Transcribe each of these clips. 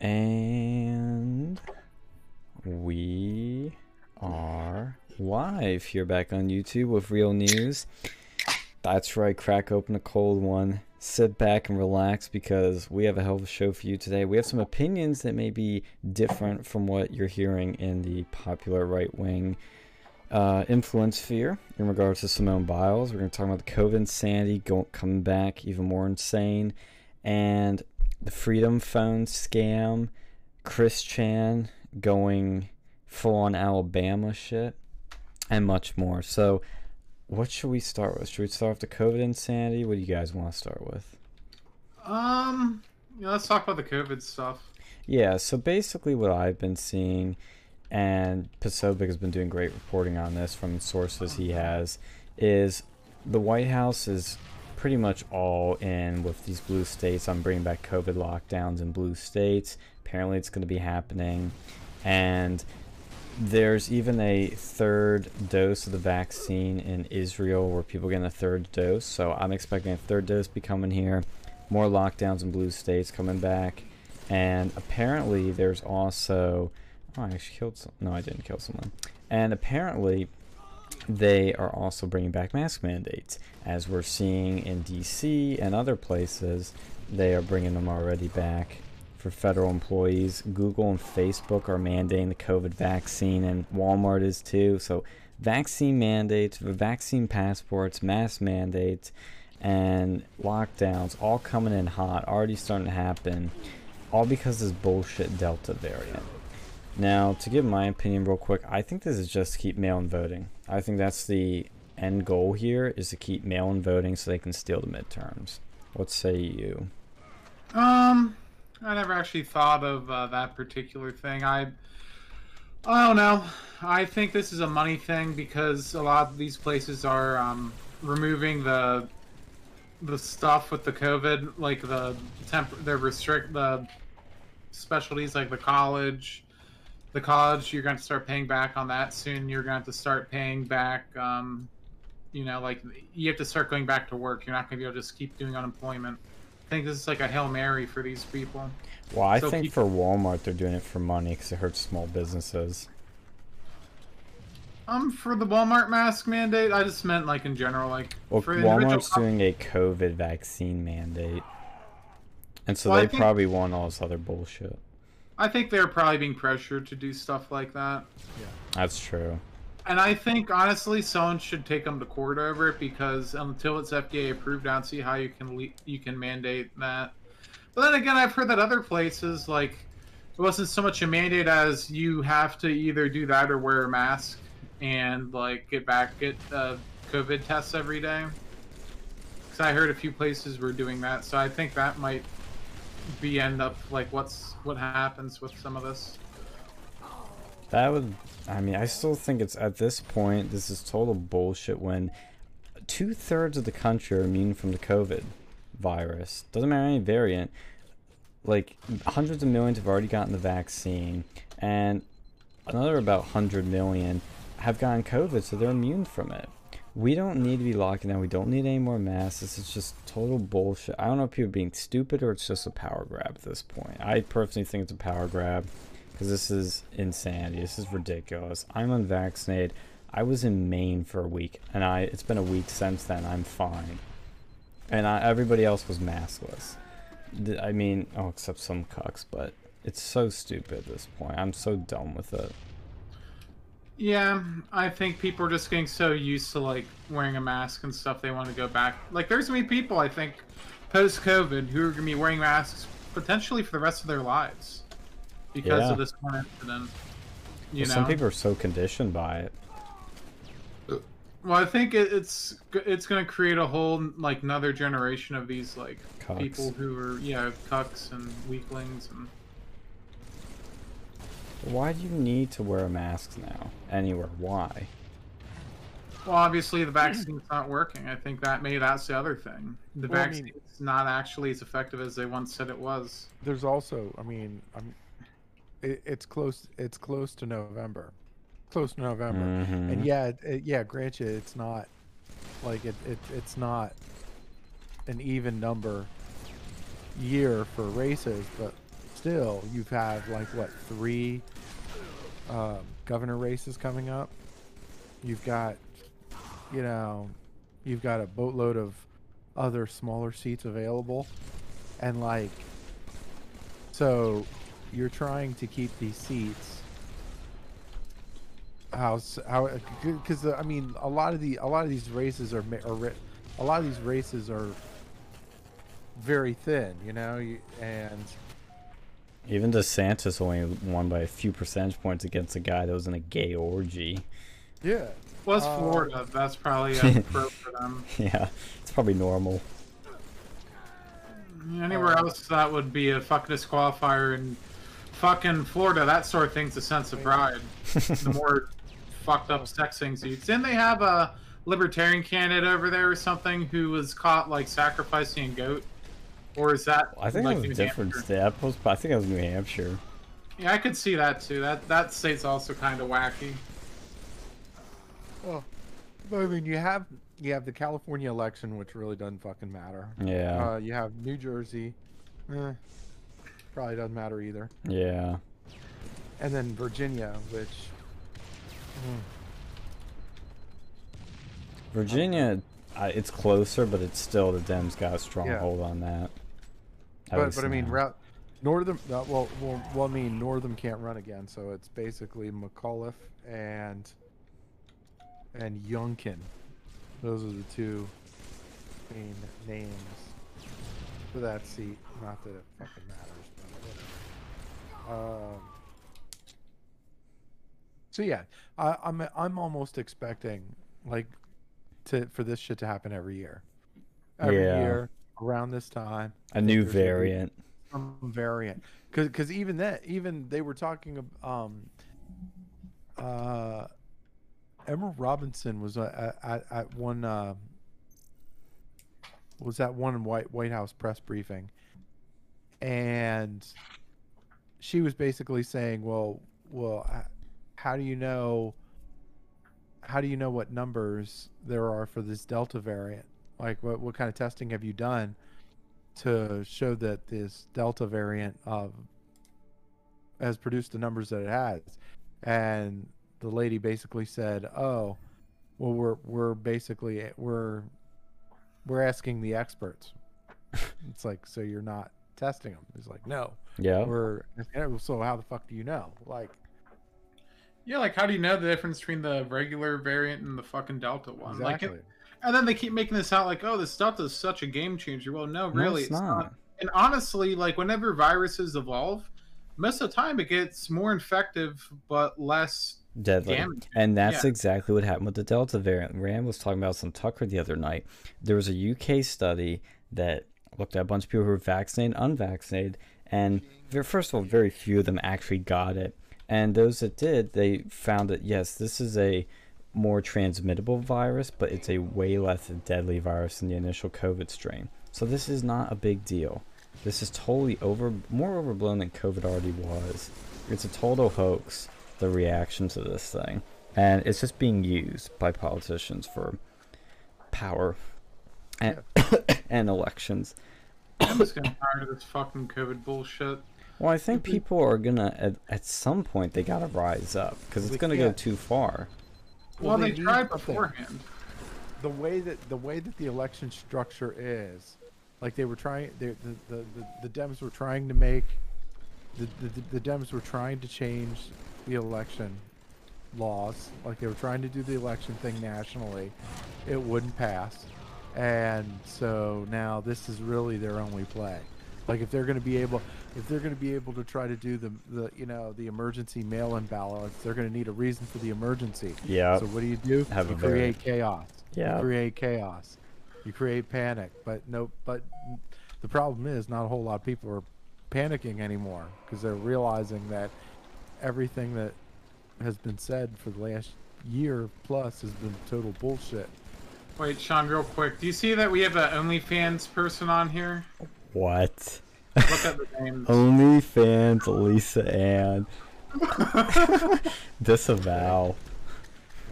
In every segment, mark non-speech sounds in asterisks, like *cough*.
And we are live here back on YouTube with real news. That's right, crack open a cold one. Sit back and relax because we have a hell of a show for you today. We have some opinions that may be different from what you're hearing in the popular right wing uh, influence sphere in regards to Simone Biles. We're going to talk about the COVID Sandy going, coming back even more insane. And the Freedom Phone scam, Chris Chan going full on Alabama shit, and much more. So, what should we start with? Should we start with the COVID insanity? What do you guys want to start with? Um, yeah, let's talk about the COVID stuff. Yeah, so basically, what I've been seeing, and Posobiec has been doing great reporting on this from sources he has, is the White House is pretty much all in with these blue states I'm bringing back COVID lockdowns in blue states. Apparently, it's going to be happening. And there's even a third dose of the vaccine in Israel where people getting a third dose. So I'm expecting a third dose be coming here. More lockdowns in blue states coming back. And apparently, there's also. Oh, I actually killed some. No, I didn't kill someone. And apparently, they are also bringing back mask mandates. As we're seeing in DC and other places, they are bringing them already back for federal employees. Google and Facebook are mandating the COVID vaccine, and Walmart is too. So, vaccine mandates, vaccine passports, mask mandates, and lockdowns all coming in hot, already starting to happen, all because this bullshit Delta variant. Now, to give my opinion real quick, I think this is just to keep mail-in voting. I think that's the end goal here is to keep mail-in voting so they can steal the midterms. What say you? Um, I never actually thought of uh, that particular thing. I, I don't know. I think this is a money thing because a lot of these places are um, removing the the stuff with the COVID, like the temp, they restrict the specialties like the college the college you're going to start paying back on that soon. You're going to, have to start paying back um, you know like you have to start going back to work. You're not going to be able to just keep doing unemployment. I think this is like a hail mary for these people. Well i so think people... for walmart they're doing it for money because it hurts small businesses. Um for the walmart mask mandate i just meant like in general like well walmart's doing a covid vaccine mandate. And so well, they think... probably want all this other bullshit I think they're probably being pressured to do stuff like that. Yeah, that's true. And I think honestly, someone should take them to court over it because until it's FDA approved, I don't see how you can le- you can mandate that. But then again, I've heard that other places like it wasn't so much a mandate as you have to either do that or wear a mask and like get back get uh, COVID tests every day. Because I heard a few places were doing that, so I think that might be end up like what's what happens with some of this. That would, I mean, I still think it's at this point. This is total bullshit. When two thirds of the country are immune from the COVID virus, doesn't matter any variant. Like hundreds of millions have already gotten the vaccine, and another about hundred million have gotten COVID, so they're immune from it we don't need to be locking down. We don't need any more masks. This is just total bullshit. I don't know if people are being stupid or it's just a power grab at this point. I personally think it's a power grab because this is insanity. This is ridiculous. I'm unvaccinated. I was in Maine for a week, and I it's been a week since then. I'm fine, and I, everybody else was maskless. I mean, oh, except some cucks, but it's so stupid at this point. I'm so done with it. Yeah, I think people are just getting so used to like wearing a mask and stuff. They want to go back. Like, there's gonna be people I think post COVID who are gonna be wearing masks potentially for the rest of their lives because yeah. of this one incident. You well, know, some people are so conditioned by it. Well, I think it, it's it's gonna create a whole like another generation of these like cucks. people who are yeah cucks and weaklings and why do you need to wear a mask now? Anywhere. Why? Well, obviously the vaccine's not working. I think that maybe that's the other thing. The well, vaccine's I mean, not actually as effective as they once said it was. There's also, I mean, I'm, it, it's close. It's close to November, close to November, mm-hmm. and yeah, it, yeah. Grant you, it's not like it, it. It's not an even number year for races, but still, you've had like what three um, governor races coming up. You've got, you know, you've got a boatload of other smaller seats available, and like, so you're trying to keep these seats. How how because I mean a lot of the a lot of these races are, are a lot of these races are very thin, you know, and Even DeSantis only won by a few percentage points against a guy that was in a gay orgy. yeah, Was Uh, Florida? That's probably a *laughs* pro for them. Yeah, it's probably normal. Anywhere Uh, else, that would be a fucking disqualifier. And fucking Florida, that sort of thing's a sense of pride. *laughs* the more fucked up sexing seats. Didn't they have a libertarian candidate over there or something who was caught like sacrificing a goat? Or is that I think like that New was different Hampshire? state. I was- I think it was New Hampshire. Yeah, I could see that too. That that state's also kind of wacky. well, but I mean you have you have the California election, which really doesn't fucking matter. Yeah, Uh, you have New Jersey, eh, probably doesn't matter either, yeah. and then Virginia, which mm, Virginia, I, it's closer, but it's still the Dems got a strong Yeah. hold on that. But but I mean, Ralph Northam. Uh, well, well, well, I mean, Northam can't run again, so it's basically McAuliffe and and Youngkin. Those are the two main names for that seat. Not that it fucking matters, but whatever. Um. So yeah, I, I'm I'm almost expecting like to for this shit to happen every year. Every Yeah. year around this time. A new there's gonna be- variant. some variant. Because because even that even they were talking um uh Emerald Robinson was uh, at, at, at one uh, was that one White White House press briefing. And she was basically saying well well how do you know how do you know what numbers there are for this delta variant like what what kind of testing have you done to show that this Delta variant of has produced the numbers that it has, and the lady basically said, "Oh, well, we're we're basically we're we're asking the experts." *laughs* it's like, so you're not testing them? He's like, "No, Yeah. we're." So how the fuck do you know? Like, Yeah, like how do you know the difference between the regular variant and the fucking Delta one? Like, exactly. it, and then they keep making this out like, oh, this stuff is such a game changer. Well, no, No, really, it's not. And honestly, like whenever viruses evolve, most of the time it gets more infective but less Deadly. damage. And that's Yeah. exactly what happened with the Delta variant. Rand was talking about some Tucker the other night. There was a UK study that looked at a bunch of people who were vaccinated, unvaccinated, and first of all, very few of them actually got it. And those that did, they found that yes, this is a more transmittable virus, but it's a way less deadly virus than the initial COVID strain. So this is not a big deal. This is totally over, more overblown than COVID already was. It's a total hoax the reaction to this thing. And it's just being used by politicians for power and, *coughs* and elections. I'm just getting tired of this fucking COVID bullshit. Well, I think people are gonna at, at some point they gotta rise up because it's gonna go too far. Well, Well, they, they tried something. beforehand. the way that the way that the election structure is, like they were trying, they, the, the the the Dems were trying to make, the, the the Dems were trying to change the election laws. Like they were trying to do the election thing nationally, it wouldn't pass, and so now this is really their only play. Like if they're going to be able, if they're going to be able to try to do the the you know the emergency mail-in ballots, they're going to need a reason for the emergency. Yeah. So what do you do? Have you a very- create chaos. Yeah. You create chaos. You create panic. But no. But the problem is, not a whole lot of people are panicking anymore because they're realizing that everything that has been said for the last year plus has been total bullshit. Wait, Sean, real quick. Do you see that we have an OnlyFans person on here? What? Look at the names. *laughs* OnlyFans, Lisa Ann. *laughs* Disavow.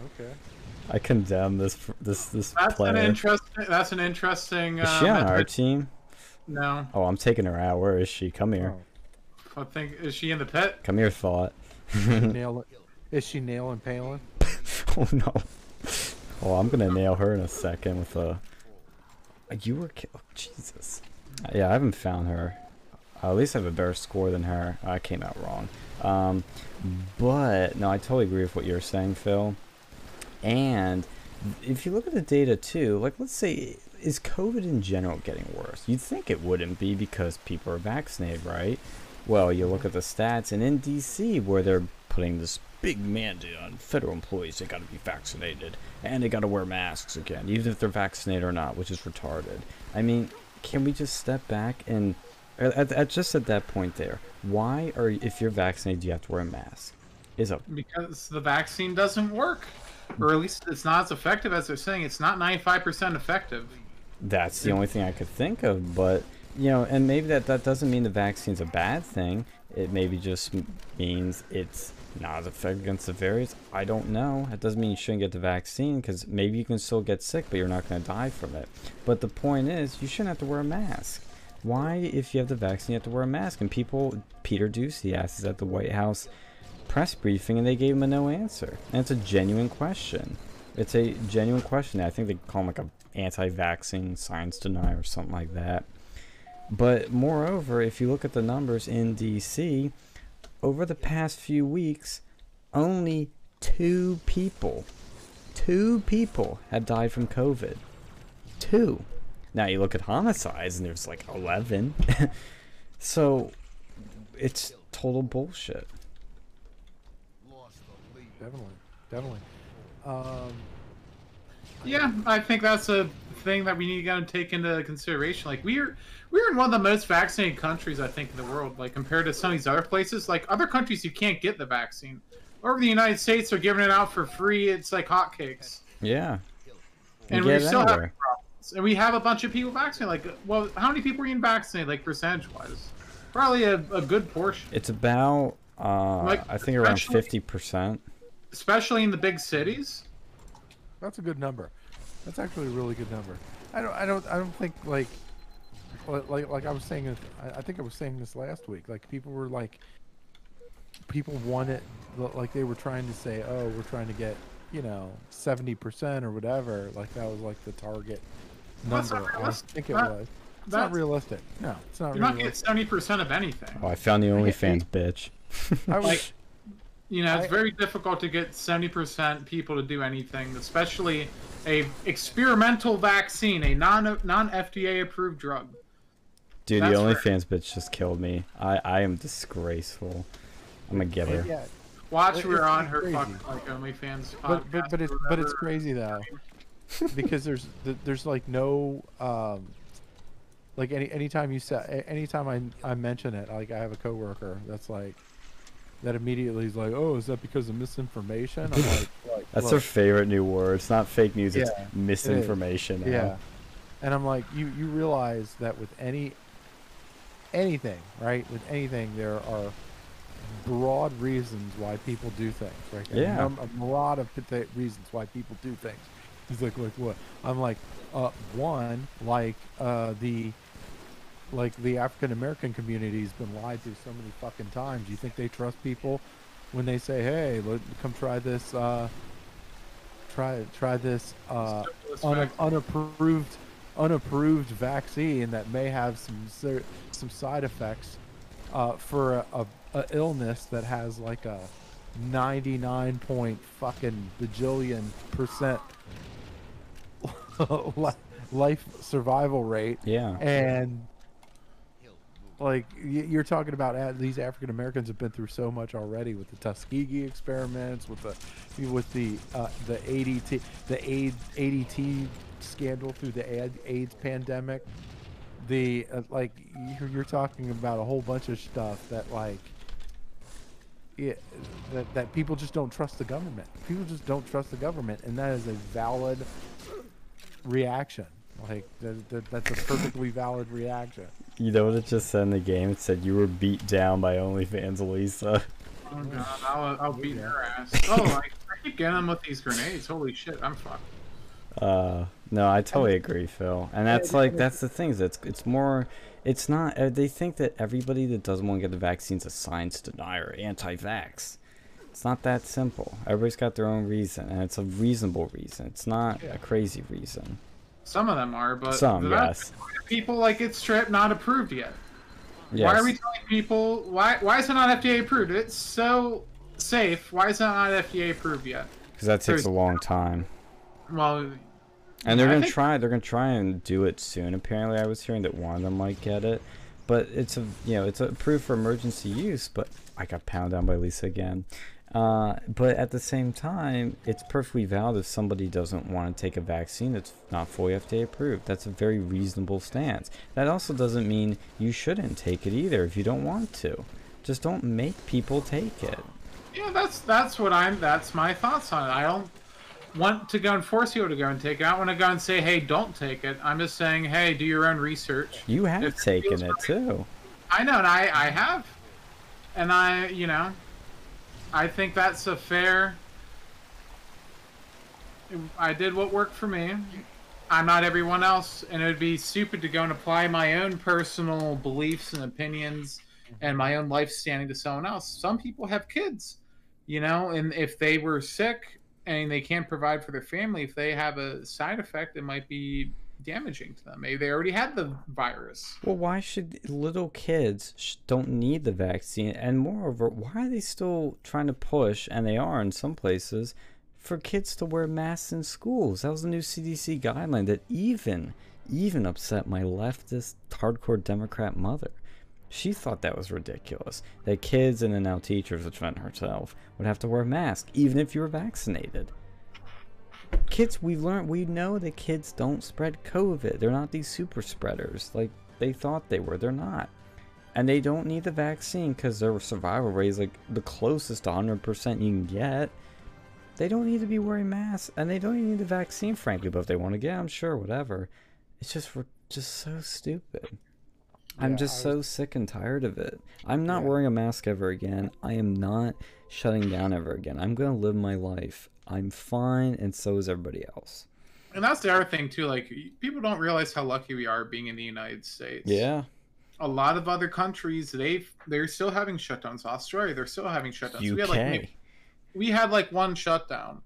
Okay. I condemn this this this That's player. an interesting. That's an interesting. Is Uh, she on our team? No. Oh, I'm taking her out. Where is she? Come here. Oh. I think is she in the pit? Come here, thought. *laughs* Nail it. Is she nailing Palin? oh no. Oh, I'm gonna nail her in a second with a. You were killed. oh, Jesus. Yeah, I haven't found her. Uh, at least I have a better score than her. I came out wrong. Um, but no, I totally agree with what you're saying, Phil. And if you look at the data too, like let's say, is COVID in general getting worse? You'd think it wouldn't be because people are vaccinated, right? Well, you look at the stats, and in DC, where they're putting this big mandate on federal employees, they got to be vaccinated and they got to wear masks again, even if they're vaccinated or not, which is retarded. I mean, can we just step back and at, at just at that point there, why are if you're vaccinated, you have to wear a mask? Is a Because the vaccine doesn't work, or at least it's not as effective as they're saying. It's not 95% effective. that's the only thing I could think of, but you know, and maybe that that doesn't mean the vaccine's a bad thing. It maybe just means it's not as effective against the variants. I don't know. That doesn't mean you shouldn't get the vaccine because maybe you can still get sick, but you're not going to die from it. But the point is, you shouldn't have to wear a mask. Why, if you have the vaccine, you have to wear a mask? And people, Peter Doocy asked at the White House press briefing, and they gave him a no answer. And it's a genuine question. It's a genuine question. I think they call him like a anti-vaccine science denier or something like that. But moreover, if you look at the numbers in DC, over the past few weeks, only two people, two people have died from COVID. Two. Now you look at homicides and there's like 11. *laughs* so it's total bullshit. Definitely, definitely. Um, Yeah, I think that's a thing that we need to kind of take into consideration. Like we're we're in one of the most vaccinated countries I think in the world. Like compared to some of these other places, like other countries you can't get the vaccine. Over the United States, they're giving it out for free. It's like hotcakes, Yeah. and You we get it still have problems. And we have a bunch of people vaccinated. Like, well, how many people are even vaccinated? Like percentage wise, probably a, a good portion, It's about, uh, Like, I think around 50%. especially in the big cities. that's a good number. That's actually a really good number. I don't, I don't, I don't think like, li- like, like I was saying, I, I think I was saying this last week. Like people were like, people wanted, like they were trying to say, oh, we're trying to get, you know, seventy percent or whatever. Like that was like the target number. I think it That- was. It's not realistic. No, it's not You're not getting realistic. seventy percent of anything. Oh, I found the get OnlyFans bitch. I *laughs* was, like- You know, it's I- very difficult to get 70% people to do anything, especially a experimental vaccine, a non non FDA approved drug. Dude, the That's right. OnlyFans bitch just killed me. I, I am disgraceful. I'm gonna get her. yeah, Watch, It- we're on her crazy. fuck like OnlyFans but but but it's but it's crazy though because there's there's like no um like any anytime you say anytime I I mention it like I have a coworker that's like that immediately is like oh is that because of misinformation I'm like, *laughs* like That's look, her favorite new word. It's not fake news, it's misinformation. now. yeah and I'm like you you realize that with any anything right? With anything there are broad reasons why people do things right? There are Yeah. num- a lot of reasons why people do things. He's like like what? I'm like uh one like uh the like the african american community's been lied to so many fucking times. You think they trust people when they say hey let, come try this uh try try this uh Stimulus un- unapproved unapproved vaccine that may have some ser- some side effects uh, for a, a, a illness that has like a 99 point fucking bajillion percent *laughs* life survival rate Yeah. and like you're talking about these African Americans have been through so much already with the Tuskegee experiments, with the with the uh, the ADT the AIDS, ADT scandal through the AIDS pandemic. The uh, like you're, you're talking about a whole bunch of stuff that like yeah, that that people just don't trust the government. People just don't trust the government, and that is a valid reaction. Like that, that, that's a perfectly valid reaction. You know what it just said in the game? It said you were beat down by OnlyFans Lisa. Oh god, I'll, I'll beat Yeah. her ass. Oh, I, I keep getting them with these grenades. Holy shit, I'm fucked. Uh, No, I totally agree, Phil. And that's like that's the thing. Is it's it's more. It's not. Uh, they think that everybody that doesn't want to get the vaccine is a science denier, anti-vax. It's not that simple. Everybody's got their own reason, and it's a reasonable reason. It's not Yeah. a crazy reason. Some of them are, but Some, yes. people like it's straight not approved yet. Yes. Why are we telling people why why is it not FDA approved? It's so safe. Why is it not FDA approved yet? Because that takes a long time. Well, And they're I gonna think- try. They're gonna try and do it soon. Apparently, I was hearing that one of them might get it, but it's a you know it's approved for emergency use. But I got pounded down by Lisa again. Uh, but at the same time, it's perfectly valid if somebody doesn't want to take a vaccine that's not fully FDA approved. That's a very reasonable stance. That also doesn't mean you shouldn't take it either if you don't want to. Just don't make people take it. yeah, that's that's what I'm. That's my thoughts on it. I don't want to go and force you to go and take it. I don't want to go and say, hey, don't take it. I'm just saying, hey, do your own research. You have If taken it right. too. I know, and I I have, and I you know, I think that's a fair. I did what worked for me. I'm not everyone else, and it would be stupid to go and apply my own personal beliefs and opinions and my own life standing to someone else. Some people have kids, you know, and if they were sick and they can't provide for their family, if they have a side effect, it might be damaging to them. Maybe they already had the virus. Well, why should little kids sh- don't need the vaccine? And moreover, why are they still trying to push, and they are in some places, for kids to wear masks in schools? That was a new CDC guideline that even even upset my leftist hardcore Democrat mother. She thought that was ridiculous. That kids and now teachers, which meant herself, would have to wear a mask even if you were vaccinated. Kids, we learned, we know that kids don't spread COVID. They're not these super spreaders like they thought they were. They're not. And they don't need the vaccine because their survival rate is like the closest to 100% you can get. They don't need to be wearing masks and they don't even need the vaccine, frankly. But if they want to get, I'm sure, whatever. It's just, we're just so stupid. I'm Yeah, just I so sick and tired of it. I'm not Yeah. wearing a mask ever again. I am not shutting down ever again. I'm going to live my life. I'm fine, and so is everybody else. And that's the other thing too. Like people don't realize how lucky we are being in the United States. Yeah. A lot of other countries, they've they're still having shutdowns. Australia, they're still having shutdowns. We had like UK. we had like one shutdown,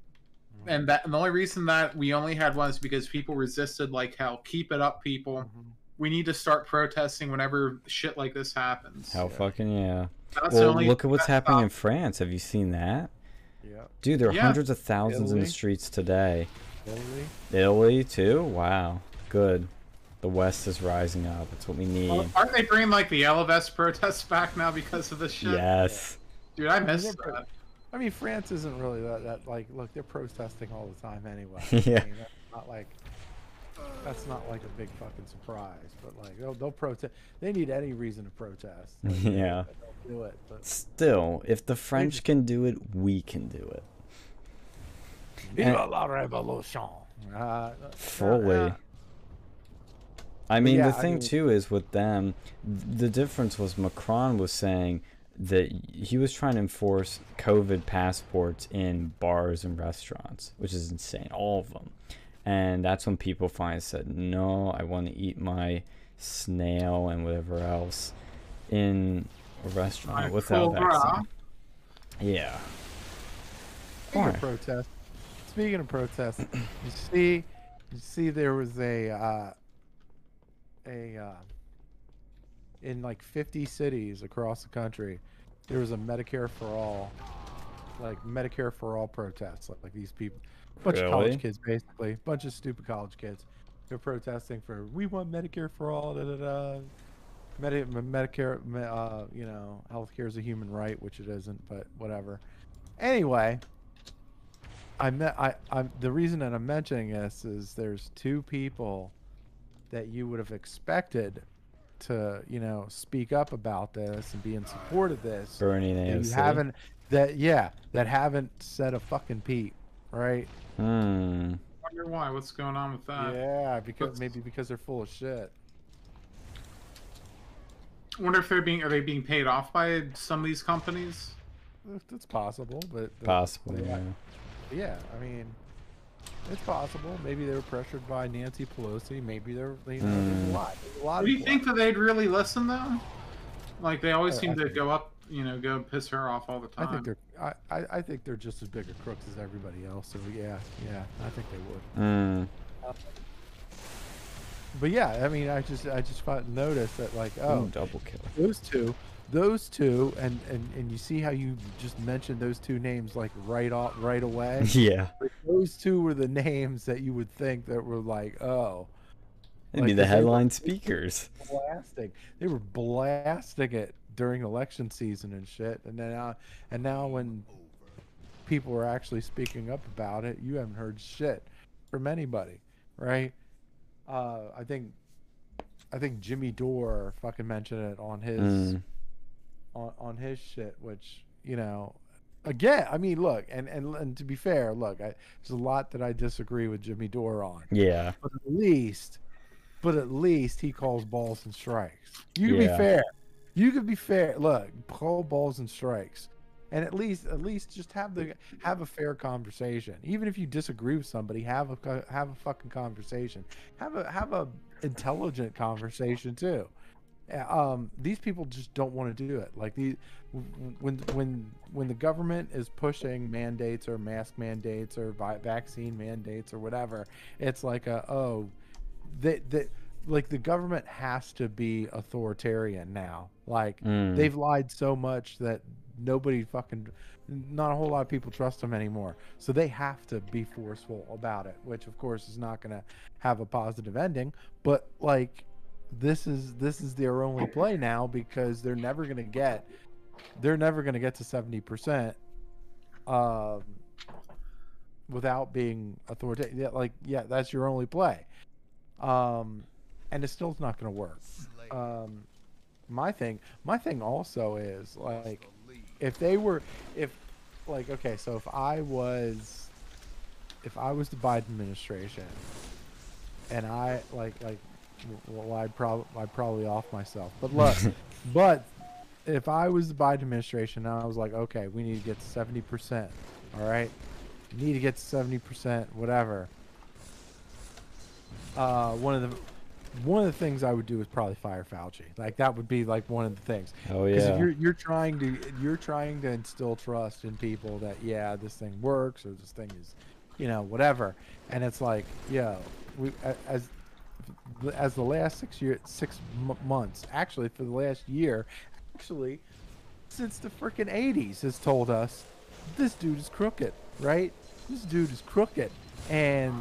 and that and the only reason that we only had one is because people resisted like hell. Keep it up, people. Mhm. We need to start protesting whenever shit like this happens. Hell Yeah. fucking yeah. That's Well, look at what's that happening in France. Have you seen that? Yeah. Dude, there are Yeah. hundreds of thousands in the streets today. Italy. Italy, too? Wow. Good. The West is rising up. That's what we need. Well, aren't they bringing like the yellow vest protests back now because of this shit? Yes. Dude, I miss they're pro- that. I mean, France isn't really that, that like. Look, they're protesting all the time anyway. *laughs* Yeah. I mean, not like. That's not like a big fucking surprise, but like they'll, they'll protest. They need any reason to protest. *laughs* Like, Yeah. Do it, but Still, if the French can do it, we can do it. Viva la revolution! Uh, Fully. uh, I mean, yeah, the I thing mean- too is with them, the difference was Macron was saying that he was trying to enforce COVID passports in bars and restaurants, which is insane, all of them. And that's when people finally said, "No, I want to eat my snail and whatever else in a restaurant My without vaccine." Yeah. Speaking of protest, speaking of protest, you see, you see, there was a uh, a uh, in like 50 cities across the country, there was a Medicare for all, like Medicare for all protests. Like, like these people, bunch of Really? college kids, basically, bunch of stupid college kids. They're protesting for we want Medicare for all. Da da da. Medi- Medicare, uh, you know, healthcare is a human right, which it isn't, but whatever. Anyway, I met I I'm the reason that I'm mentioning this is there's two people that you would have expected to, you know, speak up about this and be in support of this. Burning and you haven't that yeah, that haven't said a fucking peep, right? Hmm. I wonder why. What's going on with that? yeah, because What's- maybe because they're full of shit. I wonder if they're being are they being paid off by some of these companies? It's possible, but possible. yeah. Yeah. yeah, I mean It's possible. Maybe they were pressured by Nancy Pelosi. Maybe they're you know, there's Mm. a lot. A lot. Do of you think that they'd really listen though? Like they always I- seem I to think- go up, you know, go piss her off all the time. I time. think they're. I, I, I think they're just as big a crooks as everybody else. So yeah, yeah, I think they would. Mm. But yeah, I mean, I just I just noticed that like Ooh, oh double kill. those two, those two, and and and you see how you just mentioned those two names like right off right away. *laughs* yeah. Like, those two were the names that you would think that were like oh be Like, the 'cause they headline *laughs* speakers. blasting. They were blasting it during election season and shit. And then now, and now when people are actually speaking up about it, you haven't heard shit from anybody, right? Uh, I think, I think Jimmy Dore fucking mentioned it on his Mm. on on his shit, which you know. Again, I mean, look, and, and and to be fair, look, I, there's a lot that I disagree with Jimmy Dore on Yeah. but at least, but at least he calls balls and strikes. You can Yeah. be fair. You could be fair. Look, call balls and strikes, and at least, at least, just have the have a fair conversation. Even if you disagree with somebody, have a have a fucking conversation. Have a have a intelligent conversation too. Um, these people just don't want to do it. Like the when when when the government is pushing mandates or mask mandates or vaccine mandates or whatever, it's like a oh, that that like the government has to be authoritarian now. Like Mm. they've lied so much that nobody fucking not a whole lot of people trust them anymore so they have to be forceful about it which of course is not going to have a positive ending but like this is this is their only play now because they're never going to get they're never going to get to 70% um without being authoritative. yeah, like yeah that's your only play um and it still's not going to work um my thing my thing also is like if they were if like okay so if i was if i was the biden administration and i like like well i'd probably i'd probably off myself but look *laughs* but if i was the biden administration and i was like okay we need to get to 70% all right? We need to get to 70% whatever. Uh one of the one of the things I would do is probably fire Fauci. Like that would be like one of the things. Oh Because yeah. if you're you're trying to you're trying to instill trust in people that yeah this thing works or this thing is, you know whatever, and it's like yo we as as the last six year six m- months actually for the last year actually since the freaking 80s has told us this dude is crooked right this dude is crooked and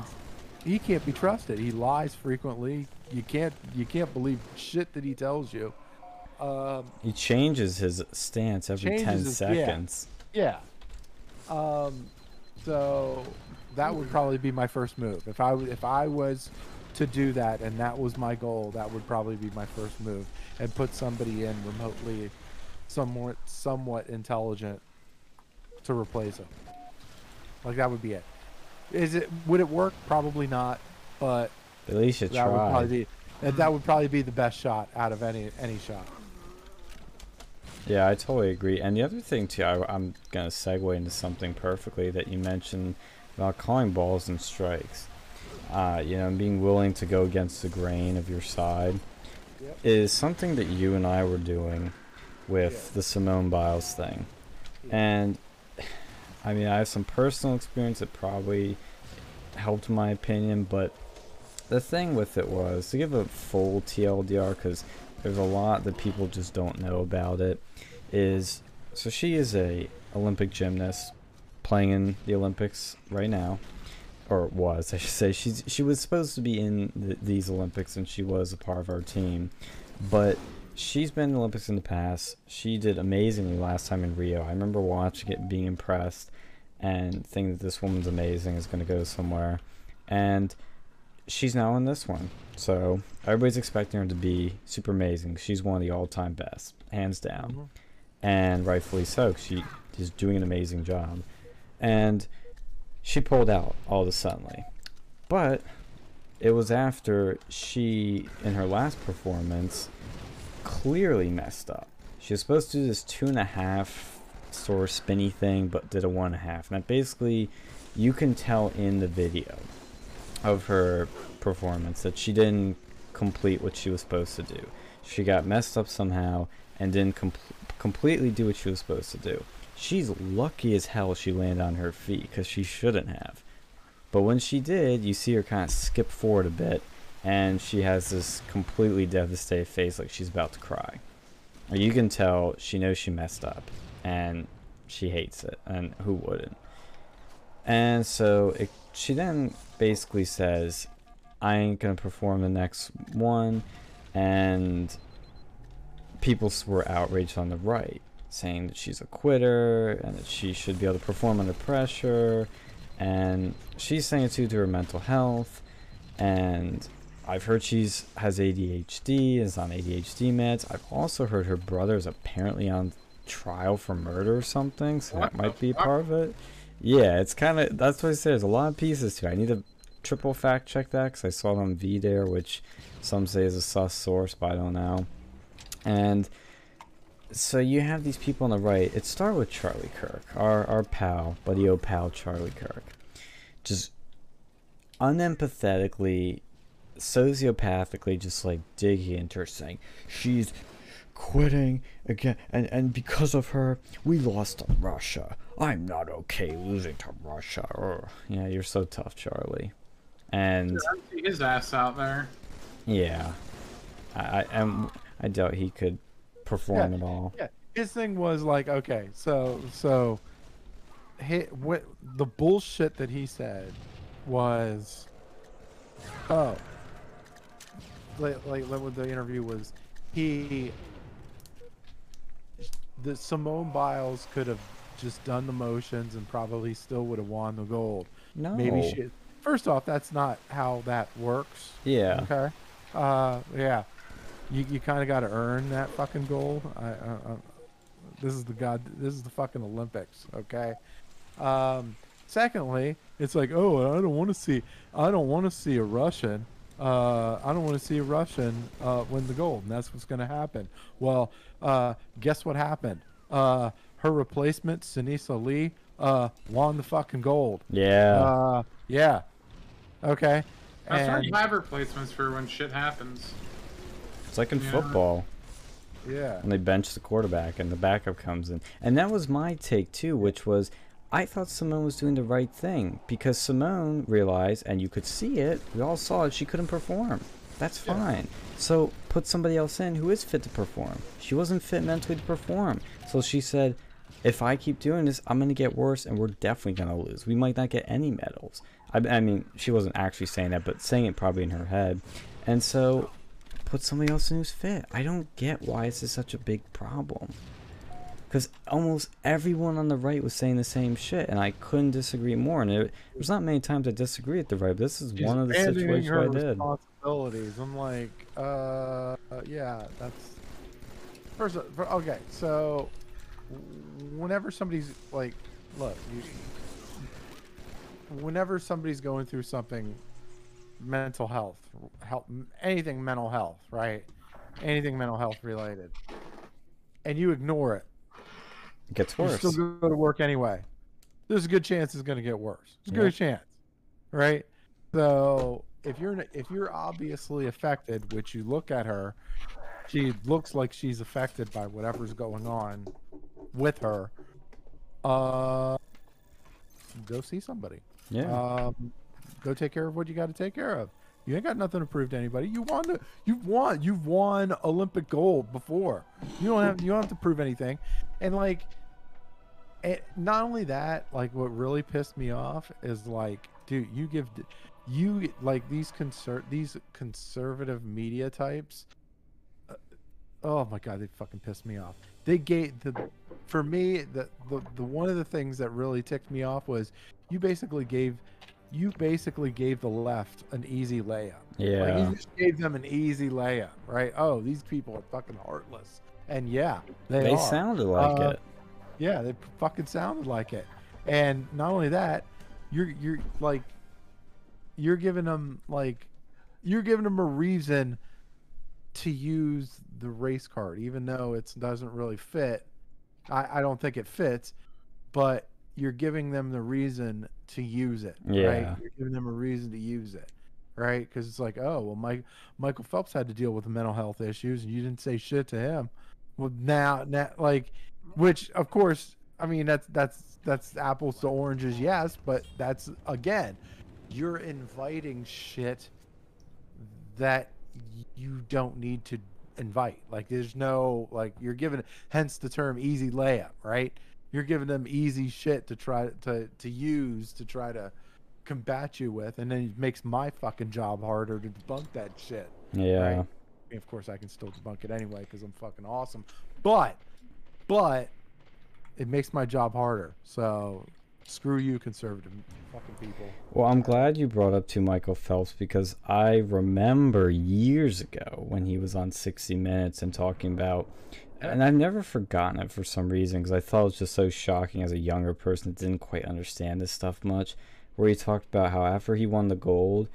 he can't be trusted. He lies frequently. You can't you can't believe shit that he tells you. Um He changes his stance every ten his- seconds. yeah. Um so that would probably be my first move. If i if i was to do that and that was my goal that would probably be my first move and put somebody in remotely somewhat somewhat intelligent to replace him. Like that would be it is it would it work probably not but At least you that would probably be that, that would probably be the best shot out of any any shot Yeah, I totally agree. And the other thing too, I, I'm gonna segue into something perfectly that you mentioned about calling balls and strikes. Uh, you know, being willing to go against the grain of your side Yep. is something that you and I were doing with Yeah. the Simone Biles thing. And I mean, I have some personal experience that probably helped my opinion, but the thing with it was to give a full TLDR because there's a lot that people just don't know about it. Is so she is a Olympic gymnast playing in the Olympics right now, or was I should say she's she was supposed to be in th- these Olympics and she was a part of our team, but she's been in the Olympics in the past. She did amazingly last time in Rio. I remember watching it, being impressed, and thinking that this woman's amazing, is going to go somewhere, and she's now in this one. So everybody's expecting her to be super amazing. She's one of the all-time best, hands down, Mhm. and rightfully so. She is doing an amazing job, and she pulled out all of a sudden. but it was after she, in her last performance, clearly messed up. She was supposed to do this two and a half sort of spinny thing, but did a one and a half. And basically you can tell in the video of her performance that she didn't complete what she was supposed to do. She got messed up somehow and didn't com- completely do what she was supposed to do. She's lucky as hell she landed on her feet because she shouldn't have. But when she did, you see her kind of skip forward a bit and she has this completely devastated face like she's about to cry. You can tell she knows she messed up and she hates it, and who wouldn't? And so it, she then basically says, I ain't gonna perform the next one, and people were outraged on the right, saying that she's a quitter and that she should be able to perform under pressure, and she's saying it's due to her mental health, and I've heard she's has ADHD, is on ADHD meds. I've also heard her brother is apparently on trial for murder or something, so that might be part of it. Yeah, it's kind of that's what I said. There's a lot of pieces to it. I need to triple fact check that because I saw it on V there, which some say is a sus source, but I don't know. And so you have these people on the right. It started with Charlie Kirk, our our pal, buddy o pal Charlie Kirk, just unempathetically, sociopathically, just like digging into her, saying she's quitting again, and and because of her, we lost to Russia. I'm not okay losing to Russia. Ugh. Yeah, you're so tough, Charlie. And I'd his ass out there. yeah, I I, am I doubt he could perform at all. Yeah, his thing was like, okay, so so, he, what the bullshit that he said was, oh, like like, what the interview was, he, the Simone Biles could have just done the motions and probably still would have won the gold. No, Maybe she. First off, that's not how that works. Yeah, Okay. Uh, yeah. You you kind of got to earn that fucking gold. I, uh, uh, this is the god. This is the fucking Olympics. Okay. Um, secondly, it's like, oh, I don't want to see. I don't want to see a Russian. Uh, I don't want to see a Russian uh, win the gold, and that's what's going to happen. Well, uh, guess what happened? Uh, her replacement, Sunisa Lee, uh, won the fucking gold. yeah. Uh, yeah. Okay. That's why And- you have replacements for when shit happens. it's like in yeah. football. yeah. when they bench the quarterback and the backup comes in. And that was my take too, which was I thought Simone was doing the right thing because Simone realized, and you could see it, we all saw it, she couldn't perform. That's Yeah. fine. So put somebody else in who is fit to perform. She wasn't fit mentally to perform. So she said, if I keep doing this, I'm going to get worse and we're definitely going to lose. We might not get any medals. I, I mean, she wasn't actually saying that, but saying it probably in her head. And so put somebody else in who's fit. I don't get why this is such a big problem. Because almost everyone on the right was saying the same shit, and I couldn't disagree more. And it, there's not many times I disagree with the right. But this is She's one of the situations her I did. responsibilities. I'm like, uh, yeah, that's first. of- Okay, so whenever somebody's like, look, you, whenever somebody's going through something, mental health, help anything mental health, right? Anything mental health related, and you ignore it, It gets you worse. still go to work anyway. There's a good chance it's going to get worse. There's a good chance, right? So if you're if you're obviously affected, which you look at her, she looks like she's affected by whatever's going on with her. Uh, go see somebody. yeah. Um, go take care of what you got to take care of. You ain't got nothing to prove to anybody. You won. The, you've won. You've won Olympic gold before. You don't have. You don't have to prove anything. And like, it, not only that, like, what really pissed me off is like, dude, you give, you like these conser- these conservative media types. uh, Oh my god, they fucking pissed me off. They gave the, for me, the the the one of the things that really ticked me off was you basically gave you basically gave the left an easy layup. Like yeah. you just gave them an easy layup, right? Oh, these people are fucking heartless. And yeah, they, They sounded like Uh, it. Yeah, they fucking sounded like it. And not only that, you're you're like you're giving them like you're giving them a reason to use the race card, even though it doesn't really fit. I, I don't think it fits, but you're giving them the reason to use it. Yeah. Right? You're giving them a reason to use it. Right? Because it's like, oh, well, Mike, Michael Phelps had to deal with mental health issues, and you didn't say shit to him. Well, now, now, like, which of course, I mean, that's that's that's apples to oranges, yes, but that's again, you're inviting shit that you don't need to invite. Like, there's no like you're giving, hence the term easy layup, right? You're giving them easy shit to try to to use to try to combat you with, and then it makes my fucking job harder to debunk that shit. Yeah. Right. I mean, of course, I can still debunk it anyway because I'm fucking awesome. But, but, it makes my job harder. So, screw you, conservative fucking people. Well, I'm glad you brought up to Michael Phelps because I remember years ago when he was on 60 Minutes and talking about, and I've never forgotten it for some reason because I thought it was just so shocking as a younger person that didn't quite understand this stuff much. Where he talked about how after he won the gold,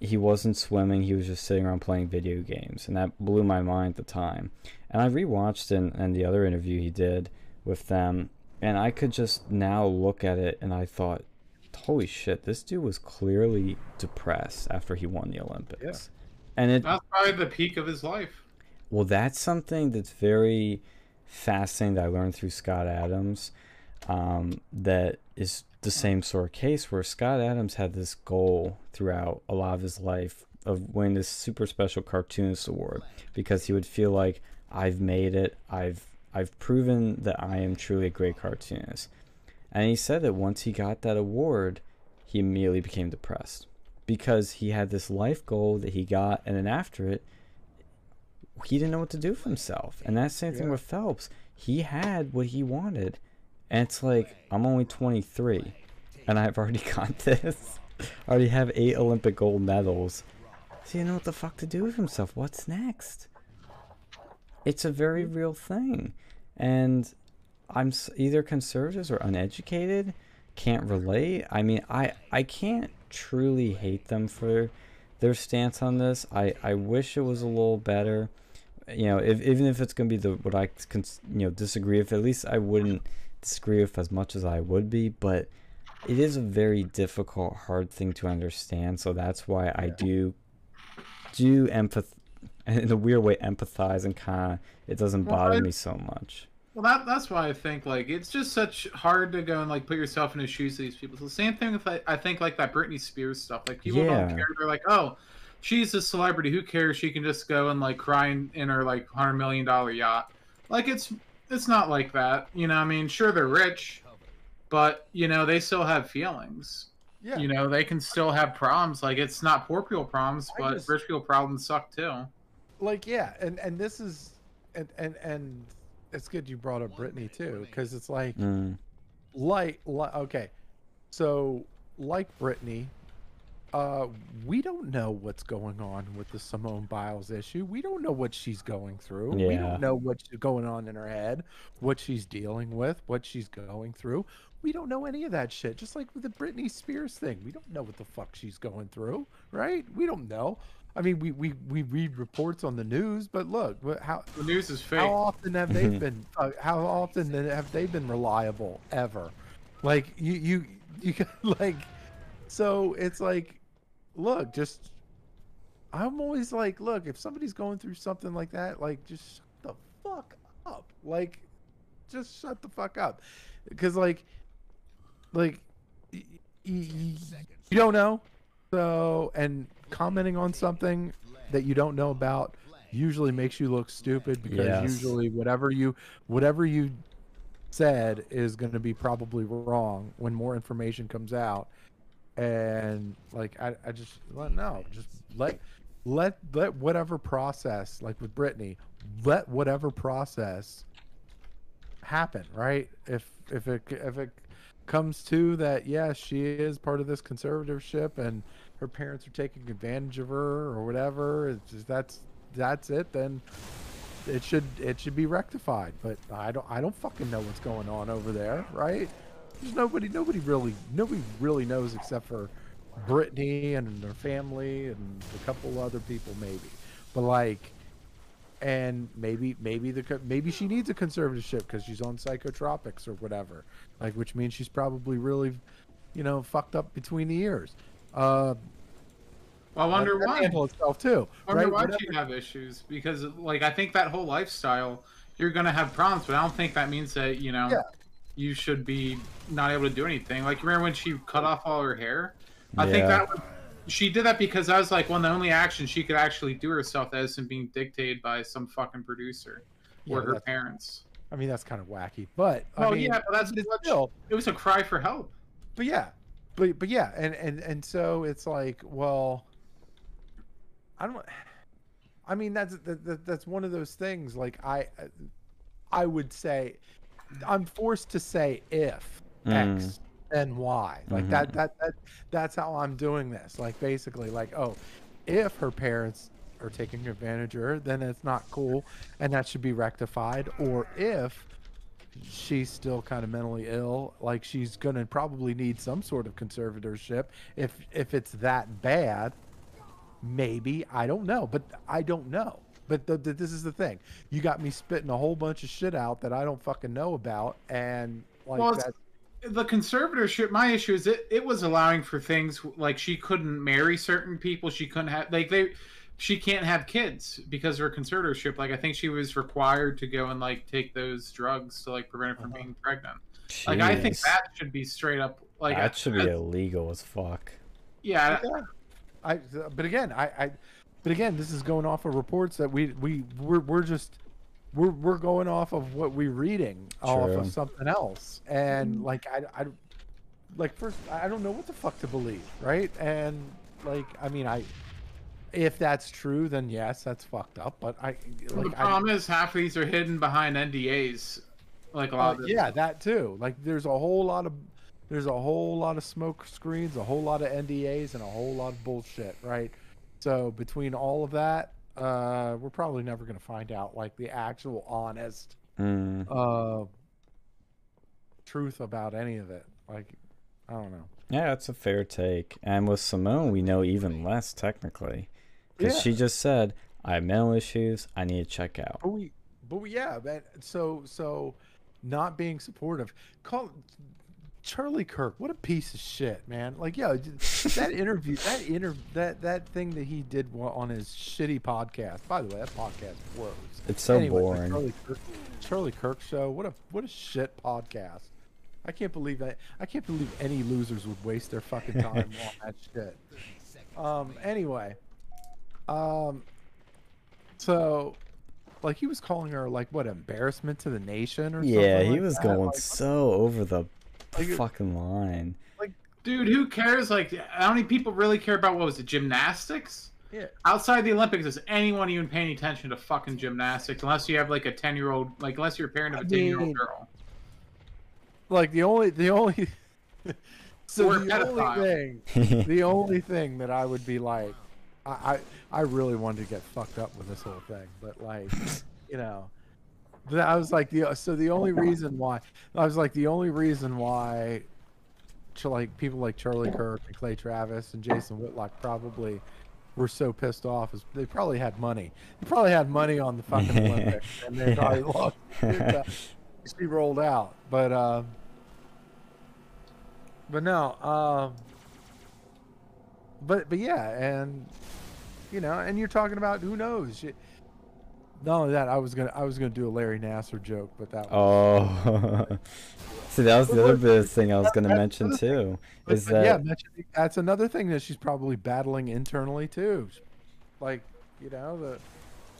he wasn't swimming, he was just sitting around playing video games. And that blew my mind at the time. And I rewatched it and the other interview he did with them, and I could just now look at it and I thought, holy shit, this dude was clearly depressed after he won the Olympics. And it That's probably the peak of his life. Well, that's something that's very fascinating that I learned through Scott Adams. Um, that is the same sort of case where Scott Adams had this goal throughout a lot of his life of winning this super special cartoonist award because he would feel like I've made it. I've I've proven that I am truly a great cartoonist. And he said that once he got that award, he immediately became depressed because he had this life goal that he got, and then after it, he didn't know what to do for himself. And that's the same thing Yeah. with Phelps. He had what he wanted, and it's like I'm only 23, and I've already *laughs* got this. I already have eight Olympic gold medals. So he didn't know what the fuck to do with himself. What's next? It's a very real thing, and I'm either conservatives or uneducated, can't relate. I mean, I I can't truly hate them for their stance on this. I I wish it was a little better. You know, if even if it's gonna be the what I can, you know disagree with, at least I wouldn't disagree with as much as I would be. But it is a very difficult, hard thing to understand. So that's why I do do empath *laughs* in a weird way empathize and kind of it doesn't Well, bother I- me so much. Well, that that's why I think like it's just such hard to go and like put yourself in the shoes of these people. So the same thing with like, I think like that Britney Spears stuff. Like people Yeah. don't care. They're like, oh, she's a celebrity. Who cares? She can just go and like cry in, in her like hundred million dollar yacht. Like it's it's not like that. You know, I mean, sure they're rich, but you know they still have feelings. Yeah. You know, they can still have problems. Like it's not poor people problems, I but just- rich people problems suck too. like yeah and and this is and and and it's good you brought up Britney too because it's like Mm. like, like okay so like Britney uh we don't know what's going on with the Simone Biles issue. We don't know what she's going through. We don't know what's going on in her head what she's dealing with what she's going through. We don't know any of that shit just like with the Britney Spears thing. We don't know what the fuck she's going through right? We don't know. I mean, we, we, we read reports on the news, but look, how The news is fake. how often have they been? Uh, how often have they been reliable ever? Like you you you *laughs* like, so it's like, look, just I'm always like, look, if somebody's going through something like that, like just shut the fuck up, like, just shut the fuck up, because like, like, y- y- y- you don't know, so and commenting on something that you don't know about usually makes you look stupid because Yes. usually whatever you whatever you said is going to be probably wrong when more information comes out and like I, I just let no just let let let whatever process like with Britney let whatever process happen right? If if it if it comes to that yes she is part of this conservatorship and her parents are taking advantage of her or whatever just, that's that's it then it should it should be rectified. But i don't i don't fucking know what's going on over there right there's nobody nobody really nobody really knows except for Britney and her family and a couple other people maybe but like and maybe maybe the maybe she needs a conservatorship because she's on psychotropics or whatever, like which means she's probably really, you know, fucked up between the ears. Uh, Well, I wonder why. itself too. I wonder right? why Whatever- she'd have issues because, like, I think that whole lifestyle, you're gonna have problems, but I don't think that means that you know Yeah. You should be not able to do anything. Like, remember when she cut off all her hair? I think that would, she did that because that was like one of the only actions she could actually do herself that isn't being dictated by some fucking producer Yeah, or her parents. I mean, that's kind of wacky, but I mean, yeah, but that's still, it was a cry for help. but yeah, but but yeah, and and and so it's like, well, I don't. I mean, that's that, that, that's one of those things. Like I, I would say, I'm forced to say if Mm. X then Y. Like that that that that's how I'm doing this. Like basically, like oh, if her parents are taking advantage of her, then it's not cool, and that should be rectified. Or if she's still kind of mentally ill like she's gonna probably need some sort of conservatorship if if it's that bad maybe i don't know but i don't know but the, the, this is the thing you got me spitting a whole bunch of shit out that i don't fucking know about and like Well, that the conservatorship my issue is it, it was allowing for things like she couldn't marry certain people she couldn't have like they she can't have kids because of her conservatorship like i think she was required to go and like take those drugs to like prevent her from Uh-huh. being pregnant like i think that should be straight up like that should be I- illegal as fuck. yeah Yeah. I but again, I, I but again, this is going off of reports that we we we're, we're just we're we're going off of what we're reading off of something else, and like I I like first I don't know what the fuck to believe, right? And like I mean I. If that's true, then yes, that's fucked up. But I the like I, problem is half of these are hidden behind ndas like a lot Uh, of this. yeah, that too. Like, there's a whole lot of there's a whole lot of smoke screens, a whole lot of NDAs, and a whole lot of bullshit, right? So between all of that, uh, we're probably never gonna find out like the actual honest Mm. uh truth about any of it. Like, I don't know. Yeah, that's a fair take. And with Simone, we know even less technically, because Yeah. she just said, "I have mental issues. I need to check out." But we, but we, yeah, man. So, so, not being supportive. Call Charlie Kirk. What a piece of shit, man. Like, yeah, that interview, that inter, that that thing that he did on his shitty podcast. By the way, that podcast blows. It's so Anyway, boring. Charlie Kirk, Charlie Kirk show. What a what a shit podcast. I can't believe that. I can't believe any losers would waste their fucking time on *laughs* that shit. Um. Anyway. Um. So, like, he was calling her like what embarrassment to the nation or something? Yeah, he like was that. going Like, so over the Like, fucking line. Like, dude who cares like how many people really care about what was it gymnastics yeah. outside the Olympics, does anyone even paying attention to fucking gymnastics unless you have like a ten year old, like unless you're a parent of a ten-year-old girl? Like the only the only. *laughs* so Or the pedophile. only thing *laughs* the only thing that I would be like, I, I I really wanted to get fucked up with this whole thing, but like, you know, but I was like the so the only reason *laughs* why I was like the only reason why, ch- like people like Charlie Kirk and Clay Travis and Jason Whitlock probably were so pissed off is they probably had money. They probably had money on the fucking Olympics, *laughs* and they probably lost. She *laughs* rolled out, but um, but no, um, but but yeah, and you know, and you're talking about who knows. She, not only that, I was gonna I was gonna do a Larry Nassar joke, but that was, Oh, *laughs* see, that was the other of thing I was going to mention too. Is that yeah, that's another thing that she's probably battling internally too, like you know the.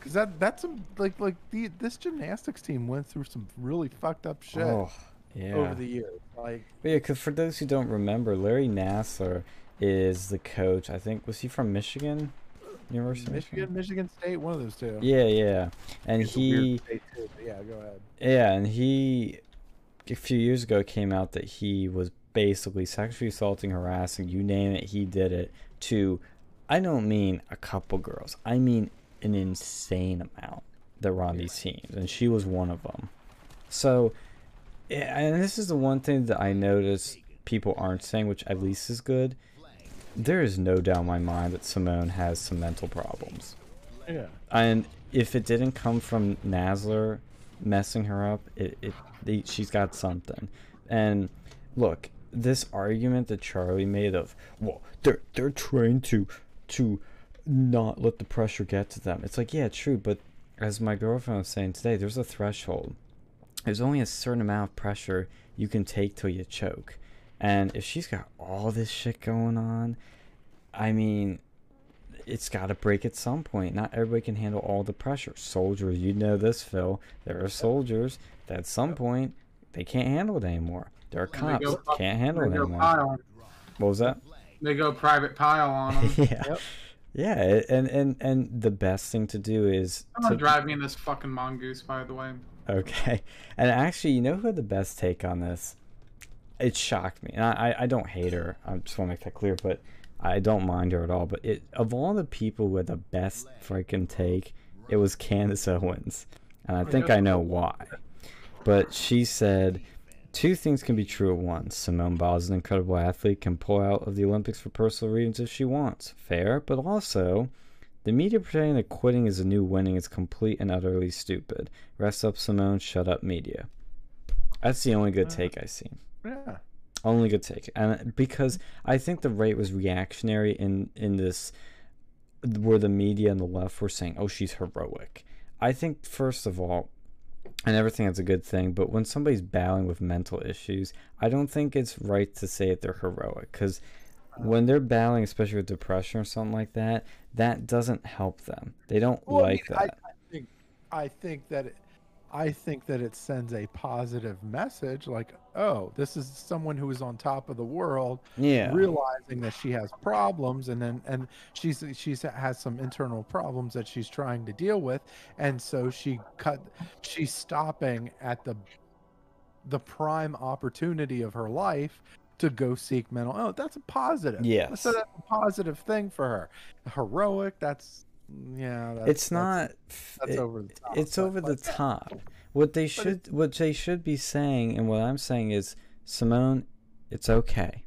Cause that that's some like like the this gymnastics team went through some really fucked up shit Oh, yeah. over the years. Like But yeah, because for those who don't remember, Larry Nassar is the coach. I think was he from Michigan, University of Michigan, Michigan State, one of those two. Yeah, yeah, and It's he, state, too, yeah, go ahead. yeah, and he, a few years ago came out that he was basically sexually assaulting, harassing, you name it, he did it to. I don't mean a couple girls. I mean an insane amount that were on these teams, and she was one of them. So, and this is the one thing that I notice people aren't saying, which at least is good. There is no doubt in my mind that Simone has some mental problems. Yeah. And if it didn't come from Nassar messing her up, it, it they, she's got something. And look, this argument that Charlie made of, well, they're they're trying to to not let the pressure get to them. It's like, yeah, true, but as my girlfriend was saying today, there's a threshold. There's only a certain amount of pressure you can take till you choke. And if she's got all this shit going on, I mean, it's got to break at some point. Not everybody can handle all the pressure. Soldiers, you know this, Phil. There are soldiers that at some point they can't handle it anymore. There are cops go- can't handle They it anymore. pile. What was that? They go private pile on them. *laughs* yeah, Yep. yeah, and and and the best thing to do is Someone to drive me in this fucking mongoose, by the way. Okay. And actually, you know who had the best take on this? It shocked me. And I, I, don't hate her. I just want to make that clear, but I don't mind her at all. But it of all the people had the best freaking take, it was Candace Owens. And I think I know why. But she said two things can be true at once. Simone Biles is an incredible athlete, can pull out of the Olympics for personal reasons if she wants. Fair. But also, the media pretending that quitting is a new winning is complete and utterly stupid. Rest up, Simone. Shut up, media. That's the only good take I see. Yeah. Only good take, and uh, because I think the right was reactionary in in this, where the media and the left were saying, "Oh, she's heroic." I think first of all, I never think that's a good thing. But when somebody's battling with mental issues, I don't think it's right to say that they're heroic because when they're battling, especially with depression or something like that, that doesn't help them. They don't Well, I like mean, I, that. I think I think that it, I think that it sends a positive message like, oh, this is someone who is on top of the world, yeah. realizing that she has problems and then and she's she's has some internal problems that she's trying to deal with and so she cut she's stopping at the the prime opportunity of her life to go seek mental oh that's a positive Yes. so that's a positive thing for her heroic that's yeah that's, it's not. that's it- over the top it's over the *laughs* top. What they should what they should be saying and what I'm saying is Simone, it's okay.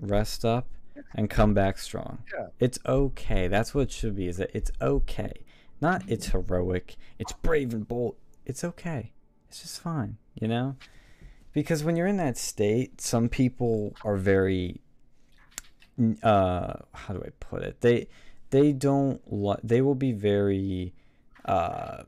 Rest up and come back strong. Yeah. It's okay. That's what it should be. Is that it's okay. Not it's heroic. It's brave and bold. It's okay. It's just fine, you know? Because when you're in that state, some people are very uh how do I put it? They they don't li- they will be very uh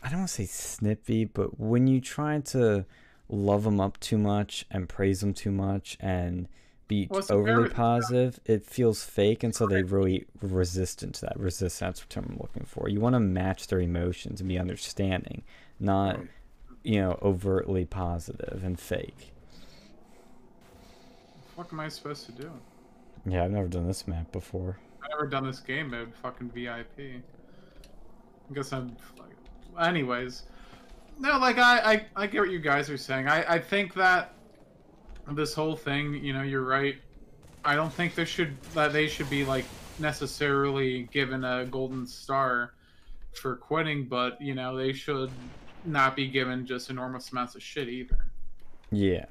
I don't want to say snippy, but when you try to love them up too much and praise them too much and be Well, overly positive, it feels fake, and so they really resistant to that. Resist that's the term I'm looking for. You want to match their emotions and be understanding, not you know overtly positive and fake. What am I supposed to do? Yeah, I've never done this map before. I've never done this game mode, fucking VIP. I guess I'm like, anyways. No, like I, I, I get what you guys are saying. I, I think that this whole thing, you know, you're right. I don't think there should that they should be like necessarily given a golden star for quitting, but you know they should not be given just enormous amounts of shit either. Yeah.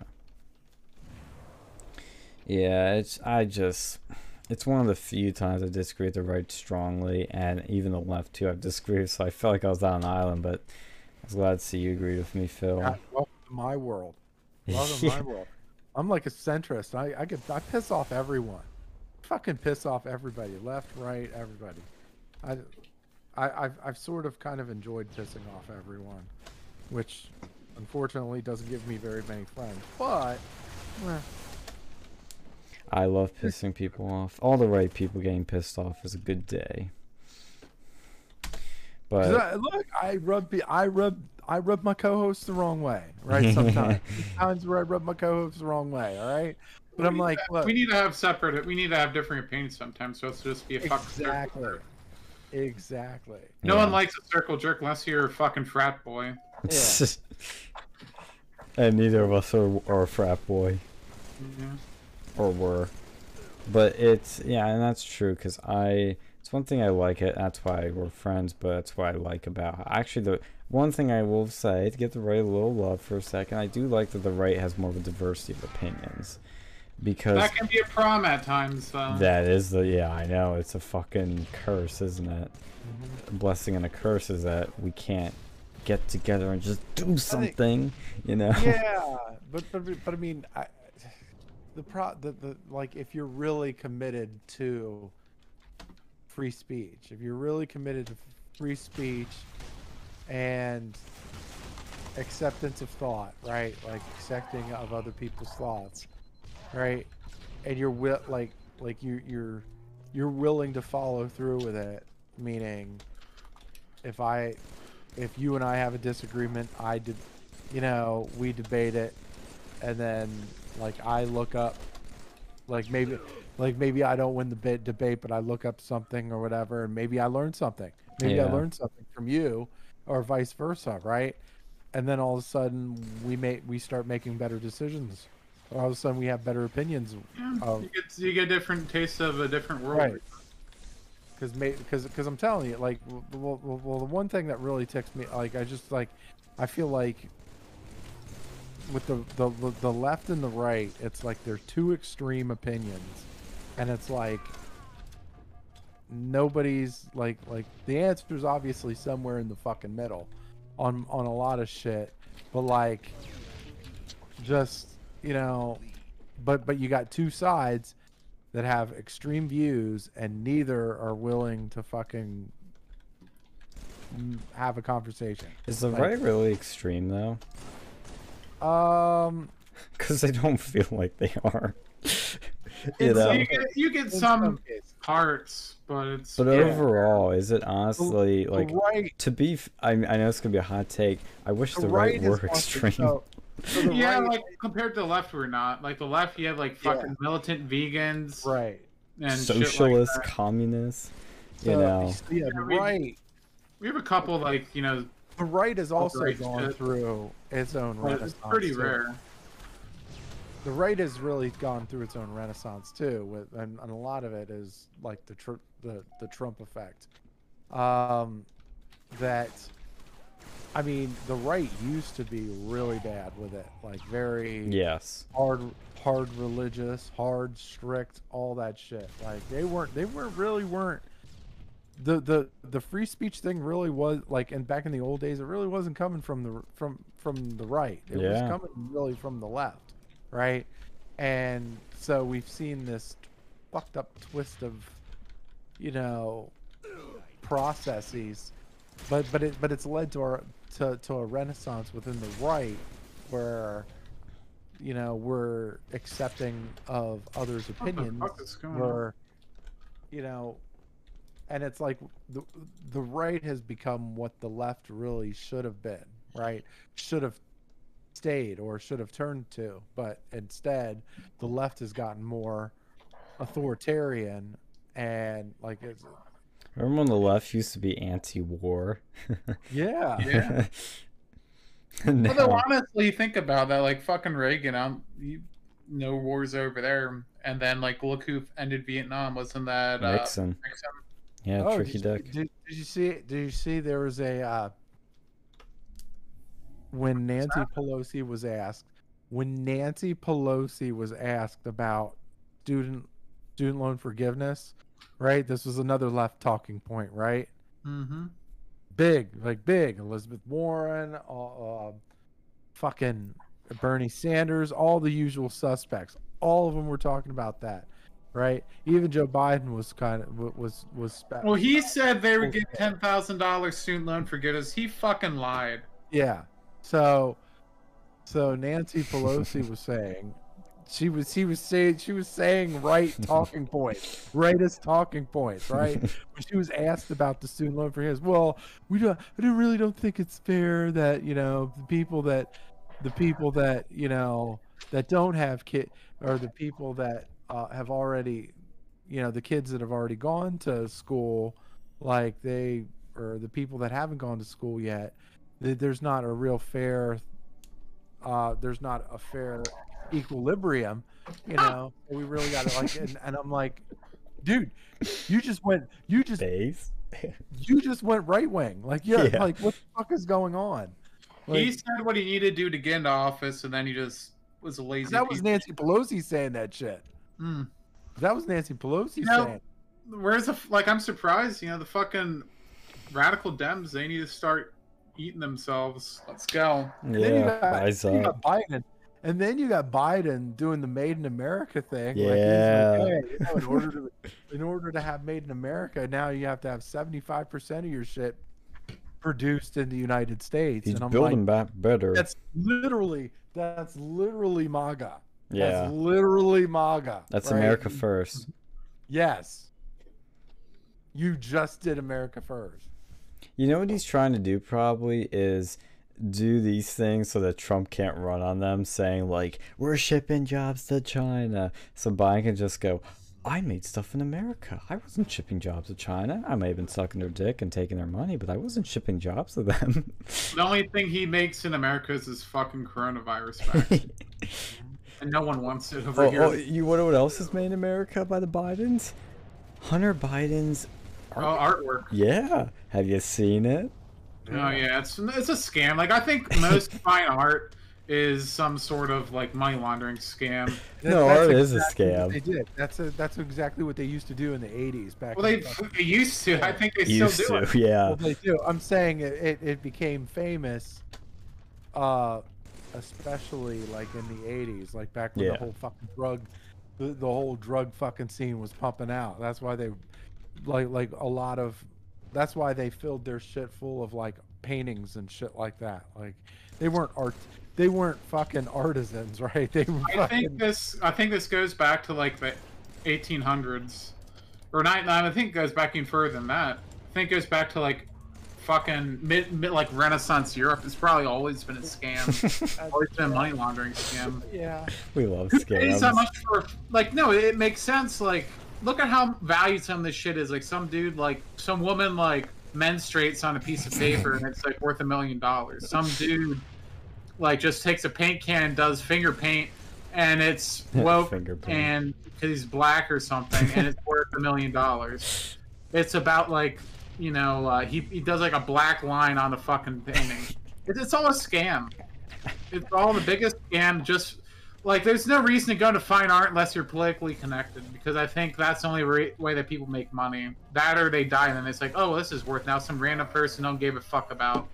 Yeah, it's I just it's one of the few times I disagree with the right strongly and even the left too. I've disagreed so I felt like I was on an island, but I was glad to see you agree with me, Phil. God, welcome to my world. *laughs* Welcome to my world. I'm like a centrist. I i get i piss off everyone. Fucking piss off everybody left right everybody. I I, I've, I've sort of kind of enjoyed pissing off everyone, which unfortunately doesn't give me very many friends. But eh, I love pissing people off. All the right people getting pissed off is a good day. But I, look, I rub pe- I rub I rub my co-hosts the wrong way, right? *laughs* Sometimes, There's times where I rub my co-hosts the wrong way, all right. But We I'm like, to- look, we need to have separate. We need to have different opinions sometimes. So it's just be a fucking circle exactly, jerk. exactly. No Yeah. one likes a circle jerk unless you're a fucking frat boy. Yeah. *laughs* and neither of us are, are a frat boy. Yeah. Or were. But it's yeah, and that's true because I it's one thing I like it. That's why we're friends. But that's what I like about actually the one thing I will say to give the right a little love for a second. I do like that the right has more of a diversity of opinions. because That can be a problem at times. Though. that is the yeah I know it's a fucking curse, isn't it? Mm-hmm. A blessing and a curse is that we can't get together and just do something, you know? yeah, *laughs* but but but I mean, I, the pro the, the like if you're really committed to free speech, if you're really committed to free speech and acceptance of thought, right? Like accepting of other people's thoughts, right? And you're wi- like like you you're you're willing to follow through with it, meaning if I if you and I have a disagreement, I did you know, we debate it and then like I look up like maybe like maybe I don't win the bit debate but I look up something or whatever and maybe I learn something. Maybe I Yeah. learned something from you or vice versa, right? And then all of a sudden we make we start making better decisions. All of a sudden we have better opinions Yeah, of you get you get different tastes of a different world. Right. because because because I'm telling you, like, well, well, well, the one thing that really ticks me, like, I just like, I feel like with the the the left and the right, it's like they're two extreme opinions, and it's like nobody's like like the answer is obviously somewhere in the fucking middle, on on a lot of shit, but like, just you know, but but you got two sides that have extreme views and neither are willing to fucking have a conversation. Is the Like- right really extreme though? Um, *laughs* Because I don't feel like they are. *laughs* you It's know. You get you get in some cases. parts, but it's But Yeah. overall, is it honestly The like right, to be? I I know it's gonna be a hot take. I wish the, the, right, right, were extreme. *laughs* So, so yeah, right, like compared to the left, we're not. Like the left, you have like Yeah. fucking militant vegans right. and shit like Socialist, that. communists. So, You know. yeah, the we- right, We have a couple like you know, the right has also right gone shit. through its own but renaissance. it's pretty too. rare. the right has really gone through its own renaissance too with and, and a lot of it is like the tr- the the trump effect um that i mean the right used to be really bad with it like very Yes. hard hard religious hard strict all that shit like they weren't they weren't really weren't the the the free speech thing really was like and back in the old days it really wasn't coming from the from from the right. It was coming really from the left right? And so we've seen this fucked up twist of you know processes but but it but it's led to our to, to a renaissance within the right where you know we're accepting of others opinions fuck is going on? we're you know and it's like the the right has become what the left really should have been right should have stayed or should have turned to but instead the left has gotten more authoritarian and like it's Remember when the left used to be anti-war? *laughs* yeah Yeah. now, Although honestly, think about that. Like fucking Reagan, um, you, no wars over there, and then like look who ended Vietnam. Wasn't that uh, Nixon. Nixon? Yeah, Oh, tricky did, duck. You, did, did you see? Did you see there was a uh, when Nancy Pelosi was asked when Nancy Pelosi was asked about student student loan forgiveness, right? This was another left talking point, right? Mm-hmm. Big, like big. Elizabeth Warren, uh, uh, fucking Bernie Sanders, all the usual suspects. All of them were talking about that, right? Even Joe Biden was kind of was was. spe- Well, he said they would get ten thousand dollars student loan forgiveness. He fucking lied. Yeah. So so Nancy Pelosi was saying she was she was saying she was saying right talking *laughs* points, rightest talking points, right? when she was asked about the student loan for his, well, we don't I don't really don't think it's fair that, you know, the people that the people that, you know, that don't have kid or the people that uh, have already you know, the kids that have already gone to school like they or the people that haven't gone to school yet th- there's not a real fair uh there's not a fair equilibrium you know we really got to like and, and i'm like dude you just went you just Days? you just went right wing like yeah, Yeah. like what the fuck is going on he said what he needed to do to get into office, and then he just was a lazy. That was. Nancy Pelosi saying that shit. Hmm. That was Nancy Pelosi You know, saying. Where's the like? I'm surprised. You know, the fucking radical Dems. They need to start eating themselves. Let's go. And then you Yeah, got, rise then you got Biden, and then you got Biden doing the Made in America thing. Yeah. Like he's like, hey, you know, in order to in order to have Made in America, now you have to have seventy five percent of your shit produced in the United States. He's and I'm building like, back better. that's literally that's literally MAGA. Yeah, That's literally MAGA. that's right? America first. Yes. You just did America first. You know what he's trying to do probably is do these things so that Trump can't run on them, saying like we're shipping jobs to China, so Biden can just go. I made stuff in America. I wasn't shipping jobs to China. I may have been sucking their dick and taking their money, but I wasn't shipping jobs to them. The only thing he makes in America is his fucking coronavirus back, *laughs* and no one wants it over oh, here. oh, you wonder what else is made in America by the Bidens? Hunter Biden's. Oh, artwork. Yeah, have you seen it? Oh yeah, it's it's a scam. Like I think most *laughs* fine art is some sort of like money laundering scam. That- No, that's art is a scam. They did. That's a, that's exactly what they used to do in the '80s. Back. Well, they, the- *laughs* they used to. I think they Used still do to, it. yeah. Well, they do. I'm saying it, it, it became famous, uh, especially like in the '80s, like back when Yeah. the whole fucking drug, the, the whole drug fucking scene was pumping out. That's why they, like like a lot of, that's why they filled their shit full of like paintings and shit like that. Like they weren't art, they weren't fucking artisans, *laughs* right? They were I fucking. think this. I think this goes back to like the 1800s, or not. not I think it goes back even further than that. I think it goes back to like fucking mid, mid like Renaissance Europe. It's probably always been a scam. *laughs* always been a money laundering scam. yeah. we love Who pays that scams. much for like no it makes sense like look at how valued some of this shit is like some dude like some woman like menstruates on a piece of paper and it's like worth a million dollars some dude like just takes a paint can and does finger paint and it's *laughs* woke Finger paint. and because he's black or something and it's worth a million dollars it's about like you know uh, he, he does like a black line on the fucking painting. It's, it's all a scam. It's all the biggest scam just like there's no reason to go to fine art unless you're politically connected because i think that's the only way that people make money. That or they die and then it's like oh this is worth now some random person don't give a fuck about.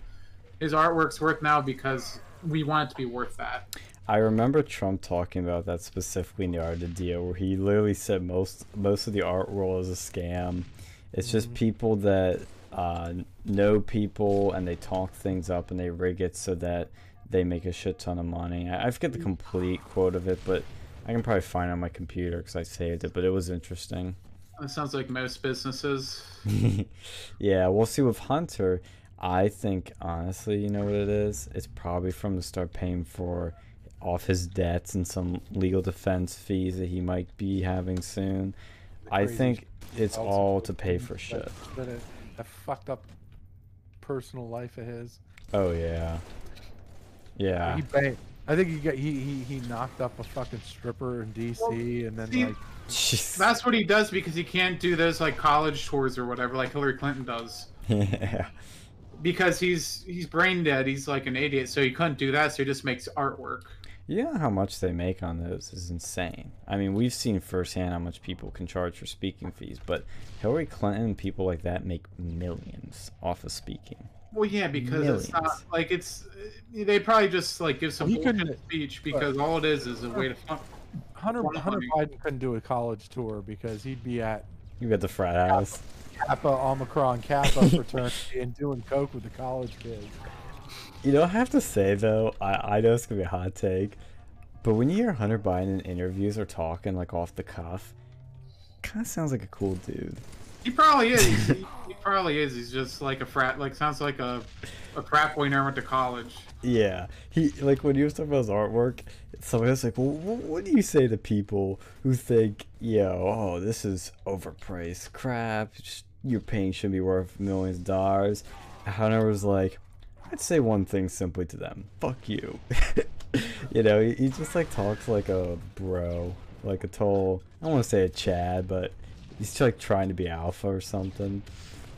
His artwork's worth now because we want it to be worth that. I remember Trump talking about that specifically in the art of the deal, where he literally said most most of the art world is a scam. It's just people that uh, know people and they talk things up and they rig it so that they make a shit ton of money. I, I forget the complete quote of it, but I can probably find it on my computer because I saved it. But it was interesting. that sounds like most businesses *laughs* yeah, we'll see with Hunter. I think honestly, you know what it is? It's probably from to start paying for off his debts and some legal defense fees that he might be having soon. I think it's Also, all to pay for shit. That uh, a, a fucked up personal life of his. Oh yeah. Yeah. He banged. I think he got he, he he knocked up a fucking stripper in DC and then see, like Jeez. that's what he does because he can't do those like college tours or whatever like hillary clinton does *laughs* yeah. because he's he's brain dead he's like an idiot so he couldn't do that so he just makes artwork You know how much they make on those is insane. I mean, we've seen firsthand how much people can charge for speaking fees, but Hillary Clinton people like that make millions off of speaking. Well, yeah, because it's not like it's. Eh, they probably just like give some He bullshit speech because all it is is a way to. Fun- Hunter One Hunter money. Biden couldn't do a college tour because he'd be at You got the frat house. Kappa Omicron Kappa *laughs* fraternity and doing coke with the college kids. You know, I have to say though, I, I know it's gonna be a hot take, but when you hear Hunter Biden in interviews or talking like off the cuff, kind of sounds like a cool dude. he probably is. he, he probably is. He's just like a frat. Like sounds like a a frat boy never went to college. Yeah, he like when he was talking about his artwork, somebody was like, "Well, what do you say to people who think, yo, oh, this is overpriced crap? Just, your paint should be worth millions of dollars." Hunter was like, "I'd say one thing simply to them: fuck you." *laughs* you know, he, he just like talks like a bro, like a total. I don't want to say a Chad, but he's like trying to be alpha or something.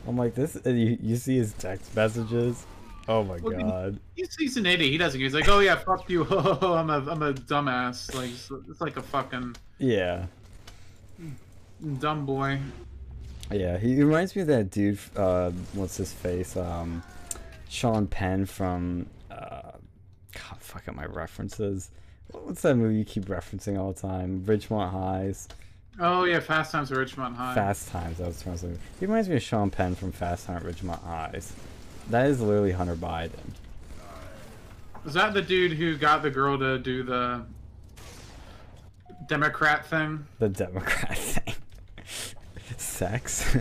I'm like this. And you, you see his text messages. Oh my Well, god. He's, he's an idiot. He doesn't. He's like, oh yeah, fuck you. *laughs* I'm a I'm a dumbass. Like it's, it's like a fucking Yeah. dumb boy. Yeah, he reminds me of that dude. Uh, what's his face? Um, Sean Penn from. Uh, God, fuck up my references. What's that movie you keep referencing all the time? Richmond Highs, Oh yeah, Fast Times at Richmond High. Fast Times. I was trying to say. He reminds me of Sean Penn from Fast Times at Ridgemont Highs. That is literally Hunter Biden. Is that the dude who got the girl to do the Democrat thing? The Democrat *laughs* thing. Sex.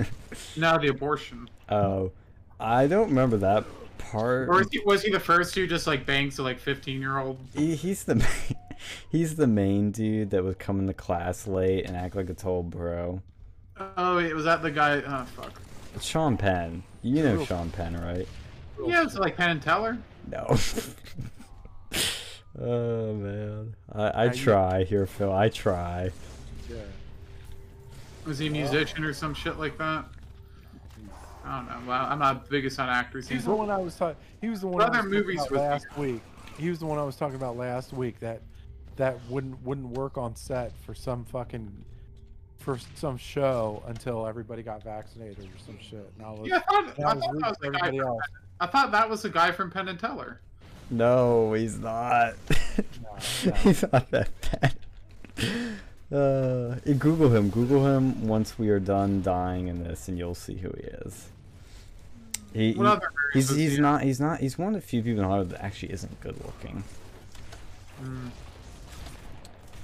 No, the abortion. oh, I don't remember that part. Or was he, was he the first who just like bangs a like 15 year old? He, he's the main, *laughs* he's the main dude that would come into class late and act like a total bro. Oh, wait, was that the guy? Oh fuck. It's Sean Penn. You know Real- Sean Penn, right? Yeah, it's like Penn and Teller. No. *laughs* oh man, I, I Now you- try here, Phil. I try. Yeah. Was he a musician or some shit like that? I don't know. Well, I'm not the biggest on actors. He's He's the one I was talking. He was the one I was other talking movies about was he last week. He was the one I was talking about last week. That that wouldn't wouldn't work on set for some fucking for some show until everybody got vaccinated or some shit. Now let's Yeah, I thought, now I let's thought that was the guy. From, else. I thought that was the guy from Penn and Teller. No, he's not. *laughs* no. he's not that bad. Uh, Google him. Google him once we are done dying in this, and you'll see who he is. He, he- he's he's he not he's not he's one of the few people in Hollywood that actually isn't good looking. Mm.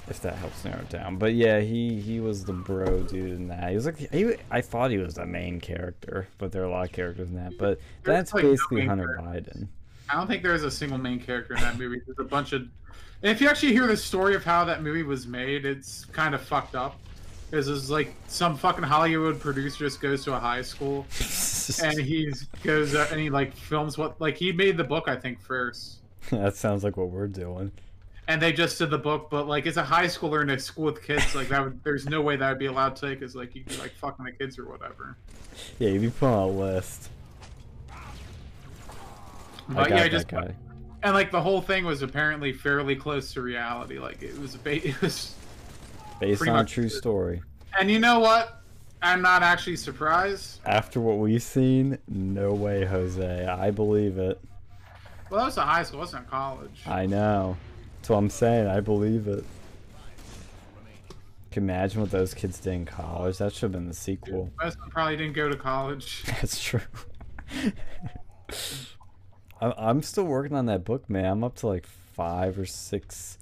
If that helps narrow it down, but yeah, he he was the bro dude in that. He was like he, I thought he was the main character, but there are a lot of characters in that. But There's, that's like, basically main Hunter. Biden. I don't think there's a single main character in that movie. There's a bunch of. If you actually hear the story of how that movie was made, it's kind of fucked up. Because it's like some fucking Hollywood producer just goes to a high school *laughs* and he goes uh, and he like films what like he made the book I think first. *laughs* that sounds like what we're doing. And they just did the book, but like it's a high schooler in a school with kids. Like that, would, there's no way that would be allowed to because like you'd be like fucking the kids or whatever. Yeah, you'd be put on a list. I But got yeah, that just guy. and like the whole thing was apparently fairly close to reality. Like it was, *laughs* it was Based on a true it. story. And you know what? I'm not actually surprised. After what we've seen, no way, Jose. I believe it. Well, that was a high school, wasn't a college. I know. That's what I'm saying. I believe it. Can imagine what those kids did in college? That should have been the sequel. Most probably didn't go to college. *laughs* *laughs* That's true. I'm I'm still working on that book, man. I'm up to like five or six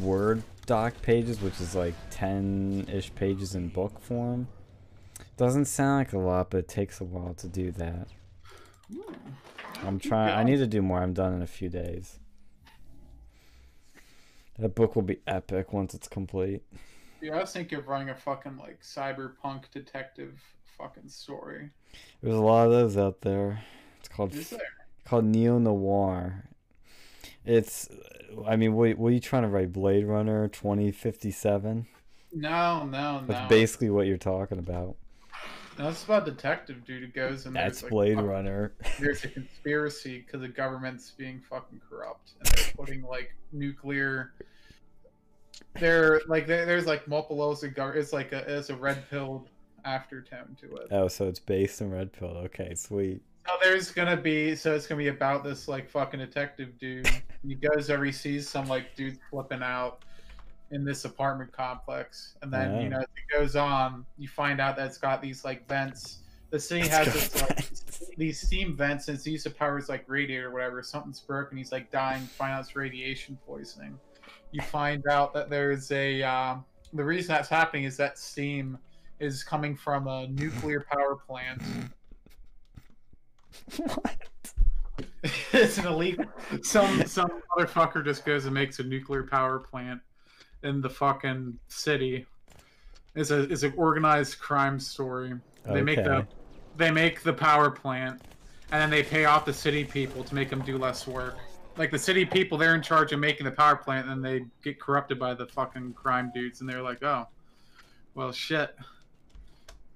Word doc pages, which is like 10 ish pages in book form. Doesn't sound like a lot, but it takes a while to do that. Hmm. I'm trying. I need to do more. I'm done in a few days. That book will be epic once it's complete. Yeah, I was thinking of running a fucking like cyberpunk detective fucking story. There's a lot of those out there. It's called called neo noir. It's, I mean, what, what are you trying to write? Blade Runner 2057? No, no, no. That's basically what you're talking about. That's about detective dude who goes and That's like, Blade Runner. There's a *laughs* conspiracy because the government's being fucking corrupt and they're putting like nuclear. They're like there- there's like multiple levels. It's like a it's a red pilled aftertone to it. Oh, so it's based in Red Pill. Okay, sweet. So there's gonna be so it's gonna be about this like fucking detective dude. He goes there, he sees some like dude flipping out in this apartment complex, and then Yeah. you know as it goes on, you find out that it's got these like vents. The city has this like these steam vents, and it's used to power his like radiator or whatever. Something's broken, he's like dying. Find out it's radiation poisoning. You find out that there's a um, the reason that's happening is that steam is coming from a nuclear power plant. What? it's an illegal. Some some motherfucker just goes and makes a nuclear power plant in the fucking city. It's a it's an organized crime story. They make the they make the power plant, and then they pay off the city people to make them do less work. Like the city people, they're in charge of making the power plant, and then they get corrupted by the fucking crime dudes, and they're like, oh, well, shit.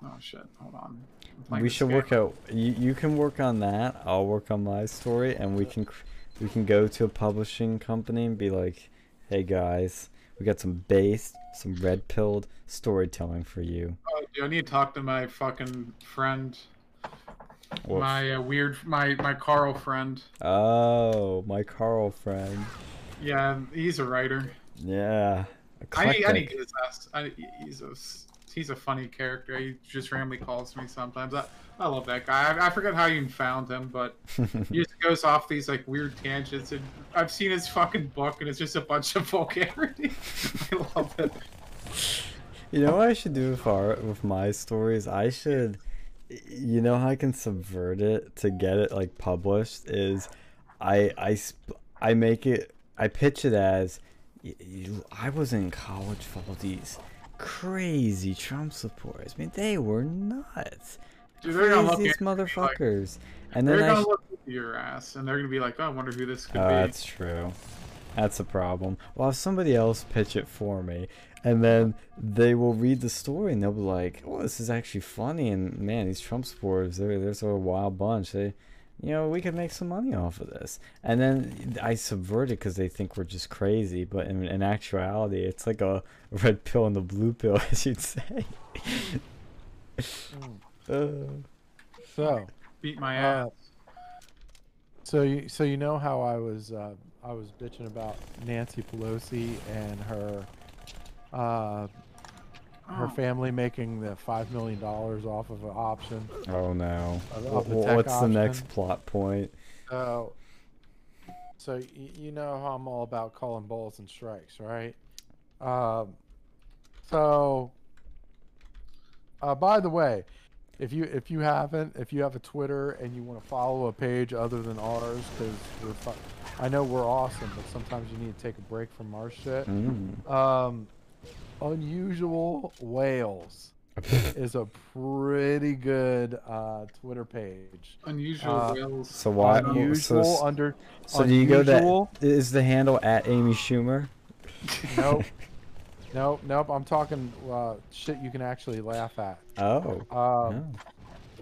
Oh shit! Hold on. We should work out. You you can work on that. I'll work on my story, and we can we can go to a publishing company and be like, "Hey guys, we got some base, some red pilled storytelling for you." Oh, dude, I need to talk to my fucking friend, my uh, weird, my my Carl friend. Oh, my Carl friend. Yeah, he's a writer. Yeah. I need, I need to get his ass. I, he's a he's a funny character. He just randomly calls me sometimes. I, I love that guy. I, I forget how you found him, but *laughs* he just goes off these like weird tangents. And I've seen his fucking book, and it's just a bunch of *laughs* vulgarity. I love it. You know what I should do with our with my stories? I should you know how I can subvert it to get it like published is I I sp- I make it I pitch it as you, I was in college for all these crazy Trump supporters. I mean, they were nuts. Dude, they're gonna look Craziest at like- motherfuckers. and then They're gonna sh- look at your ass, and they're gonna be like, "Oh, I wonder who this could Oh, be." that's true. That's a problem. Well, if somebody else pitch it for me, and then they will read the story and they'll be like, "Oh, this is actually funny." And man, these Trump supporters, they're they're sort of a wild bunch. They, you know, we could make some money off of this. And then I subvert it because they think we're just crazy. But in, in actuality, it's like a *laughs* red pill and the blue pill, *laughs* as you'd say. Uh, So, Beat my Uh, ass. so you so you know how I was uh, I was bitching about Nancy Pelosi and her uh, her Oh, family making the five million dollars off of an option. oh no! Of- of the wh- tech What's the next plot point? So, so y- you know how I'm all about calling balls and strikes, right? Um, so, uh, by the way, if you if you haven't, if you have a Twitter and you want to follow a page other than ours, because I know we're awesome, but sometimes you need to take a break from our shit. Mm. Um, unusual whales *laughs* is a pretty good uh, Twitter page. unusual uh, whales. So why? Unusual so, under. So do you go unusual- that is the handle at Amy Schumer? Nope. *laughs* nope. Nope. I'm talking uh, shit you can actually laugh at. Oh. Um, oh.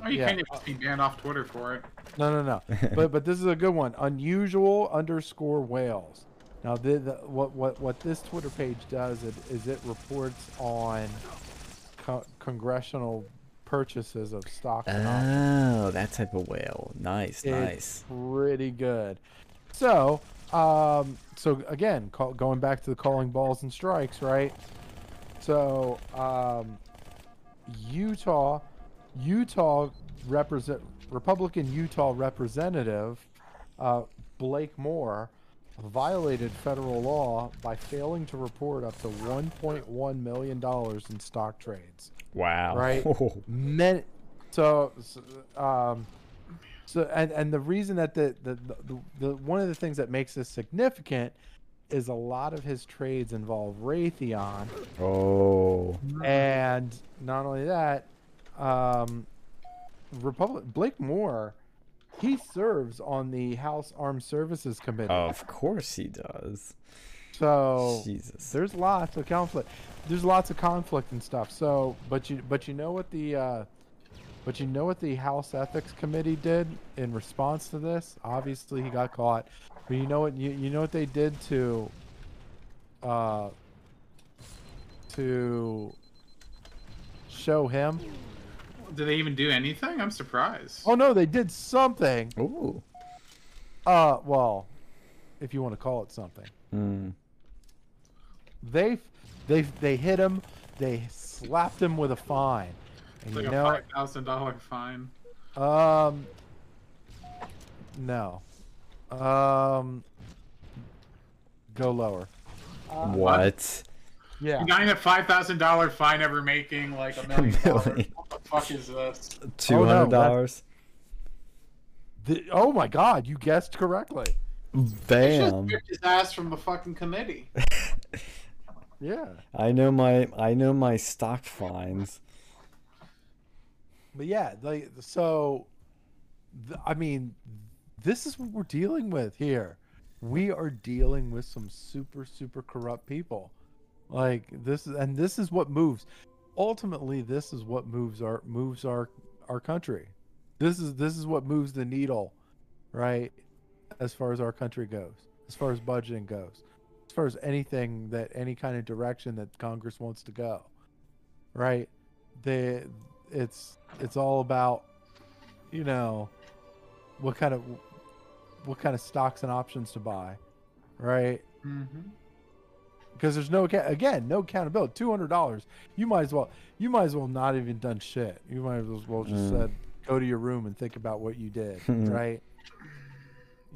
Oh, you yeah. can't just be banned off Twitter for it. No, no, no. *laughs* but but this is a good one. Unusual underscore whales. Now, the, the, what what what this Twitter page does it, is it reports on co- congressional purchases of stocks. and. Oh, that type of whale. Nice, It's nice. pretty good. So, um, so again, call, going back to the calling balls and strikes, right? So, um, Utah, Utah represent Republican Utah representative uh, Blake Moore violated federal law by failing to report up to 1.1 million dollars in stock trades. Wow. right. *laughs* Men, so, so, um, so and and the reason that the the, the the one of the things that makes this significant is a lot of his trades involve Raytheon, oh. and not only that, um, Republic Blake Moore, he serves on the House Armed Services Committee. Of course he does. so Jesus. there's lots of conflict. There's lots of conflict and stuff. So, but you but you know what the uh, but you know what the House Ethics Committee did in response to this? Obviously, he got caught. But you know what you, you know what they did to uh to show him? Did they even do anything? I'm surprised. Oh no, they did something. Ooh. Uh, well, if you want to call it something. Mm. They they they hit him. They slapped him with a fine. And like you a five thousand dollar fine. um, no, um, go lower. Uh, what? Yeah. The guy in a five thousand dollar fine ever making like a million *laughs* dollars. Million. What the fuck is this? Two Oh, no, hundred dollars? The, oh my God, you guessed correctly. He just Bam. ripped his ass from the fucking committee. *laughs* Yeah. I know my I know my stock fines. But yeah, like so. Th- I mean, this is what we're dealing with here. We are dealing with some super super corrupt people. Like this is, and this is what moves. Ultimately, this is what moves our moves our our country. This is this is what moves the needle, right? As far as our country goes, as far as budgeting goes, as far as anything that any kind of direction that Congress wants to go, right? They, it's it's all about, you know, what kind of what kind of stocks and options to buy, right? Mm-hmm. Because there's no again no accountability. Two hundred dollars. You might as well you might as well not even done shit. You might as well just Mm. said go to your room and think about what you did. *laughs* Mhm. right.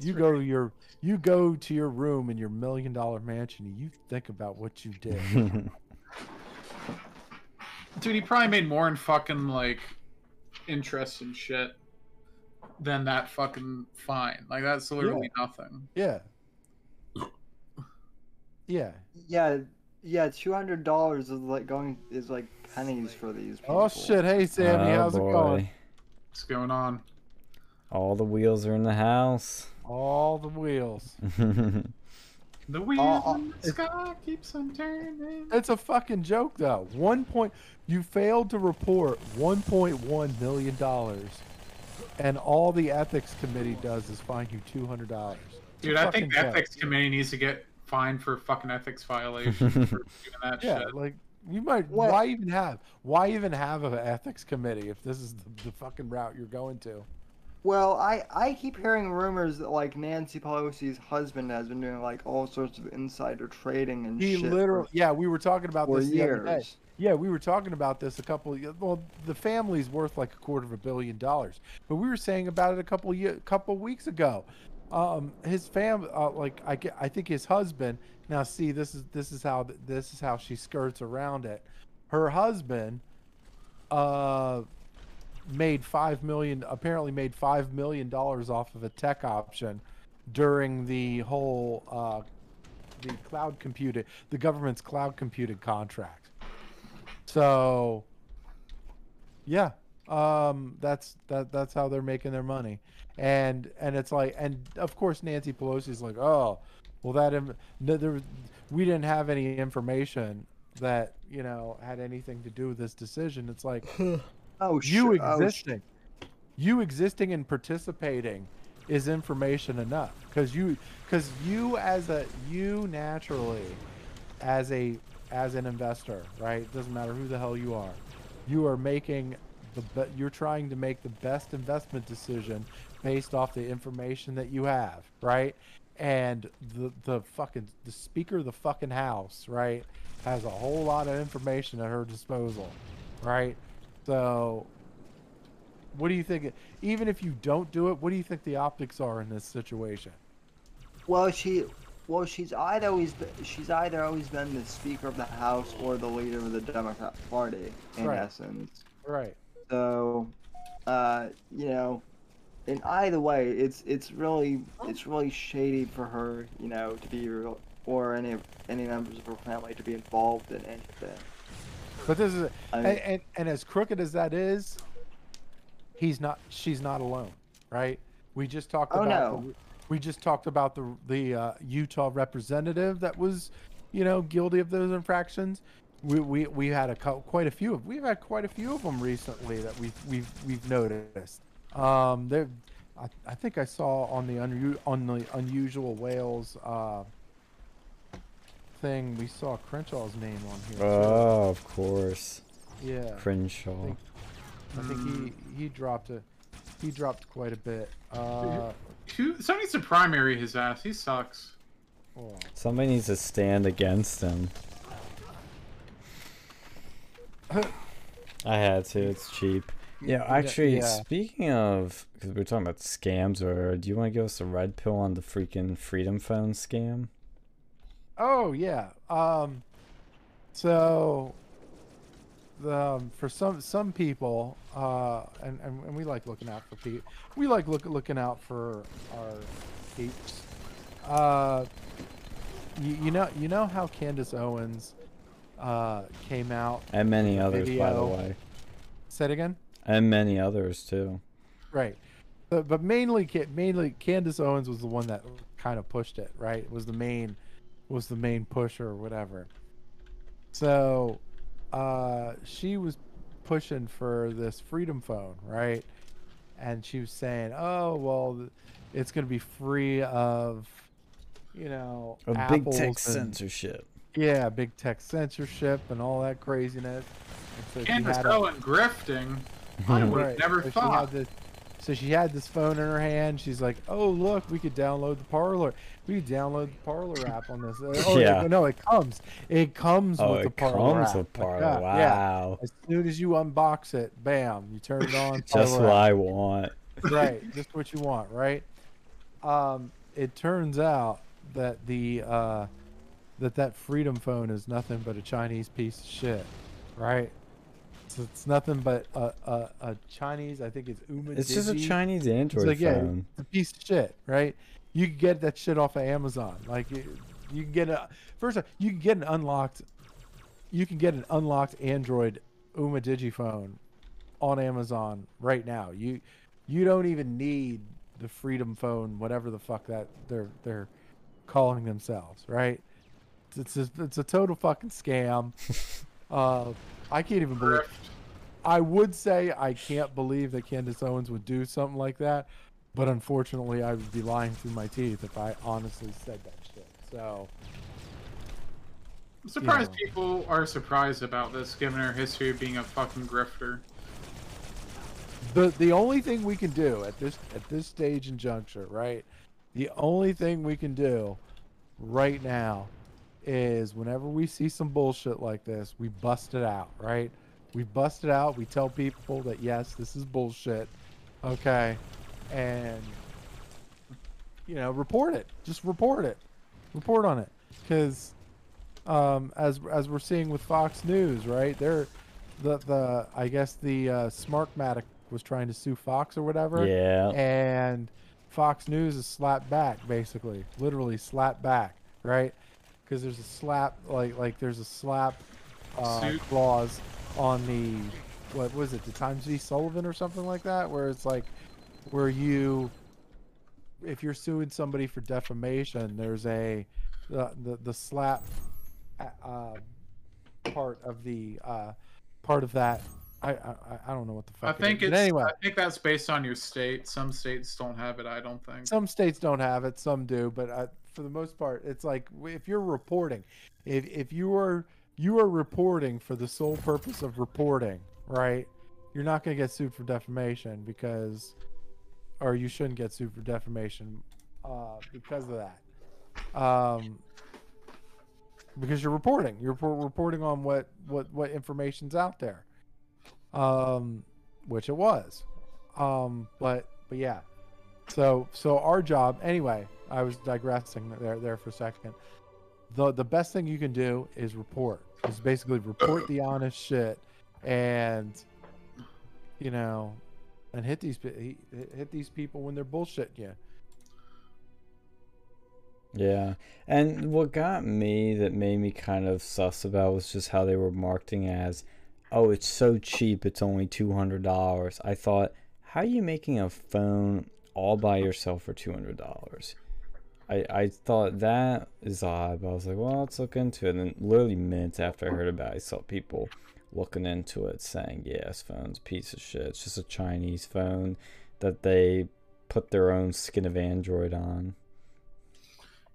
You go to your you go to your room in your million dollar mansion and you think about what you did. *laughs* Dude, he probably made more in fucking like interest and shit than that fucking fine. Like that's literally nothing. yeah. Yeah. Yeah, yeah. Two hundred dollars is like going is like pennies for these people. Oh shit! Hey Sammy, Oh, how's it going? What's going on? All the wheels are in the house. All the wheels. *laughs* The wheels uh, in the sky keeps on turning. It's a fucking joke though. One point you failed to report one point one million dollars, and all the ethics committee does is fine you two hundred dollars. Dude, I think the ethics committee needs to get fined for fucking ethics violation *laughs* for doing that Yeah, shit. like you might. What- Why even have? Why even have an ethics committee if this is the, the fucking route you're going to? Well, I I keep hearing rumors that like Nancy Pelosi's husband has been doing like all sorts of insider trading and He shit for- literally. Yeah, we were talking about for this the other day. years. Yeah, we were talking about this a couple. Of, well, the family's worth like a quarter of a billion dollars, but we were saying about it a couple year, couple weeks ago. Um, his fam, uh, like I, I think his husband. Now, see, this is this is how this is how she skirts around it. Her husband, uh, made five million. Apparently, made five million dollars off of a tech option during the whole uh, the cloud computing, the government's cloud computing contract. So, yeah, um, that's that that's how they're making their money, and and it's like, and of course Nancy Pelosi's like, oh, well that Im- no, there, we didn't have any information that you know had anything to do with this decision. It's like *laughs* Oh, you sh- oh, sh- existing you existing and participating is information enough because you because you as a you naturally as a as an investor right it doesn't matter who the hell you are you are making the you're trying to make the best investment decision based off the information that you have right and the the fucking the speaker of the fucking house right has a whole lot of information at her disposal right so what do you think even if you don't do it what do you think the optics are in this situation Well, she, well, she's either always been, she's either always been the Speaker of the House or the leader of the Democrat Party in Right. essence. right So, uh, you know, in either way, it's it's really it's really shady for her, you know, to be real, or any any members of her family to be involved in anything. but this is I and, and, and as crooked as that is he's not she's not alone right we just talked Oh, about no. the, we just talked about the the uh, utah representative that was you know guilty of those infractions we we, we had a cou- quite a few of we've had quite a few of them recently that we've we've we've noticed um there I, I think I saw on the unu- on the unusual whales uh, thing we saw Crenshaw's name on here. too. oh, of course. yeah, Crenshaw. I think he he dropped a he dropped quite a bit. Uh, Who, somebody needs to primary his ass. He sucks. hold on. Somebody needs to stand against him. I had to. It's cheap. Yeah, Yeah, actually, yeah. speaking of, because we are talking about scams, or do you want to give us a red pill on the freaking Freedom Phone scam? Oh yeah. Um, so the um, for some some people, uh, and, and and we like looking out for people. We like look looking out for our peeps. Uh, you, you know you know how Candace Owens uh came out. And many others, by the way. Say it again. And many others, too. Right. But, but mainly, mainly Candace Owens was the one that kind of pushed it. Right. Was the main, was the main pusher or whatever. So, uh, she was pushing for this Freedom Phone, right? And she was saying, "Oh, well, it's going to be free of, you know, big tech and- censorship. Yeah, big tech censorship and all that craziness." And so she Candace had a- grifting. I *laughs* would have Right, never so thought. had this, so she had this phone in her hand. She's like, "Oh, look, we could download the Parler. We could download the Parler app on this." Uh, Oh, Yeah. no, it comes. It comes Oh, with the it Parler comes app. with Like, Parler. yeah, yeah. Wow. As soon as you unbox it, bam, you turn it on. *laughs* Just what app. I want. right, just what you want, right? Um, it turns out that the uh, that that Freedom Phone is nothing but a Chinese piece of shit, right? So it's nothing but a, a, a Chinese. I think it's Uma. It's just a Chinese Android It's like yeah, phone. it's a piece of shit, right? You can get that shit off of Amazon. Like you, you can get a first off, you can get an unlocked, you can get an unlocked Android Umidigi phone on Amazon right now. You you don't even need the Freedom Phone, whatever the fuck that they're they're calling themselves, right? It's it's a, it's a total fucking scam. *laughs* uh, I can't even believe. Grift. I would say I can't believe that Candace Owens would do something like that, but unfortunately, I would be lying through my teeth if I honestly said that shit. So I'm surprised know. people are surprised about this, given her history of being a fucking grifter. the the only thing we can do at this at this stage and juncture, right? The only thing we can do right now is whenever we see some bullshit like this, we bust it out, right? We bust it out. We tell people that yes, this is bullshit, okay, and you know, report it. Just report it. Report on it, because um, as as we're seeing with Fox News, right? They're the the I guess the uh, Smartmatic was trying to sue Fox or whatever, Yeah. and Fox News is slapped back, basically, literally slapped back, right? Because there's a SLAPP, like like there's a SLAPP uh, clause on the what was it, the Times v Sullivan or something like that, where it's like where you if you're suing somebody for defamation, there's a the the, the SLAPP uh, uh, part of the uh, part of that. I, I I don't know what the fuck. I think is. it's. But anyway. I think that's based on your state. Some states don't have it. I don't think. Some states don't have it, some do, but uh, for the most part, it's like if you're reporting, if if you are you are reporting for the sole purpose of reporting, right? You're not going to get sued for defamation because, or you shouldn't get sued for defamation uh, because of that. Um, because you're reporting, you're repor- reporting on what what what information's out there, um, which it was, um, but but yeah. So so our job anyway. I was digressing there there for a second. The the best thing you can do is report. Is basically report the *clears throat* honest shit, and you know, and hit these hit hit these people when they're bullshitting you. Yeah. And what got me that made me kind of sus about was just how they were marketing as, oh, it's so cheap, it's only $200. I thought, how are you making a phone all by yourself for $200? I, I thought that is odd, but I was like, well, let's look into it. And then literally minutes after I heard about it, I saw people looking into it saying, yeah, this phone's a piece of shit. It's just a Chinese phone that they put their own skin of Android on.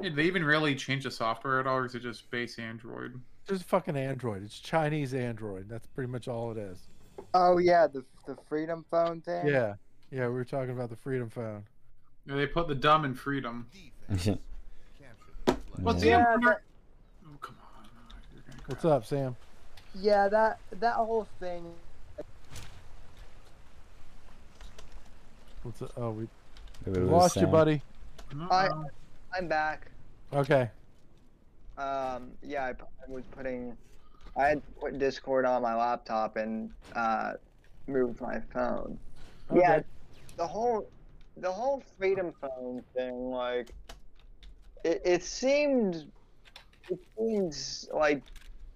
Did they even really change the software at all, or is it just base Android? Just fucking Android. It's Chinese Android. That's pretty much all it is. Oh yeah, the the Freedom Phone thing. Yeah, yeah. We were talking about the Freedom Phone. Yeah, they put the dumb in freedom. What's the Yeah, important? Oh, come on. What's up, Sam? Yeah, that that whole thing. What's up? Oh, we Maybe it was lost you, buddy. I I'm back. Okay. Um, yeah, I, I was putting. I had put Discord on my laptop and uh, moved my phone. Yeah, the whole the whole Freedom Phone thing, like, it, it seemed it seems like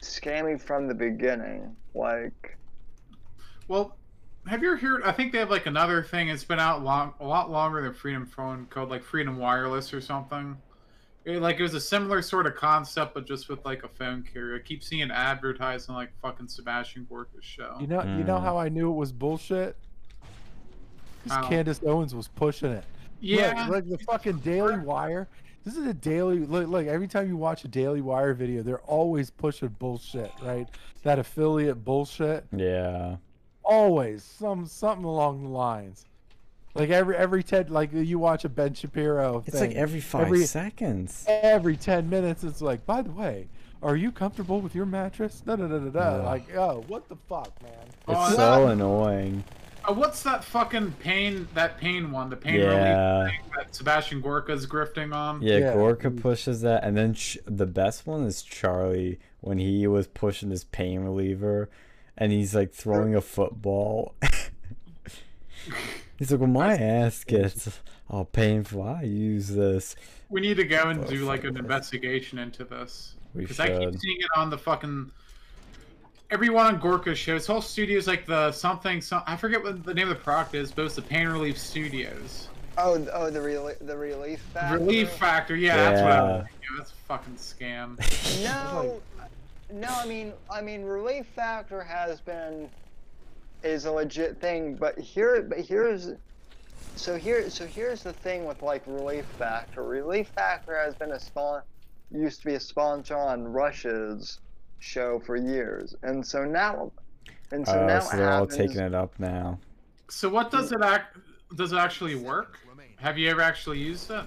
scammy from the beginning. Like, Well, have you heard? I think they have like another thing. It's been out long, a lot longer than Freedom Phone called like Freedom Wireless or something. It, like it was a similar sort of concept, but just with like a phone carrier. I keep seeing advertising like fucking Sebastian Gorka's show. You know, you know Mm. how I knew it was bullshit? Because Candace Owens was pushing it. yeah, like, look, the fucking Daily Wire. This is a daily look. Look, every time you watch a Daily Wire video, they're always pushing bullshit, right? That affiliate bullshit. Yeah. Always some something along the lines. Like every every ten, like you watch a Ben Shapiro. It's thing, like every five every- seconds. every 10 minutes it's like by the way are you comfortable with your mattress da, da, da, da, da. Ugh. like oh what the fuck man Oh, It's I so love- annoying. Uh, what's that fucking pain? That pain one, the pain Yeah. relief thing that Sebastian Gorka's grifting on. Yeah, Yeah. Gorka pushes that, and then ch- the best one is Charlie when he was pushing his pain reliever, and he's like throwing a football. *laughs* he's like, "Well, my ass gets all painful. I use this." We need to go and do like an investigation into this. Because I keep seeing it on the fucking everyone on Gorka's show. His whole studio's like the something. Some, I forget what the name of the product is, but it's the Pain Relief Studios. Oh, oh, the relief, the relief factor. Relief Factor. Yeah, that's what I was thinking. That's a fucking scam. *laughs* No, no. I mean, I mean, relief factor has been is a legit thing, but here, but here's, so here, so here's the thing with like relief factor. Relief factor has been a spawn, used to be a sponsor on Rush's show for years, and so now, and so Oh, now so it they're all taking it up now. So what does it act? Does it actually work? Have you ever actually used it?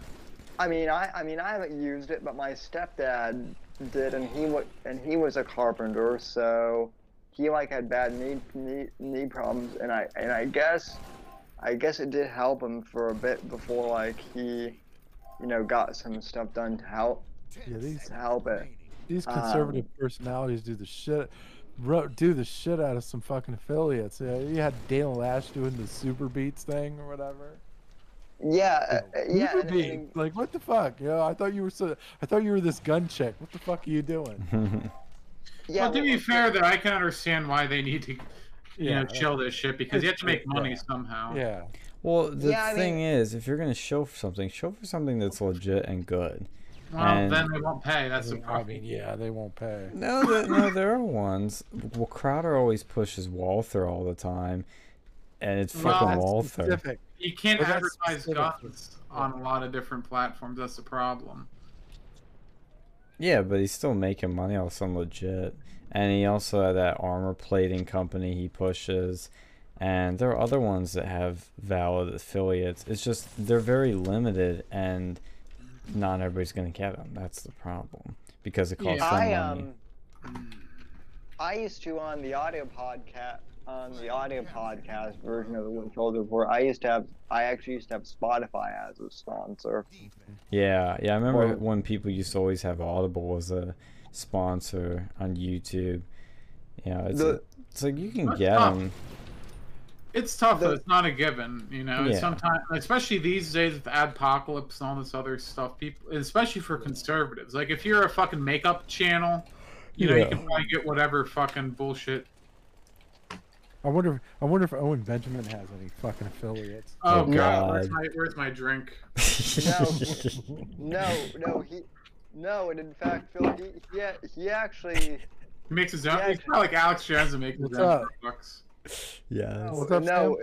I mean, I, I mean, I haven't used it, but my stepdad did, and he wa and he was a carpenter, so he like had bad knee knee, knee problems, and I and I guess, I guess it did help him for a bit before like he, you know, got some stuff done to help yeah these to help it. These Um, conservative personalities do the shit ro- do the shit out of some fucking affiliates yeah you had Dana Loesch doing the SuperBeets thing or whatever Yeah, uh, uh, yeah, and, and, like what the fuck you know i thought you were so i thought you were this gun chick what the fuck are you doing *laughs* yeah. well, to be fair, though, I can understand why they need to, you know, Yeah. chill this shit because you have to make Yeah. money somehow. yeah well, the Yeah, I thing mean- is, if you're gonna show for something, show for something that's legit and good. Well, And- then they won't pay. That's I the mean, I problem. mean yeah they won't pay No, there, no, there are ones. Well, Crowder always pushes Walther all the time, and it's Well, fucking that's Walther. specific You can't Well, that's advertise guns on a lot of different platforms. That's the problem. Yeah, but he's still making money off some legit. And he also had that armor plating company he pushes. And there are other ones that have valid affiliates. It's just they're very limited and not everybody's gonna get them. That's the problem. Because it costs Yeah. them I money. um, I used to on the audio podcast on the audio podcast version of the Winfield Report. I used to have I actually used to have Spotify as a sponsor. Yeah, yeah. I remember Or- when people used to always have Audible as a sponsor on YouTube. You know, it's, The- it's like you can get tough. them. It's tough, The- It's not a given, you know. Yeah. Sometimes, especially these days with Adpocalypse and all this other stuff, people, especially for conservatives. Like, if you're a fucking makeup channel, you know, you can probably get whatever fucking bullshit. i wonder if i wonder if owen benjamin has any fucking affiliates Oh, Oh, god, Where's, my, where's my drink? *laughs* No, no, he no, and in fact, Phil, he he, he actually He makes his own. Yeah, He's not like Alex Jones and makes his own up? Bucks. *laughs* yes. Oh, no, up, no,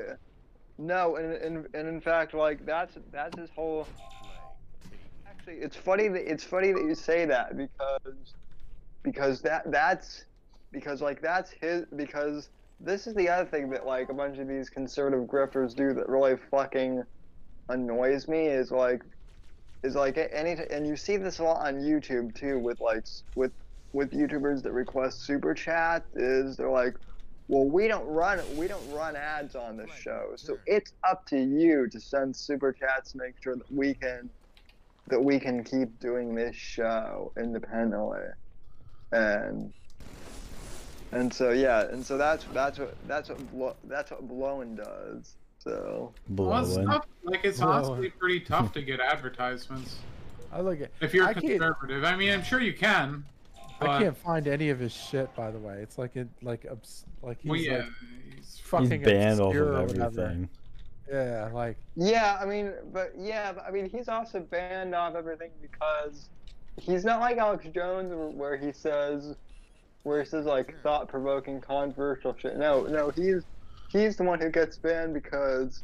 no, and, and and in fact, like that's that's his whole. Actually, it's funny that it's funny that you say that because because that that's because like that's his because this is the other thing that like a bunch of these conservative grifters do that really fucking annoys me is like is like any and you see this a lot on YouTube too with like with with YouTubers that request super chat is they're like well we don't run we don't run ads on the show so it's up to you to send super chats to make sure that we can that we can keep doing this show independently and and so yeah and so that's that's what that's what Blo- that's what blowing does so Well, it's Blowing. tough. Like, it's Blowing. honestly pretty tough to get advertisements *laughs* i look at if you're I can't- conservative. I mean, I'm sure you can. But, I can't find any of his shit, by the way. It's like it, like obs- like he's Well, yeah. like he's He's fucking banned off of everything. Yeah, like Yeah, I mean, but yeah, but I mean, he's also banned off everything because he's not like Alex Jones where- where he says where he says like thought provoking controversial shit. No, no, he's he's the one who gets banned because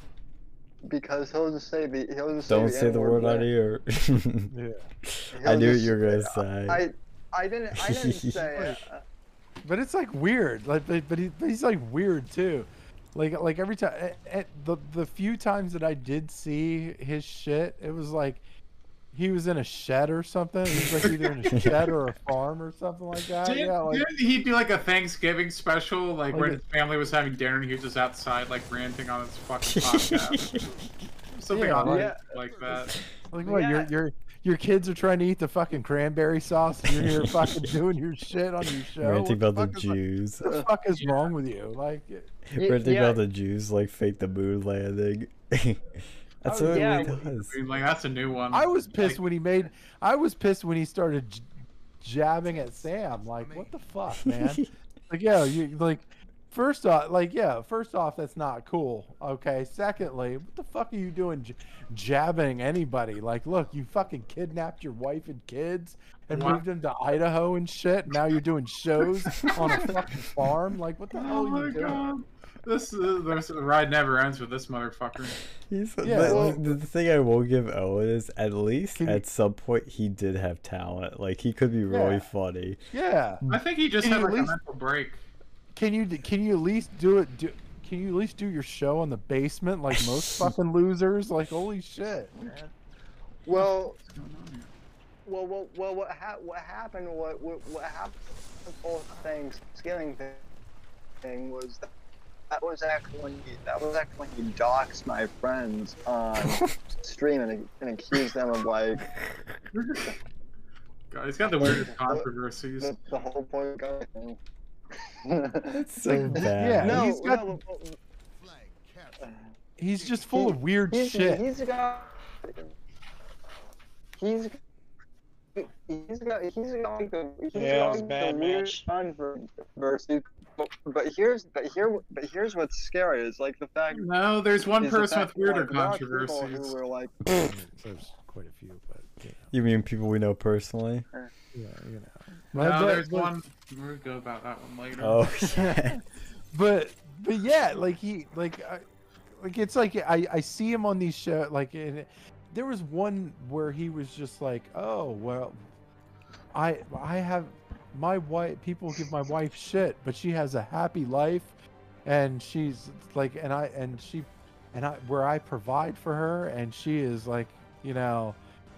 because he'll just say the he'll just Don't say say the N-word word out of when- *laughs* here. Yeah. I he'll knew what you were gonna say. I I didn't I didn't *laughs* say uh, it. Uh, but it's like weird. Like, but, but, he, but he's like weird too. Like, like every time, eh, eh, the the few times that I did see his shit, it was like he was in a shed or something. He was like either in a *laughs* shed or a farm or something like that. Didn't, yeah, like didn't he do like a Thanksgiving special, like Like when a- his family was having dinner and he was just outside, like ranting on his fucking *laughs* podcast? Something Yeah, on like- like, like that. like what? You're Yeah. your your kids are trying to eat the fucking cranberry sauce. And you're here *laughs* fucking doing your shit on your show. Ranting What about the fuck is, like- Jews. What the fuck is *laughs* wrong with you? Like, Y- Ranting yeah. about the Jews like fake the moon landing. *laughs* That's Oh, what yeah. he does. Like that's a new one. I was pissed Like, when he made. I was pissed when he started j- jabbing at Sam. Like, what the fuck, man? like, yeah, you like. First off, like, yeah. First off, that's not cool. Okay. Secondly, what the fuck are you doing, j- jabbing anybody? Like, look, you fucking kidnapped your wife and kids and What? moved them to Idaho and shit. Now you're doing shows on a fucking *laughs* farm. Like, what the hell Oh are you doing? god. This, uh, this ride never ends with this motherfucker. He's, Yeah, but well- the, the thing I will give Owen is at least Can you- at some point he did have talent. Like he could be really Yeah. funny. Yeah. I think he just Can had you like at a least- mental break. Can you can you at least do it? Do, can you at least do your show on the basement like most *laughs* fucking losers? Like holy shit, man. Well, well, well, well what, ha- what happened? What, what, what happened? with The whole Thanksgiving thing, thing was that, that was actually when he, that was actually when he doxed my friends on *laughs* stream and, and accused them of like *laughs* God, he's got the weirdest controversies. the, the whole point of the thing. That's so Yeah. bad. no, he's got- no, He's just full of weird he's, shit. He's got. He's. He's got. He's got like the. He's Yeah, it got was like bad the weird match. controversy. But, but here's but here but here's what's scary is like the fact. No, there's one is the person with weirder like, there are people controversies. Who were like, There's quite a few, but you know, You mean people we know personally? yeah, you know. No, there's but- one. We'll go about that one later. Oh yeah. *laughs* but but yeah, like he like I, like it's like I I see him on these shows like and there was one where he was just like, oh well, I I have my wife. People give my wife shit, but she has a happy life, and she's like, and I and she, and I where I provide for her, and she is like, you know,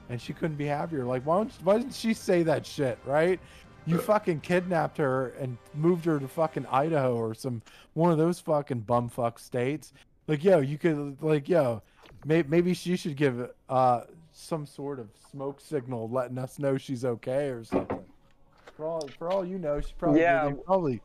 and she couldn't be happier. Like, why don't why didn't she say that shit, right? You fucking kidnapped her and moved her to fucking Idaho or some one of those fucking bumfuck states. Like, yo, you could like, yo, may, maybe she should give uh some sort of smoke signal letting us know she's okay or something. For all for all you know, she probably Yeah. probably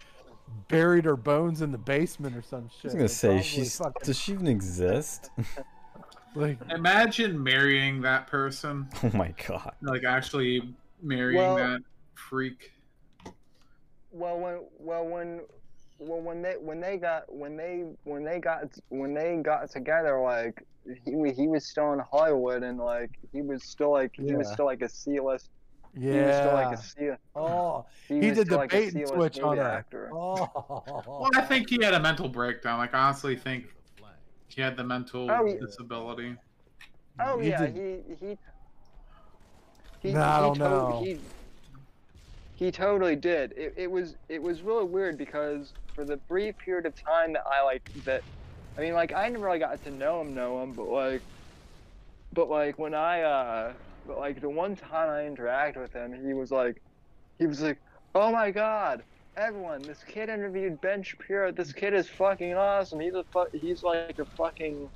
buried her bones in the basement or some shit. I shit. was gonna say probably she's. fucking, Does she even exist? *laughs* like Imagine marrying that person, Oh my god. like actually marrying Well- that freak. well when well when well when they when they got when they when they got when they got together like he he was still in Hollywood and like he was still like he was still like a C list yeah. he was still like a C oh, he, he did the like bait and switch on her. actor. Oh. Well, I think he had a mental breakdown. Like, I honestly think he had the mental Oh, yeah. disability. Oh He yeah, did- he he. He, No, I don't to- know. He, he totally did. It, it was it was really weird because for the brief period of time that I like that, I mean like I never really got to know him, know him, but like, but like when I uh, but like the one time I interacted with him, he was like, he was like, oh my god. Everyone, this kid interviewed Ben Shapiro. This kid is fucking awesome. He's a fu- he's like a fucking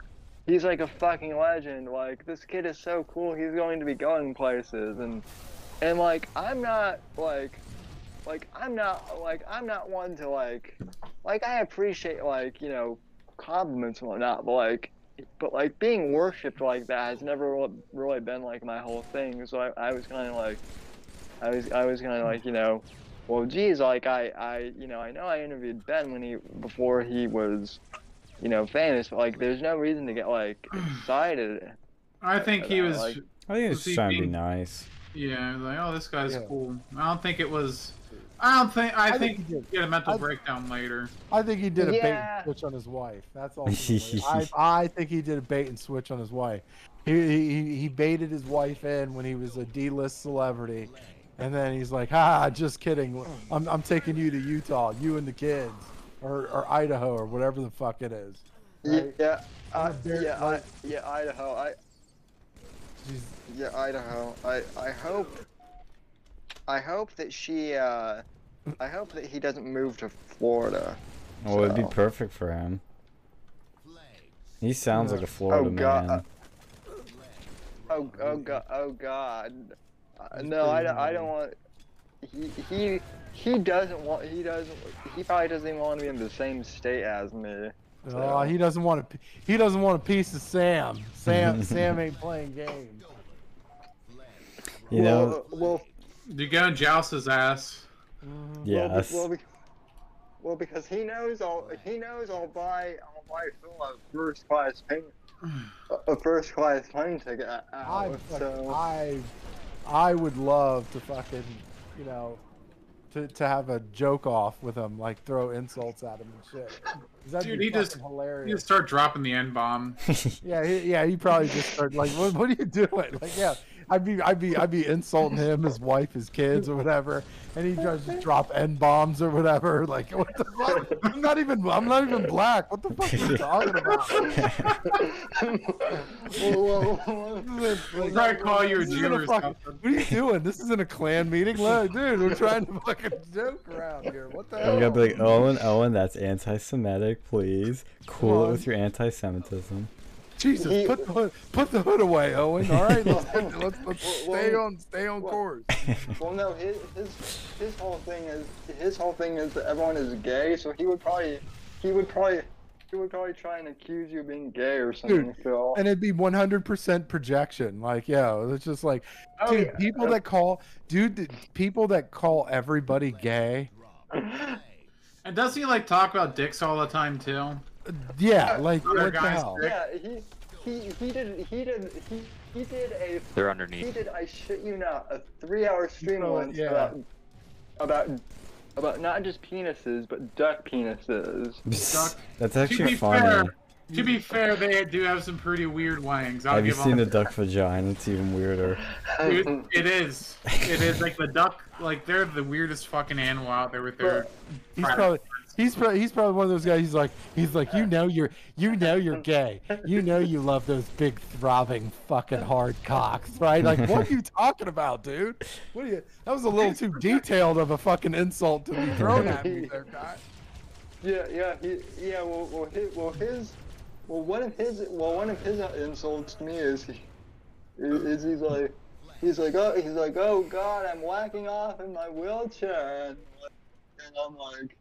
he's like a fucking legend. Like this kid is so cool. He's going to be going places and and like I'm not like like I'm not like I'm not one to like like I appreciate like you know compliments and whatnot, but like but like being worshipped like that has never really been like my whole thing. So I, I was kind of like I was I was kind of like you know well geez like I I you know I know I interviewed Ben when he before he was you know famous but like there's no reason to get like *clears throat* excited I think he was. like- I think Was it's he trying to be nice. Yeah, like, oh, this guy's Yeah. cool. I don't think it was. I don't think. I, I think think, he did. get a mental I- breakdown later. I think he did a bait and switch on his wife. That's all. *laughs* I, I think he did a bait and switch on his wife. He, he he baited his wife in when he was a D-list celebrity, and then he's like, "Ha, just kidding. I'm I'm taking you to Utah, you and the kids, or or Idaho, or whatever the fuck it is." Right? Yeah, uh, I'm yeah, Idaho. I, yeah, Idaho. I She's, yeah, Idaho. I I hope. I hope that she. uh I hope that he doesn't move to Florida. Well, it'd be perfect for him. He sounds like a Florida Oh, God. man. Oh, oh god, oh god. Uh, no, I, don't- I don't want. He he he doesn't want. He doesn't. He probably doesn't even want to be in the same state as me. Oh, he doesn't want a he doesn't want a piece of Sam. Sam *laughs* Sam ain't playing games. You know, Well, uh, well, You go and joust his ass. yes. Well, be- well, because he knows I'll he knows I'll buy I'll buy Phil a first class plane a- a first class plane ticket out. I, so I, I would love to fucking, you know, to, to have a joke off with him, like throw insults at him and shit. That'd Dude, be he just- fucking You just start dropping the N bomb. *laughs* Yeah, he, yeah, he probably just started like, what, what are you doing? Like, yeah, I'd be, I'd be, I'd be insulting him, his wife, his kids, or whatever, and he tries to drop n bombs or whatever. *laughs* Like, what the fuck? I'm not even, I'm not even black. What the fuck are you *laughs* talking about? well, well, well, We'll probably call you a Jew or fucking- something. What are you doing? This isn't a Klan meeting, Look, dude. We're trying to fucking joke around here. What the I'm hell? gonna be like, Owen, Owen, that's anti-Semitic. Please, cool it with your anti-Semitism. Jesus, He- put the hood, put the hood away, Owen. All right, let's *laughs* let's, let's Well, stay well, on stay on well, course. *laughs* Well, no, his his his whole thing is his whole thing is that everyone is gay, so he would probably he would probably he would probably try and accuse you of being gay or something. Phil. And it'd be 100% projection. Like, yeah, it's just like, Oh, dude, yeah. people that call, dude, people that call everybody gay. *laughs* And doesn't he like talk about dicks all the time too? Yeah, like what the hell? dick. yeah, he he he did he did he he did a They're underneath. he underneath. did I shit you not a three hour stream Oh, once yeah. about about about not just penises but duck penises. *laughs* Duck. That's To actually be funny. fair, to be fair, they do have some pretty weird wangs. I'll Have you seen the them. duck vagina? It's even weirder. Dude, it is. It is like the duck. Like they're the weirdest fucking animal out there with their. He's probably parts. He's probably he's probably one of those guys. He's like he's like you know you're you know you're gay. You know you love those big throbbing fucking hard cocks, right? Like what are you *laughs* talking about, dude? What are you? That was a little too detailed of a fucking insult to be thrown at me, there, guy. *laughs* Yeah, yeah, he, yeah. Well, well, his, well, his, well, one of his, well, one of his insults to me is he, is he's like, he's like, oh, he's like, oh God, I'm whacking off in my wheelchair, and, and I'm like,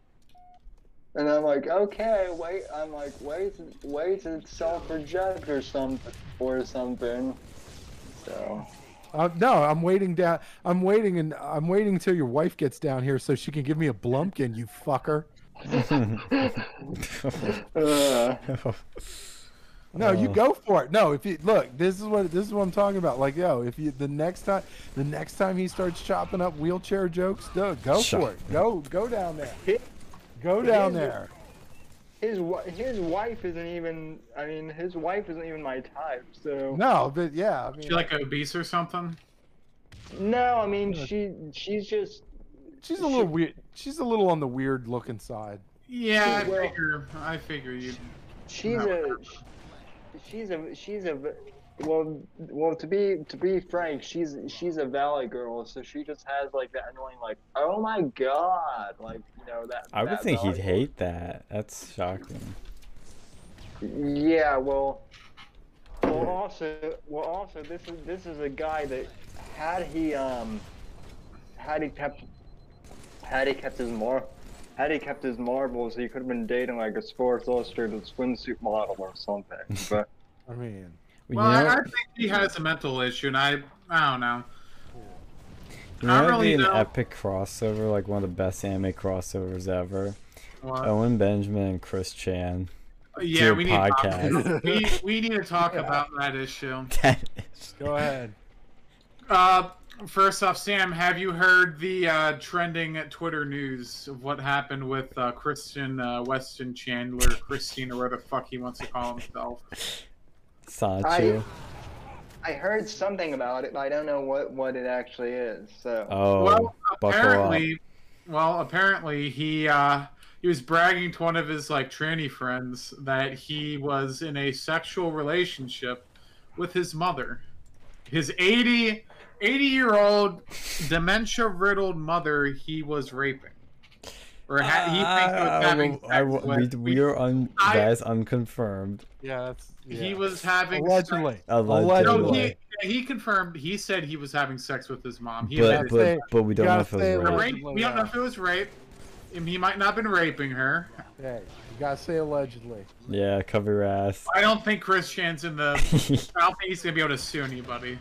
and I'm like, okay, wait, I'm like, wait, wait to self-reject or something, or something. So. Uh, no, I'm waiting down. I'm waiting and I'm waiting until your wife gets down here so she can give me a blumpkin. You fucker. Uh, *laughs* No, you Oh. go for it. No, if you look, this is what this is what I'm talking about. Like, yo, if you the next time the next time he starts chopping up wheelchair jokes, dude, go Shut for it. Go go down there. Go down there. his his wife isn't even. I mean, his wife isn't even my type. So. No, but yeah, I mean, She like a obese or something? No, I mean she she's just she's a little weird. She's a little on the weird looking side. Yeah, I Well- figure. I figure you. she's No. a she's a she's a well well to be to be frank she's she's a valley girl so she just has like that annoying like oh my god like you know that I would that think he'd valley hate that. That's shocking. yeah well well also well also this is this is a guy that had he um had he kept had he kept his mar had he kept his marbles he could have been dating like a sports illustrated swimsuit model or something *laughs* but I mean, You Well, I, know, I think he has a mental issue, and I, I don't know. you know I it'd really be an don't- epic crossover, like one of the best anime crossovers ever. What? Owen Benjamin and Chris Chan. yeah, we a need to talk, podcast. we, *laughs* we need to talk Yeah. about that issue. That is. *laughs* go ahead. Uh, First off, Sam, have you heard the uh, trending Twitter news of what happened with uh, Christian uh, Weston Chandler, Christine, or whatever the fuck he wants to call himself? *laughs* Sanchu. I heard something about it, but I don't know what, what it actually is. So Oh, well, buckle up. apparently, well, apparently he uh, he was bragging to one of his like tranny friends that he was in a sexual relationship with his mother, his 80 80 year old dementia riddled mother. He was raping, or ha- he thinks he was ah, having I will- I will- with. we, we are un, I- that is unconfirmed. Yeah, that's. He was having allegedly. Allegedly. No, he, he confirmed. He said he was having sex with his mom. He But but, say- but we don't know if it was say rape. rape, we don't know if it was rape. and He might not have been raping her. Hey, you gotta say allegedly. Yeah, cover your ass. I don't think Chris Chan's in the. *laughs* I don't think he's gonna be able to sue anybody.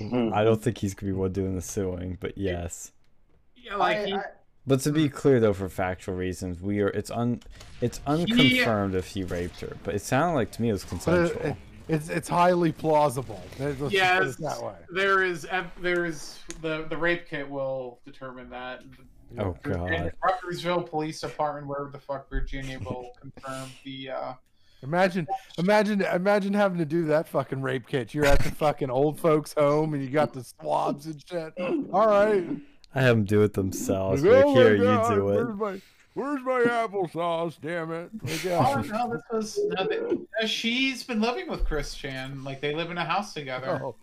I don't think he's gonna be one doing the suing, but yes. Yeah, like I- he, I- But to be clear, though, for factual reasons, we are it's un it's unconfirmed if he raped her, but it sounded like to me it was consensual. it, it, it's it's highly plausible. Let's just put yes, it that way. there is there is the the rape kit will determine that. oh god. Ruckersville Police Department, wherever the fuck Virginia, will *laughs* confirm the. uh Imagine, imagine, imagine having to do that fucking rape kit. You're at the fucking old folks' home and you got the swabs and shit. All right. I have them do it themselves. Like, Like, oh here, God, you do Where's it. my, where's my applesauce? Damn it! Like, Oh yeah. no, this was no, they, uh, she's been living with Chris Chan. Like they live in a house together. Oh.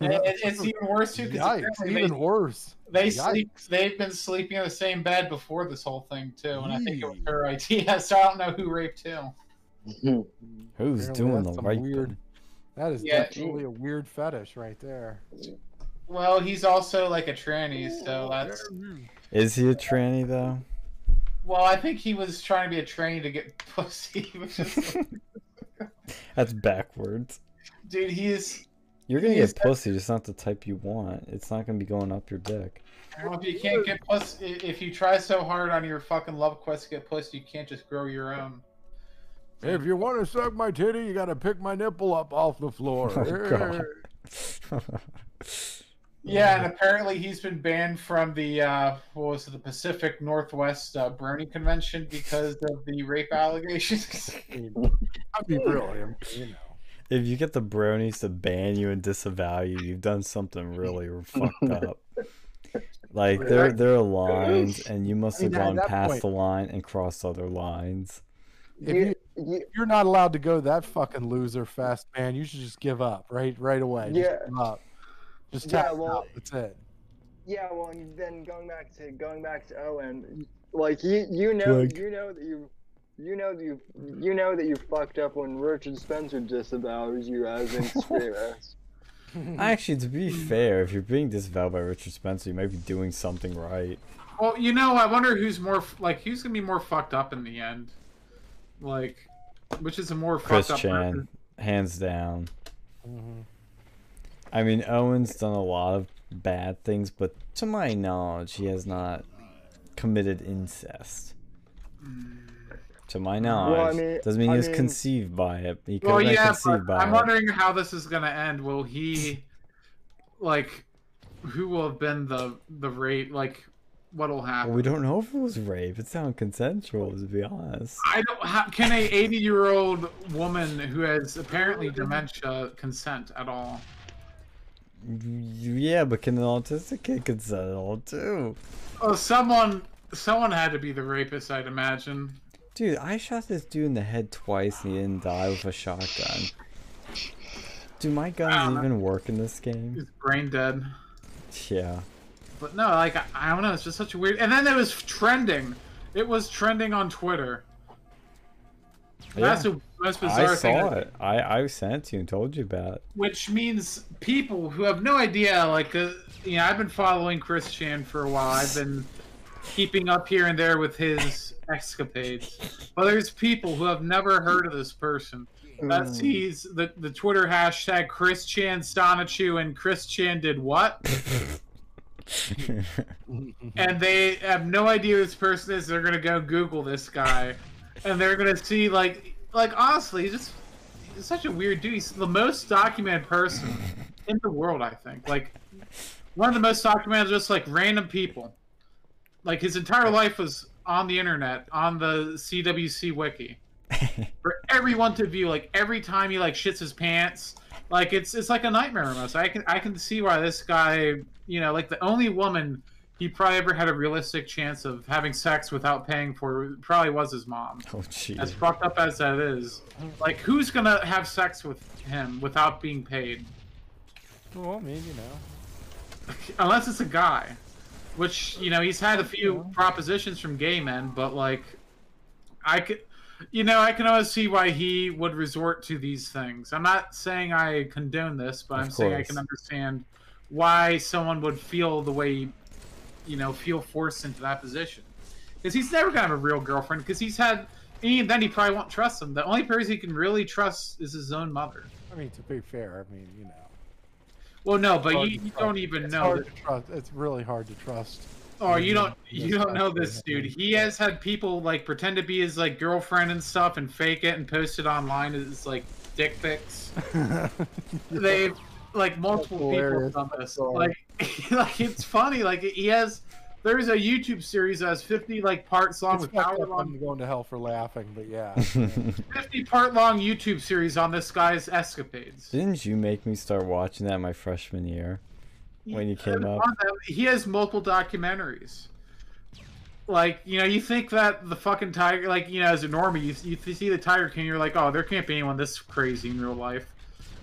And it- it's even worse too Yikes! because Even worse. they Yikes. sleep. They've been sleeping in the same bed before this whole thing too, and I think it was her idea. *laughs* So I don't know who raped who. Who's Apparently doing the right weird- thing? That is Yeah. definitely a weird fetish right there. Well, he's also like a tranny, so that's. Is he a tranny though? Well, I think he was trying to be a tranny to get *laughs* pussy. which *laughs* That's backwards. Dude, he is. You're gonna get pussy, just not the type you want. It's not gonna be going up your dick. Well, if you can't get pussy, if you try so hard on your fucking love quest to get pussy, you can't just grow your own. If you want to suck my titty, you got to pick my nipple up off the floor. *laughs* Oh, God. Yeah, and apparently he's been banned from the uh, what was it, the Pacific Northwest uh, Brony Convention because of the rape allegations. *laughs* I'd be brilliant, you know. if you get the bronies to ban you and disavow you, you've done something really fucked *laughs* up. Like there, there are lines, and you must I have mean, gone past point- the line and crossed other lines. If you, you, you, you're not allowed to go that fucking loser fest, man. You should just give up right right away. Just Yeah. Give up. Just Yeah, tap well- out. That's it. yeah, well, and then going back to going back to Owen, like you you know Greg. you know that you you know that you you know that you fucked up when Richard Spencer disavows you as an extremist. *laughs* Actually, to be fair, if you're being disavowed by Richard Spencer, you might be doing something right. well, you know, I wonder who's more like who's gonna be more fucked up in the end. Like, which is a more Chris fucked up Chan, person? hands down. Mhm. I mean, Owen's done a lot of bad things, but to my knowledge, he has not committed incest. To my knowledge, mean- doesn't mean I he was mean- conceived by it. He Well, yeah, conceived but by I'm it. wondering how this is gonna end. Will he, like, who will have been the the rape? Like, what'll happen? Well, we don't know if it was rape. It sounded consensual, to be honest. I don't. How, can a 80 year old woman who has apparently dementia consent at all? Yeah, but can an autistic kid consent at all too? Oh, someone, someone had to be the rapist, I'd imagine. Dude, I shot this dude in the head twice and he didn't die with a shotgun. Do my guns don't know. even work in this game? He's brain dead. Yeah. But no, like I, I don't know. It's just such a weird. And then it was trending. It was trending on Twitter. That's Yeah. a most bizarre I thing. saw it. I, I sent you and told you about it. Which means people who have no idea, like, uh, you know, I've been following Chris Chan for a while. I've been keeping up here and there with his *laughs* escapades. But there's people who have never heard of this person. That sees the, the Twitter hashtag Chris Chan Sonichu and Chris Chan did what? *laughs* and they have no idea who this person is. They're gonna go Google this guy, and they're gonna see like like honestly, he's just he's such a weird dude. He's the most documented person in the world, I think. Like one of the most documented, just like random people. Like his entire life was on the internet, on the CWC wiki, *laughs* for everyone to view. Like every time he like shits his pants, like it's it's like a nightmare almost. I can I can see why this guy, you know, like the only woman he probably ever had a realistic chance of having sex without paying for probably was his mom. Oh jeez. As fucked up as that is, like who's gonna have sex with him without being paid? Well, maybe mean, you know. *laughs* Unless it's a guy, which you know he's had a few propositions from gay men, but like, I could, you know, I can always see why he would resort to these things. I'm not saying I condone this, but Of I'm saying I can understand why someone would feel the way, you know, feel forced into that position. Because he's never gonna have a real girlfriend. Because he's had, and then he probably won't trust them. The only person he can really trust is his own mother. I mean, to be fair, I mean, you know. Well, no, but you, you don't even it's know. Hard that- to trust. It's really hard to trust. Oh, you don't you don't know this dude. He has had people like pretend to be his like girlfriend and stuff and fake it and post it online as like dick pics. *laughs* They've like multiple people have hilarious. done this. Like *laughs* like it's funny. Like he has there's a YouTube series that has 50 like parts long It's with fucked hour long I'm going to hell for laughing, but yeah. *laughs* 50 part long YouTube series on this guy's escapades. Didn't you make me start watching that my freshman year? When you came And up? he has multiple documentaries. Like you know, you think that the fucking tiger, like you know, as a normie, you, you see the Tiger King, you're like, oh, there can't be anyone this crazy in real life.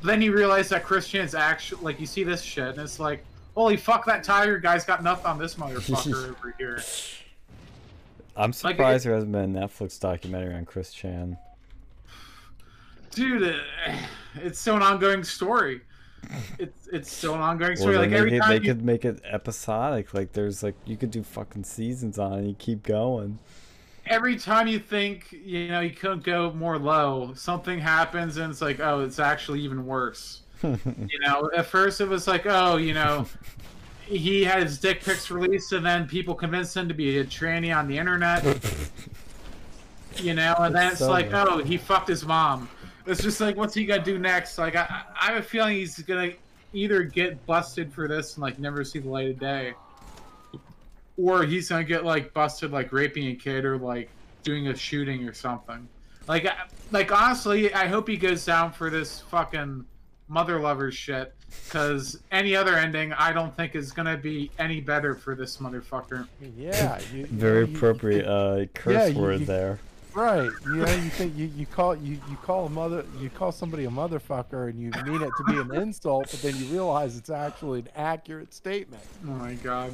But then you realize that Chris Chan's actually like you see this shit, and it's like, holy fuck, that tiger guy's got nothing on this motherfucker *laughs* over here. I'm Like, surprised there hasn't been a Netflix documentary on Chris Chan. Dude, *sighs* it's still an ongoing story. It's it's still an ongoing story. then like every could, time they you, could make it episodic. Like there's like you could do fucking seasons on it. and You keep going. Every time you think you know you couldn't go more low, something happens and it's like, oh, it's actually even worse. *laughs* You know, at first it was like, oh, you know, he had his dick pics released, and then people convinced him to be a tranny on the internet. You know, and then it's so like, oh, he fucked his mom. It's just like, what's he gonna do next? Like, I, I have a feeling he's gonna either get busted for this and like never see the light of day, or he's gonna get like busted like raping a kid or like doing a shooting or something. Like, like honestly, I hope he goes down for this fucking mother lover shit. Because any other ending, I don't think is gonna be any better for this motherfucker. Yeah. You, you Very you- appropriate uh, curse you- word you- there. Right. You know, you think you, you call you, you call a mother you call somebody a motherfucker and you mean it to be an insult, but then you realize it's actually an accurate statement. Oh my god.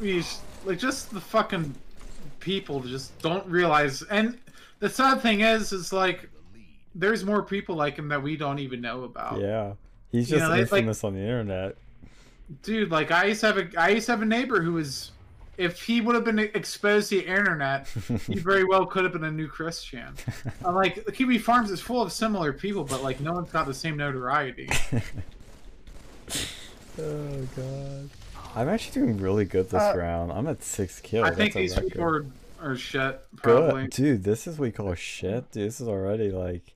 These like just the fucking people just don't realize and the sad thing is is like there's more people like him that we don't even know about. Yeah, he's You just know, they- like- on the internet. Dude, like I used to have a I used to have a neighbor who was if he would have been exposed to the internet, he *laughs* very well could have been a new Chris Chan. *laughs* I'm like Kiwi Farms is full of similar people, but like no one's got the same notoriety. *laughs* oh god. I'm actually doing really good this Uh, round. I'm at six kills. I think That's a these record. people are, are shit, probably. Good, dude. This is what we call shit. Dude, this is already like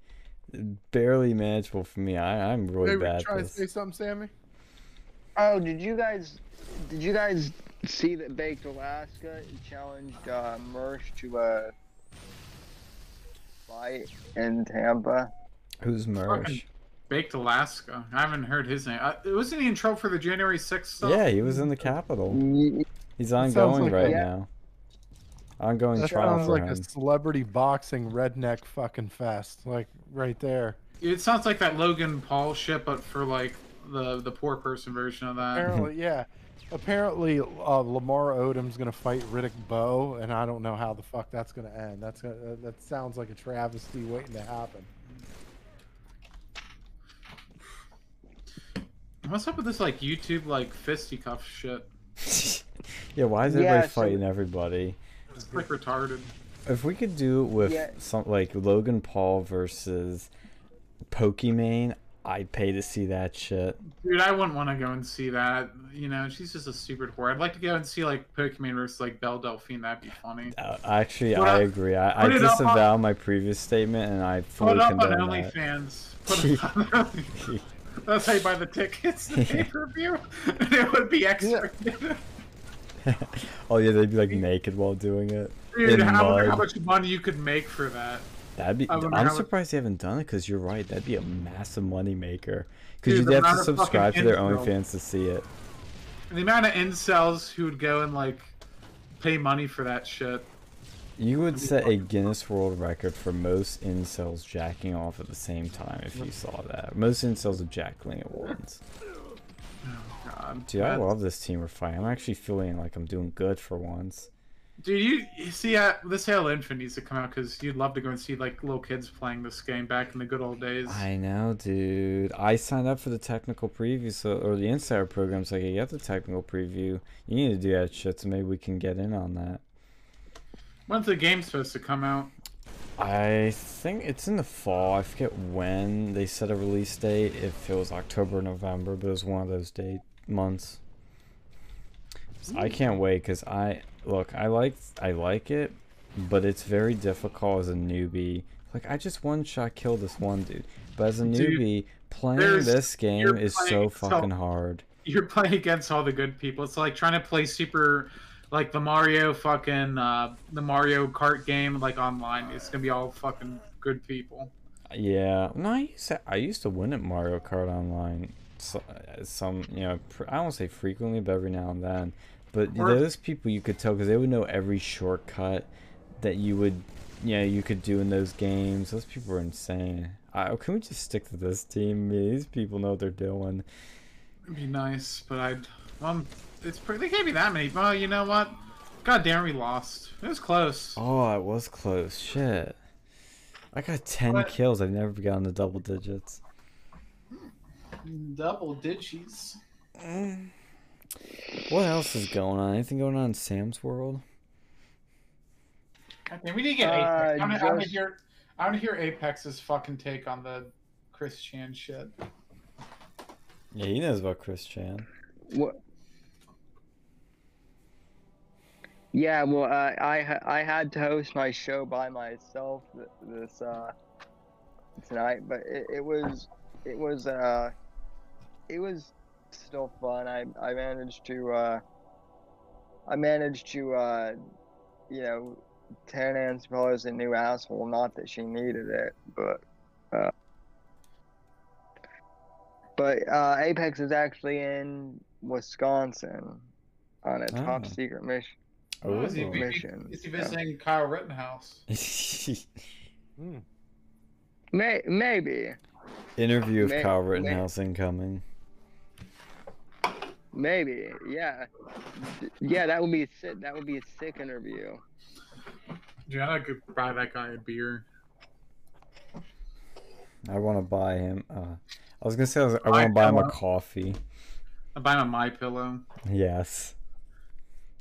barely manageable for me. I, I'm really Hey, bad. try at to say something, Sammy. Oh, did you guys did you guys see that Baked Alaska challenged uh, Mersh to a fight in Tampa? Who's Mersh? Baked Alaska. I haven't heard his name. Uh, wasn't he in trouble for the January 6th stuff? Yeah, he was in the Capitol. He's ongoing like right a- now. Ongoing That trial sounds for like him. a celebrity boxing redneck fucking fest, like right there. It sounds like that Logan Paul shit, but for like the the poor person version of that. Apparently, *laughs* yeah. Apparently, uh, Lamar Odom's gonna fight Riddick Bowe, and I don't know how the fuck that's gonna end. That's gonna, uh, that sounds like a travesty waiting to happen. What's up with this like YouTube like fisticuff shit? *laughs* yeah, why is Yeah, everybody so- fighting everybody? It's like retarded. If we could do it with Yeah. some like Logan Paul versus Pokimane, I'd pay to see that shit. Dude, I wouldn't want to go and see that. You know, she's just a stupid whore. I'd like to go and see like Pokimane versus like Belle Delphine. That'd be funny. Uh, actually, Put I up- agree. I, I put it up on- disavow my previous statement, and I Put fully it up on condone that. OnlyFans. *laughs* Put it on *laughs* That's how you buy the tickets to *laughs* pay per view. And *laughs* it would be extra. *laughs* oh yeah, they'd be like naked while doing it. Dude, wonder how much money you could make for that. That'd be. I'm how much- surprised they haven't done it because you're right. That'd be a massive money maker. Because you'd have to amount of fucking subscribe to their own fans to see it. And the amount of incels who would go and like pay money for that shit. You would set a Guinness World Record for most incels jacking off at the same time if you saw that. Most incels ejaculating at once. God. Dude, I love this team we're fighting. I'm actually feeling like I'm doing good for once. Dude, you, you see, uh, this Halo Infinite needs to come out because you'd love to go and see like little kids playing this game back in the good old days. I know, dude. I signed up for the technical preview, so or the insider program, so I could get the technical preview. You need to do that shit, so maybe we can get in on that. When's the game supposed to come out? I think it's in the fall. I forget when they set a release date. If it was October November, but it was one of those date months. So I can't wait because I look. I like I like it, but it's very difficult as a newbie. Like I just one shot killed this one dude, but as a Dude, newbie, playing this game is playing so so- fucking hard. You're playing against all the good people. It's like trying to play super, like the Mario fucking uh, the Mario Kart game like online. It's gonna be all fucking good people. Yeah, no, I used to, I used to win at Mario Kart online. So, some, you know, pr- I won't say frequently, but every now and then. But Or- those people you could tell because they would know every shortcut that you would, you know, you could do in those games. Those people are insane. I, can we just stick to this team? I mean, these people know what they're doing. It'd be nice, but I'd. Um, it's pretty. They can't be that many. Well, you know what? God damn, we lost. It was close. Oh, it was close. Shit. I got 10 What? kills. I've never gotten to double digits. Double digits. What else is going on? Anything going on in Sam's world? Okay, we need to get Uh, Apex. I want to just- hear. I want to hear Apex's fucking take on the Chris Chan shit. Yeah, he knows about Chris Chan. What? Yeah, well, uh, I I had to host my show by myself this uh, tonight, but it, it was it was uh it was still fun. I I managed to uh, I managed to uh, you know turn Nancy Pelosi a new asshole. Not that she needed it, but uh, but uh, Apex is actually in Wisconsin on a top Oh. secret mission. Oh, is, he, mission, is he yeah. visiting Kyle Rittenhouse? *laughs* Hmm. May- maybe, Interview of May- Kyle may- Rittenhouse incoming. maybe, yeah, yeah. That would be a sick. That would be a sick interview. Dude, I could buy that guy a beer. I want to buy him. Uh, I was gonna say I, I I want to buy him a coffee. I buy him a My Pillow. Yes.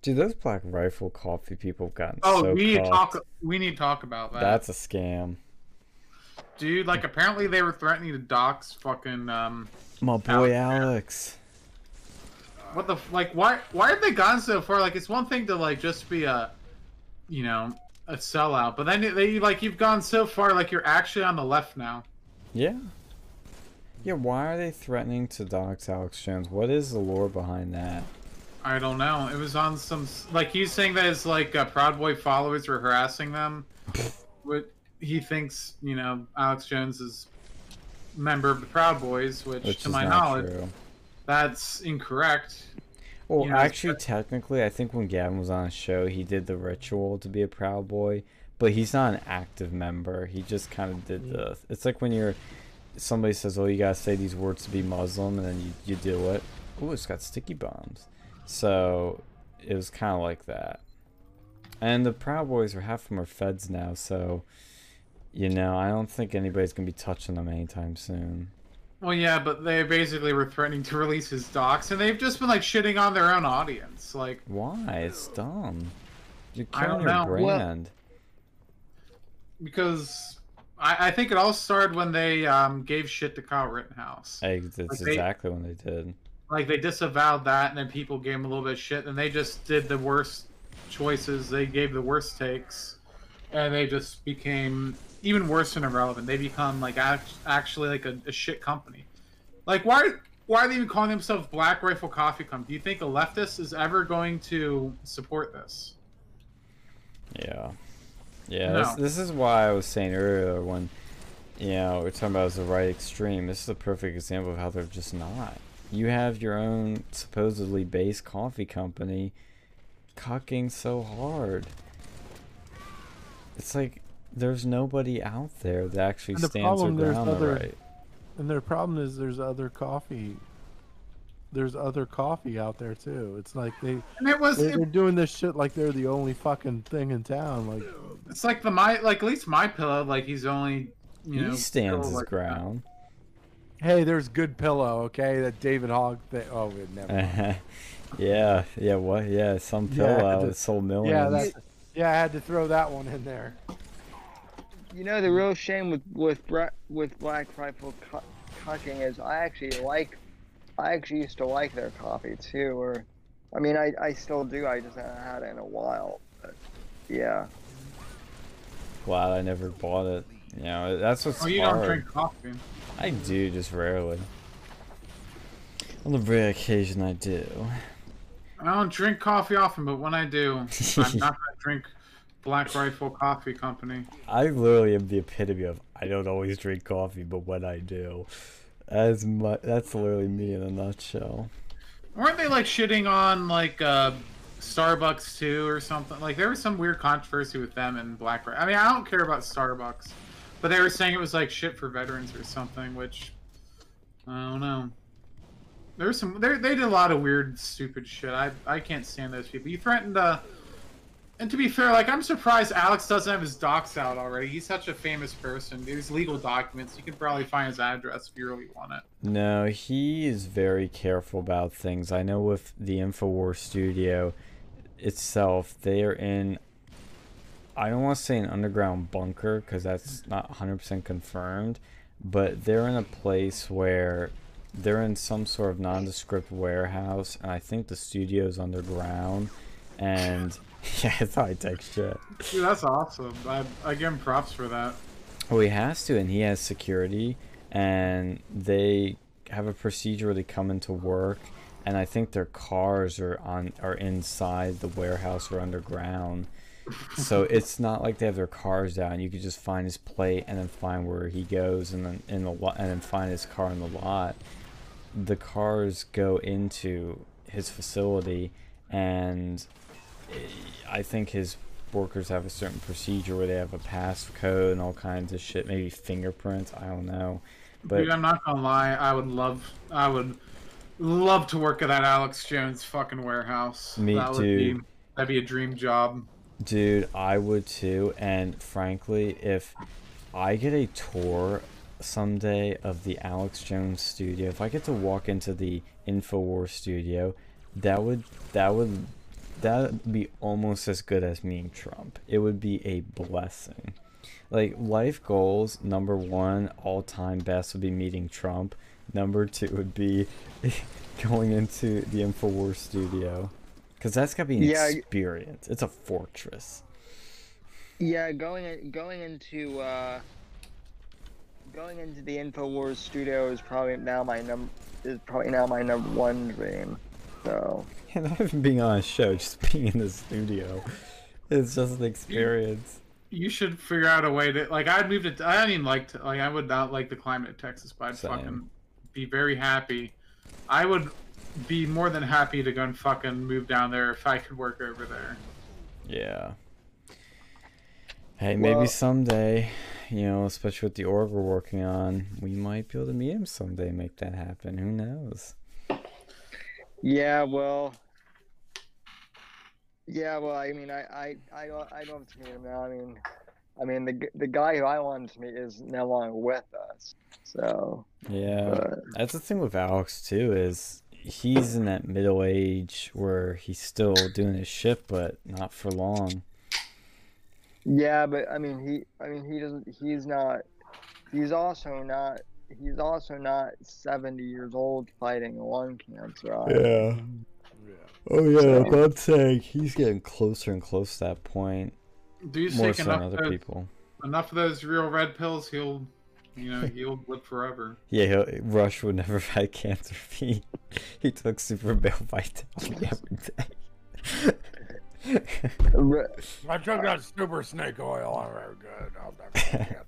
Dude, those Black Rifle coffee people have gotten Oh, so we need to talk. We need to talk about that. That's a scam. Dude, like apparently they were threatening to dox fucking um. My boy Alex. What the like? Why? Why have they gone so far? Like, it's one thing to like just be a, you know, a sellout, but then they like you've gone so far. Like you're actually on the left now. Yeah. Yeah, why are they threatening to dox Alex Jones? What is the lore behind that? I don't know. It was on some like he's saying that his like uh, Proud Boy followers were harassing them. *laughs* what he thinks, you know, Alex Jones is member of the Proud Boys, which, Which to my knowledge, true. that's incorrect. Well, you know, actually, technically, I think when Gavin was on a show, he did the ritual to be a Proud Boy, but he's not an active member. He just kind of did the. It's like when you're. Somebody says, "Oh, you gotta say these words to be Muslim," and then you, you do it. Oh, it's got sticky bombs. So it was kind of like that. And the Proud Boys are half of them are feds now, so you know I don't think anybody's gonna be touching them anytime soon. Well, yeah, but they basically were threatening to *laughs* release his docs, and they've just been like shitting on their own audience. Like, Why? It's dumb. You're killing your know. Well- because I, I think it all started when they um, gave shit to Kyle Rittenhouse. Hey, that's they- exactly when they did. Like they disavowed that, and then people gave him a little bit of shit, and they just did the worst choices. They gave the worst takes, and they just became even worse and irrelevant. They become like act- actually like a, a shit company. Like, why why are they even calling themselves Black Rifle Coffee Company? Do you think a leftist is ever going to support this? Yeah. Yeah, No. this, this is why I was saying earlier when, you know, we're talking about as the right extreme. This is a perfect example of how they're just not. You have your own supposedly base coffee company cucking so hard. It's like there's nobody out there that actually the stands their problem, there's ground the other- right. And their problem is there's other coffee. There's other coffee out there too. It's like they And it was they- it, they're doing this shit like they're the only fucking thing in town. Like it's like the my like at least my pillow like he's only you know he stands his like that. ground. Hey, there's good pillow, okay? That David Hogg thing. Oh, it never. mind. *laughs* yeah, yeah, what? Yeah, some pillow the- that sold millions. yeah, that, yeah, I had to throw that one in there. You know, the real shame with with with Black Rifle cu- cucking is I actually like, I actually used to like their coffee too. Or, I mean, I, I still do. I just haven't had it in a while. But yeah, Glad I never bought it. You know, that's what's Oh, you hard. don't drink coffee. I do, just rarely. On the rare occasion I do. I don't drink coffee often, but when I do, I'm not *laughs* gonna drink Black Rifle Coffee Company. I literally am the epitome of I don't always drink coffee, but when I do, as mu- that's literally me in a nutshell. Weren't they like shitting on like uh, Starbucks too, or something? Like there was some weird controversy with them and Black. Rifle. I mean, I don't care about Starbucks, but they were saying it was like shit for veterans or something, which I don't know. There was some. They they did a lot of weird, stupid shit. I I can't stand those people. You threatened to. And to be fair, like I'm surprised Alex doesn't have his docs out already. He's such a famous person. There's legal documents. You can probably find his address if you really want it. No, he is very careful about things. I know with the Infowars studio itself, they are in. I don't want to say an underground bunker because that's not 100% confirmed, but they're in a place where they're in some sort of nondescript warehouse, and I think the studio's underground. And *laughs* yeah, it's high tech shit. Dude, that's awesome. I, I give him props for that. Well, he has to, and he has security, and they have a procedure where they come into work, and I think their cars are on are inside the warehouse or underground. So it's not like they have their cars down. You could just find his plate and then find where he goes, and then in the lot, and then find his car in the lot. The cars go into his facility, and eh, I think his workers have a certain procedure where they have a passcode and all kinds of shit, maybe fingerprints. I don't know, but Dude, I'm not gonna lie. I would love, I would love to work at that Alex Jones fucking warehouse. Me that Would too. be, that'd be a dream job. Dude, I would too. And frankly, if I get a tour someday of the Alex Jones studio, if I get to walk into the Infowars studio, that would that would that would be almost as good as meeting Trump. It would be a blessing. Like life goals, number one, all time best would be meeting Trump. Number two would be *laughs* going into the Infowars studio. Cause that's gotta be an Yeah, experience. It's a fortress. yeah. Going going into uh, going into the Infowars studio is probably now my num is probably now my number one dream. So *laughs* And not even being on a show, just being in the studio. It's just an experience. You should figure out a way to like. I'd move to. I don't even like to like. I would not like the climate of Texas, but I'd Same. fucking be very happy. I would be more than happy to go and fucking move down there if I could work over there. Yeah. Hey, maybe Well- someday, you know, especially with the org we're working on, we might be able to meet him someday, make that happen. Who knows? yeah, well. Yeah, well, I mean, I, I, I, don't- I don't to meet him now. I mean, I mean, the the guy who I wanted to meet is no longer with us. So, Yeah. but That's the thing with Alex too is he's in that middle age where he's still doing his shit, but not for long. yeah, but I mean, he, I mean, he doesn't. He's not. He's also not. He's also not seventy years old fighting lung cancer. either. Yeah. Oh yeah, but I'm saying he's getting closer and closer to that point. Do you More think so than enough other of, people. enough of those real red pills? He'll You know, he'll live forever. *laughs* Yeah, he'll, Rush would never *laughs* have had cancer if he, *laughs* he took Super Male Vitality every day. Re- I took that super snake oil. I'm very good. I'm never gonna get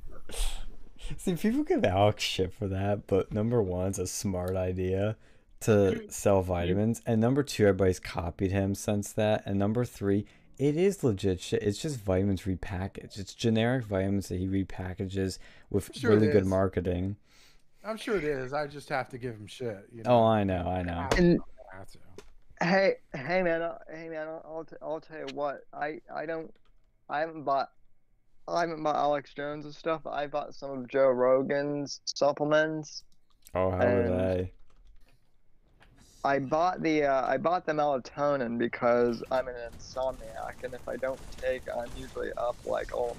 See, people give Alex shit for that, but number one, it's a smart idea to sell vitamins, and number two, everybody's copied him since that, and number three, it is legit shit. It's just vitamins repackaged. It's generic vitamins that he repackages with Sure really good marketing. I'm sure it is. I just have to give him shit. You know? Oh. I know, I know. and I have to. hey, hey man, uh, hey man, I'll I'll, t- I'll tell you what. I I don't, I haven't bought, I haven't bought Alex Jones and stuff. I bought some of Joe Rogan's supplements. Oh, how are they? I bought the uh, I bought the melatonin because I'm an insomniac, and if I don't take, I'm usually up like all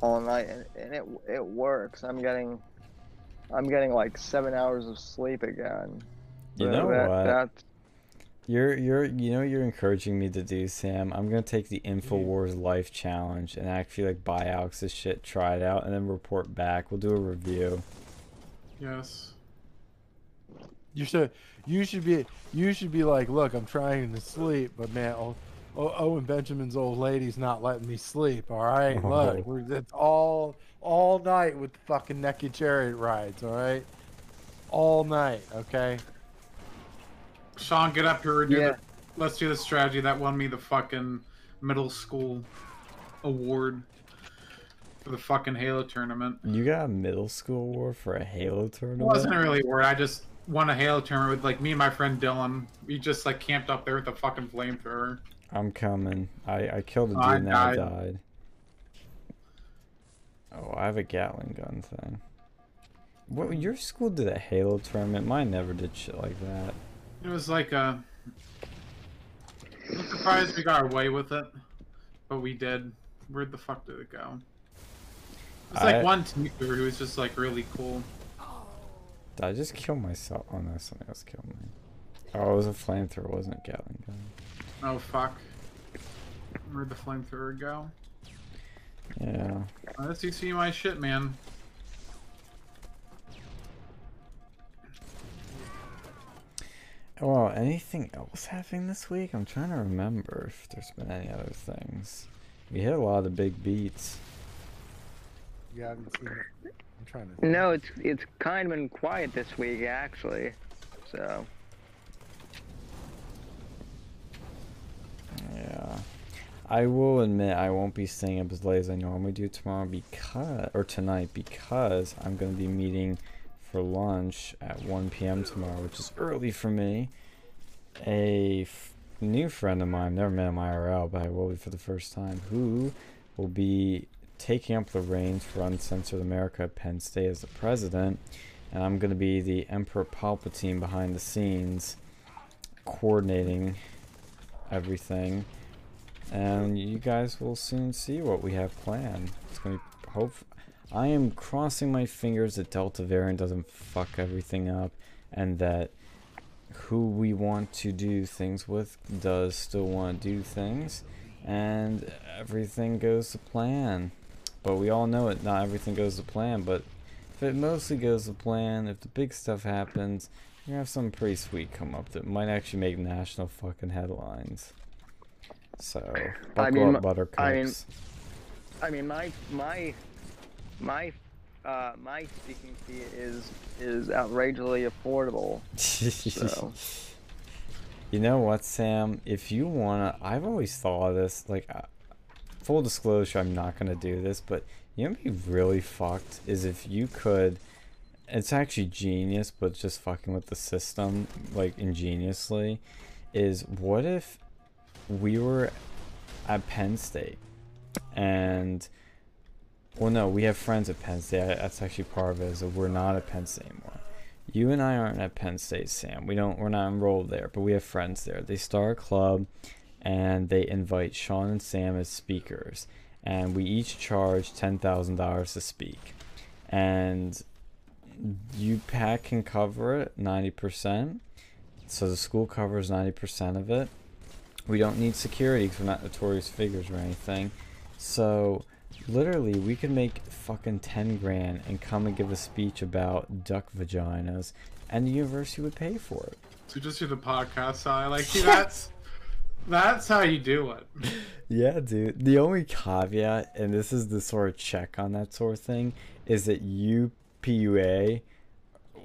all night, and, and it it works. I'm getting I'm getting like seven hours of sleep again. You So know that, what? That's, You're you're you know you're encouraging me to do, Sam. I'm gonna take the Infowars Life Challenge and actually like buy Alex's shit, try it out, and then report back. We'll do a review. Yes. You should you should be you should be like, look, I'm trying to sleep, but man, oh, oh Owen Benjamin's old lady's not letting me sleep. All right, Oh. look, we're it's all all night with fucking naked chariot rides. All right, all night. Okay. Sean, get up here. and Do Yeah. the, let's do the strategy that won me the fucking middle school award for the fucking Halo tournament. You got a middle school award for a Halo tournament? It wasn't really a award. I just won a Halo tournament with like me and my friend Dylan. We just like camped up there with a fucking flamethrower. I'm coming. I I killed a dude I and then I died. died. Oh, I have a Gatling gun thing. What your school did a Halo tournament? Mine never did shit like that. It was like a. I'm surprised we got away with it, but we did. Where the fuck did it go? It's like I- one teacher who was just like really cool. Did I just kill myself? Oh no, something else killed me. Oh, it was a flamethrower, wasn't it, Gatling gun. Oh fuck. Where'd the flamethrower go? Yeah. Oh, Let's see my shit, man. Well, anything else happening this week? I'm trying to remember if there's been any other things. We hit a lot of the big beats. You haven't seen it. I'm trying to. no, it's it's kind of been quiet this week actually. So Yeah. I will admit I won't be staying up as late as I normally do tomorrow because or tonight because I'm gonna be meeting for lunch at 1 p.m. tomorrow, which is early for me. A f- new friend of mine, never met him IRL, but I will be for the first time, who will be taking up the reins for Uncensored America Penn State as the president, and I'm gonna be the Emperor Palpatine behind the scenes, coordinating everything and you guys will soon see what we have planned. It's gonna be hope. I am crossing my fingers that Delta variant doesn't fuck everything up, and that who we want to do things with does still want to do things, and everything goes to plan. But we all know it. Not everything goes to plan, but if it mostly goes to plan, if the big stuff happens, you're gonna have something pretty sweet come up that might actually make national fucking headlines. So, buckle mean, up, buttercups. I mean- I mean my my my uh, my speaking fee is is outrageously affordable. So *laughs* you know what, Sam? If you wanna, I've always thought of this. Like, full disclosure, I'm not gonna do this, but you know, be really fucked is if you could. It's actually genius, but just fucking with the system, like ingeniously. Is what if we were at Penn State and well no we have friends at penn state that's actually part of it is that we're not at penn state anymore you and i aren't at penn state sam we don't we're not enrolled there but we have friends there they start a club and they invite sean and sam as speakers and we each charge $10000 to speak and you pack can cover it 90% so the school covers 90% of it we don't need security because we're not notorious figures or anything. So literally, we could make fucking 10 grand and come and give a speech about duck vaginas, and the university would pay for it. So just do the podcast side. Like, see, that's *laughs* that's how you do it. *laughs* Yeah, dude. The only caveat, and this is the sort of check on that sort of thing, is that UPUA,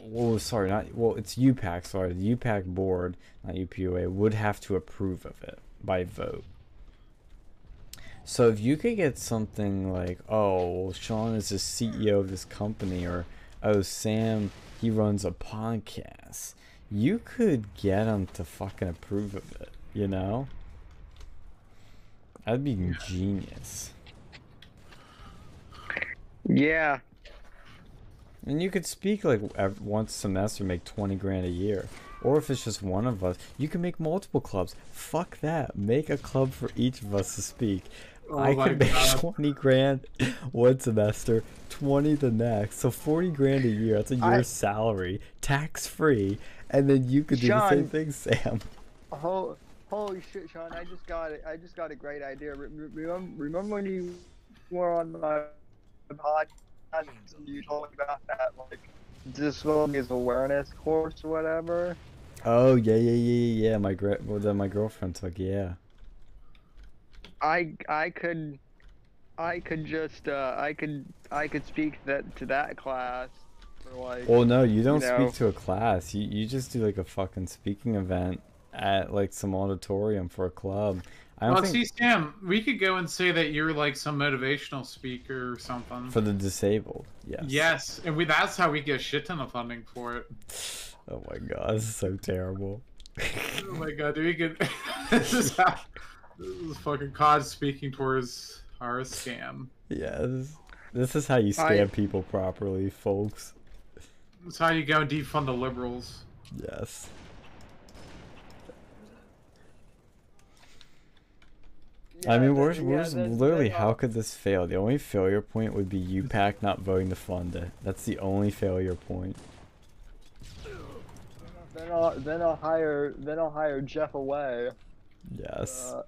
well, sorry, not, well, it's UPAC, sorry, the UPAC board, not UPUA, would have to approve of it by vote. So if you could get something like, oh, well, Sean is the CEO of this company, or oh, Sam, he runs a podcast, you could get him to fucking approve of it, you know? That'd be genius. Yeah. And you could speak like ev- once a semester, make 20 grand a year. Or if it's just one of us, you can make multiple clubs. Fuck that. Make a club for each of us to speak. Oh I could make God. *laughs* 20 grand one semester, 20 the next. So 40 grand a year. That's a year's salary, tax free. And then you could do the same thing, Sam. Oh, holy shit, Sean! I just got it. I just got a great idea. Re- re- remember, remember when you were on my podcast and you told me about that like disability awareness course or whatever? Oh, yeah, yeah, yeah, yeah. My, gra- well, that my girlfriend took, yeah. I I could I could just uh, I could I could speak that to that class for like Well, no, you don't know. speak to a class. You you just do like a fucking speaking event at like some auditorium for a club. I don't Well, think see, Sam, we could go and say that you're like some motivational speaker or something. for the disabled. Yes. Yes, and we that's how we get a shit ton of funding for it. Oh my god, this is so terrible. Oh my god, dude, we could. *laughs* *laughs* this is how. This is fucking COD speaking towards our scam. yes. This is how you I- scam people properly, folks. That's how you go and defund the liberals. Yes. I mean, that- we're, yeah, we're literally, that, how could this fail? The only failure point would be UPAC *laughs* not voting to fund it. That's the only failure point. Then I'll then I'll hire then I'll hire Jeff away. Yes. Uh,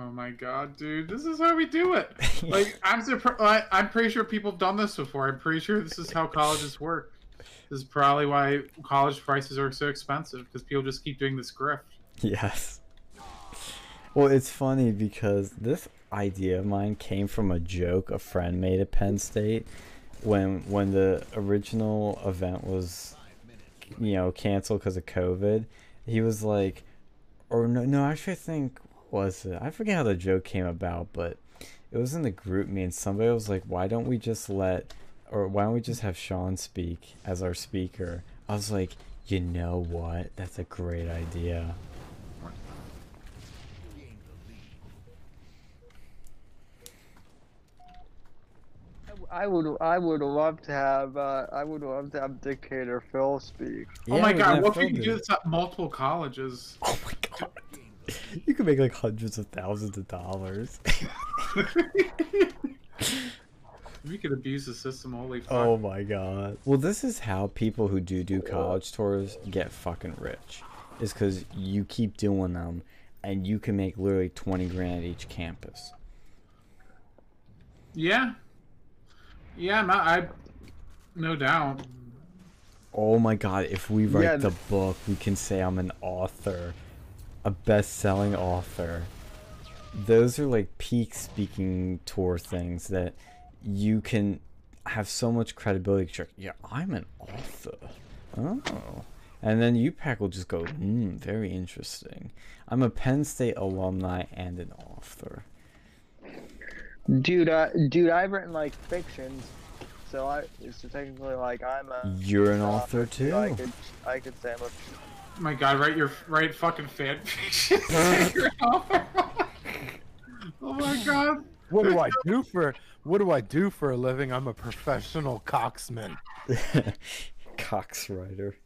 Oh my god, dude, this is how we do it. *laughs* Like, I'm surprised. I'm pretty sure people have done this before. I'm pretty sure this is how colleges work. This is probably why college prices are so expensive because people just keep doing this grift. Yes. Well, it's funny because this idea of mine came from a joke a friend made at Penn State when when the original event was you know canceled because of COVID. He was like, or no, no, actually, I think was it? I forget how the joke came about, but it was in the group me and somebody was like, why don't we just let, or why don't we just have Sean speak as our speaker? I was like, you know what? That's a great idea. I would I would love to have uh, I would love to have Dictator Phil speak. oh my god, have what if we Phil could do do this at multiple colleges? *laughs* Oh my god. You could make like hundreds of thousands of dollars. we could abuse the system. Holy fuck. oh my god. Well, this is how people who do do college tours get fucking rich. Is because you keep doing them and you can make literally 20 grand at each campus. Yeah. Yeah, no, I. No doubt. Oh my god, if we write Yeah, the book, we can say I'm an author, a best selling author. Those are like peak speaking tour things that you can have so much credibility. You're, yeah, I'm an author. Oh. And then UPAC will just go, hmm, very interesting. I'm a Penn State alumni and an author. Dude, uh, dude, I've written like fictions, so I so technically like I'm a You're an uh, author too. I could I could say I'm a Oh my god, write your write fucking fan *laughs* fiction. *laughs* *laughs* oh my god. What do I do for what do I do for a living? I'm a professional coxman. Cox writer.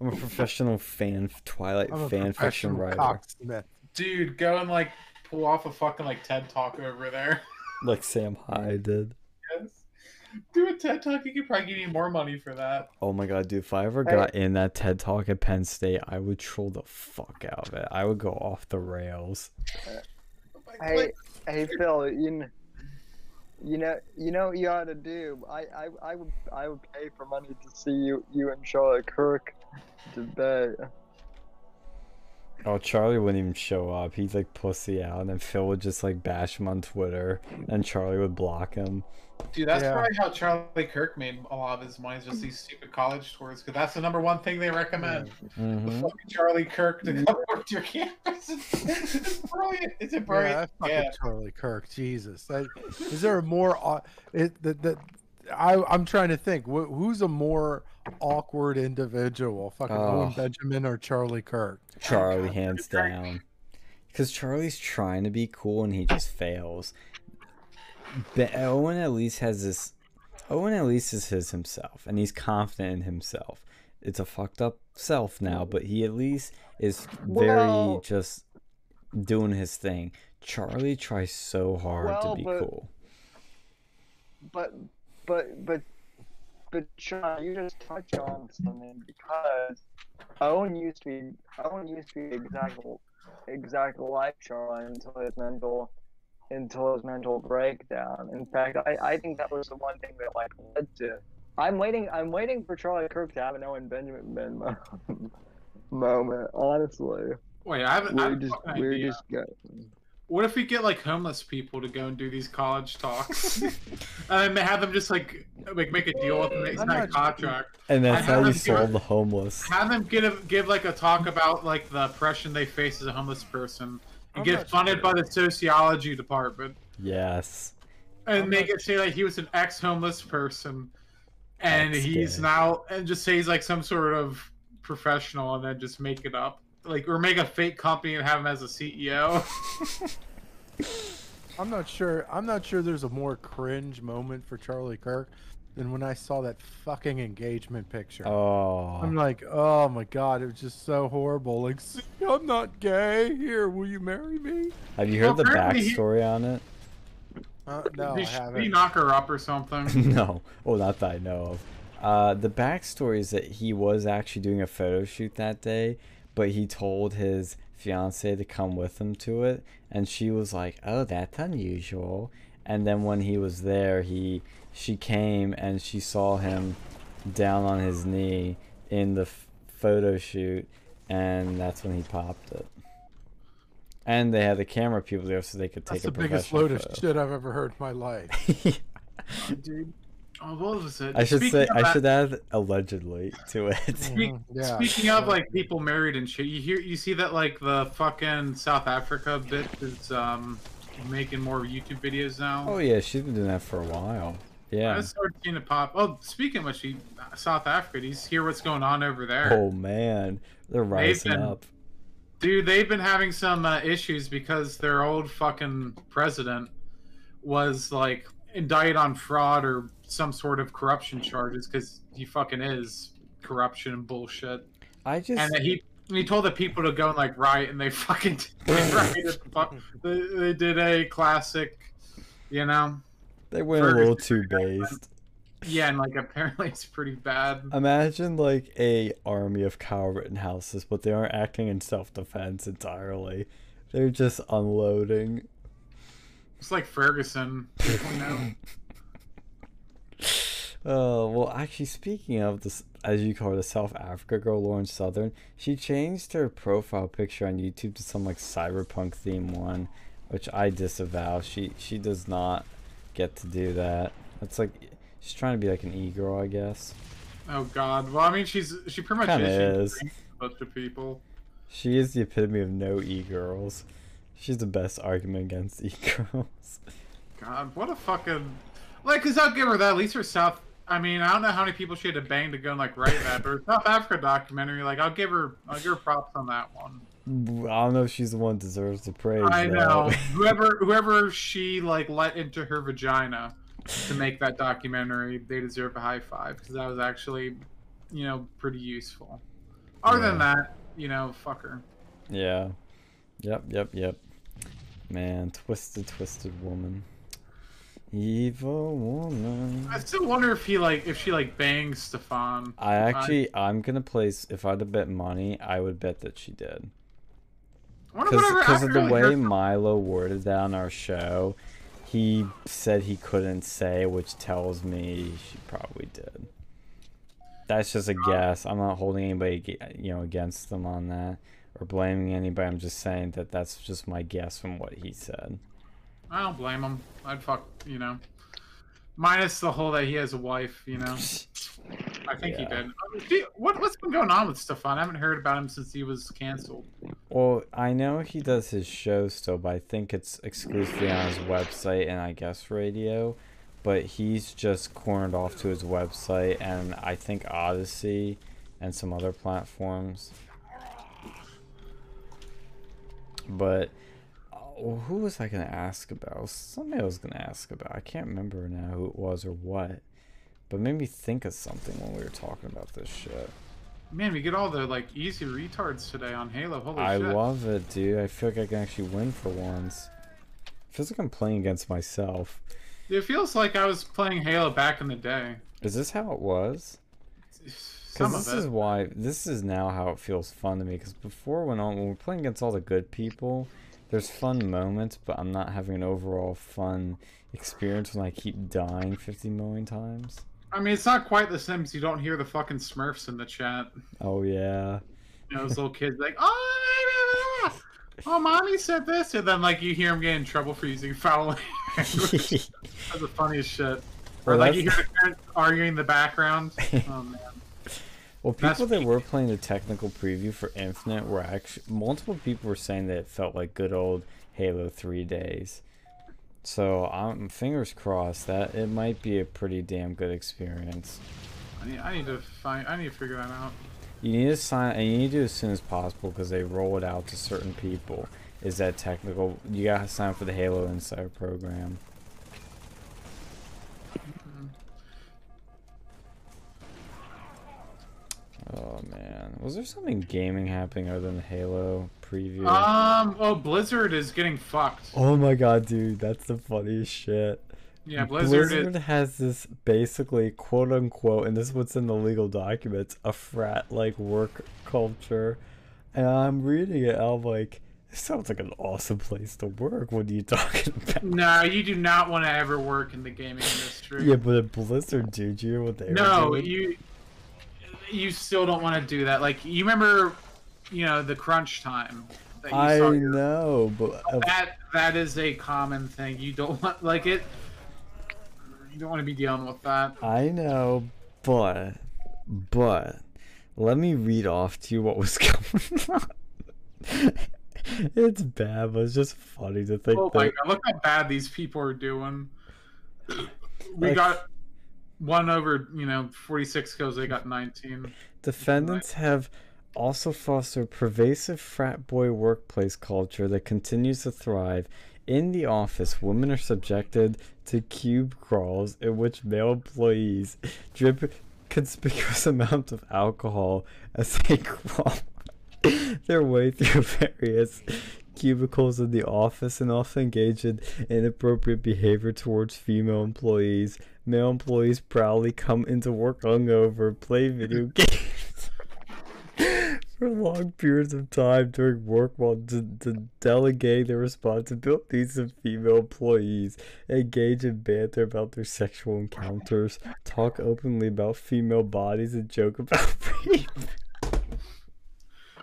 I'm a professional fan Twilight I'm a fan fiction professional writer. cocksmith. Dude, go and like pull off a fucking like TED talk over there. Like Sam Hyde did. yes. Do a TED talk, you could probably give you more money for that. Oh my god, dude, if I ever Hey. got in that TED talk at Penn State, I would troll the fuck out of it. I would go off the rails. hey hey Phil, you know, You know, you know what you ought to do. I, I, I would, I would pay for money to see you, you and Charlie Kirk debate. Oh, Charlie wouldn't even show up. He'd like pussy out, and then Phil would just like bash him on Twitter, and Charlie would block him. Dude, that's Yeah. probably how Charlie Kirk made a lot of his money, is just these stupid college tours, because that's the number one thing they recommend. The hmm fucking Charlie Kirk to come over to your campus. *laughs* It's, it's brilliant. It's a Yeah, brilliant. that fucking Yeah. Charlie Kirk. Jesus, Like, is there a more? au- It that that I I'm trying to think. Wh- who's a more awkward individual? Fucking Owen Oh. Benjamin or Charlie Kirk? Charlie, God, hands down. Because Charlie's trying to be cool, and he just fails. But Owen at least has this. Owen at least is his himself, and he's confident in himself. It's a fucked up self now, but he at least is very Well- just doing his thing. Charlie tries so hard Well, to be but- cool. But, but, but, but Sean, you just touched on something because Owen used to be, Owen used to be exactly, exactly like Charlie until his mental, until his mental breakdown. In fact, I, I think that was the one thing that like led to. I'm waiting. I'm waiting for Charlie Kirk to have an Owen Benjamin Ben mo- *laughs* moment. Honestly, Wait, I haven't. We're have a just, we're idea. just getting. What if we get like homeless people to go and do these college talks, *laughs* and then have them just like like make a deal with them, they sign a contract, And that's I how you haven't given- solve the homeless. have them give give like a talk about like the oppression they face as a homeless person, and I'm get funded sure. by the sociology department, Yes. and I'm make not it say like he was an ex-homeless person, and That's he's gay. now and just say he's like some sort of professional, and then just make it up. Like or make a fake company and have him as a CEO. *laughs* I'm not sure. I'm not sure. There's a more cringe moment for Charlie Kirk than when I saw that fucking engagement picture. Oh. I'm like, oh my god, it was just so horrible. Like, see, I'm not gay. Here, will you marry me? Have you heard Well, the apparently he- backstory on it? Uh, no, I did, she- did he haven't. knock her up or something? *laughs* no. Oh, not that I know of. Uh, the backstory is that he was actually doing a photo shoot that day, but he told his fiance to come with him to it, and she was like, "Oh, that's unusual." And then when he was there, he she came and she saw him down on his knee in the f- photo shoot, and that's when he popped it. And they had the camera people there so they could take a picture That's a the biggest professional load of shit I've ever heard in my life. *laughs* Dude. Oh, what was it? I should Speaking say I that- should add allegedly to it. *laughs* Speak- Mhm, yeah. Speaking of like people married and shit, you hear you see that like the fucking South Africa bit is um making more YouTube videos now. Oh yeah, she's been doing that for a while. I Yeah. just started seeing it pop. Oh, speaking of which, he- South Africa, do you hear what's going on over there? Oh man, they're rising been- up. Dude, they've been having some uh, issues because their old fucking president was like indicted on fraud or some sort of corruption charges because he fucking is corruption and bullshit. I just and he he told the people to go and like riot, and they *laughs* fucking they *laughs* rioted. They, they did a classic, you know. they went a little too based. Yeah, and like apparently it's pretty bad. Imagine like a army of Kyle Rittenhouses, but they aren't acting in self defense entirely. They're just unloading. It's like Ferguson. *laughs* Oh well, actually, speaking of this, as you call her, the South Africa girl, Lauren Southern, she changed her profile picture on YouTube to some like cyberpunk theme one, which I disavow. She she does not get to do that. That's like she's trying to be like an e girl, I guess. oh God. Well, I mean, she's she pretty much is. is. She but to people. She is the epitome of no e girls. She's the best argument against *laughs* e girls. God, what a fucking like. Cause I'll give her that. At least her South. I mean, I don't know how many people she had to bang to go and like write that, but her South Africa documentary, like, I'll give her, I'll give her props on that one. I don't know if she's the one who deserves the praise. I know *laughs* whoever whoever she like let into her vagina to make that documentary, they deserve a high five because that was actually, you know, pretty useful. Other than that, you know, fuck her. Yeah. Yep, yep, yep. Man, twisted, twisted woman. Evil woman. I still wonder if he like if she like bangs Stefan. I actually, I'm gonna place. If I had to bet money, I would bet that she did. I wonder whatever Because of the way Milo worded that on our show, he said he couldn't say, which tells me she probably did. That's just a guess. I'm not holding anybody, you know, against them on that or blaming anybody. I'm just saying that that's just my guess from what he said. I don't blame him. I'd fuck, you know. Minus the whole that he has a wife, you know. I think he did. What, what's been going on with Stefan? I haven't heard about him since he was canceled. Well, I know he does his show still, but I think it's exclusively on his website and I guess radio. But he's just cornered off to his website and I think Odysee and some other platforms. But who was I gonna ask about? Somebody I was gonna ask about. I can't remember now who it was or what. But made me think of something when we were talking about this shit. Man, we get all the like easy retards today on Halo. Holy I shit! love it, dude. I feel like I can actually win for once. feels like I'm playing against myself. It feels like I was playing Halo back in the day. Is this how it was? Because of this it. is why this is now how it feels fun to me. Because before, when, I, when we're playing against all the good people, there's fun moments, but I'm not having an overall fun experience when I keep dying 50 million times. I mean, it's not quite the Sims. You don't hear the fucking Smurfs in the chat. Oh yeah. You know, those little kids like, oh, oh, mommy said this, and then like you hear them get in trouble for using foul *laughs* language. *laughs* That's the funniest shit. Or Well, like that's- you hear the parents arguing in the background. *laughs* Oh man. Well, people that were playing the technical preview for Infinite were actually multiple people were saying that it felt like good old Halo 3 days. So I'm fingers crossed that it might be a pretty damn good experience. I need, I need to find. I need to figure that out. You need to sign, and you need to do it as soon as possible because they roll it out to certain people. Is that technical? You gotta sign up for the Halo Insider program. Oh man, was there something gaming happening other than the Halo preview? Um. Oh, Blizzard is getting fucked. Oh my god, dude, that's the funniest shit. Yeah, Blizzard. Blizzard is, has this basically quote unquote, and this is what's in the legal documents, a frat like work culture. And I'm reading it, and I'm like, this sounds like an awesome place to work. What are you *laughs* talking about? No, you do not want to ever work in the gaming industry. Yeah, but at Blizzard, dude, you hear what they No, you you still don't want to do that. Like you remember, you know, the crunch time. That you I saw know, but uh, that that is a common thing. You don't want like it. You don't want to be dealing with that. I know, but but let me read off to you what was *laughs* coming. on. it's bad, but it's just funny to think Oh that. my god! Look how bad these people are doing. We Like- got one over, you know, forty-six kills. They got nineteen. Defendants have also fostered pervasive frat boy workplace culture that continues to thrive. In the office, women are subjected to cube crawls in which male employees drip conspicuous *laughs* amounts of alcohol as they *laughs* crawl their way through *laughs* various cubicles in the office and often engage in inappropriate behavior towards female employees. Male employees proudly come into work hungover, play video *laughs* games for long periods of time during work while de- de- delegating their responsibilities to female employees, engage in banter about their sexual encounters, talk openly about female bodies, and joke about *laughs* rape.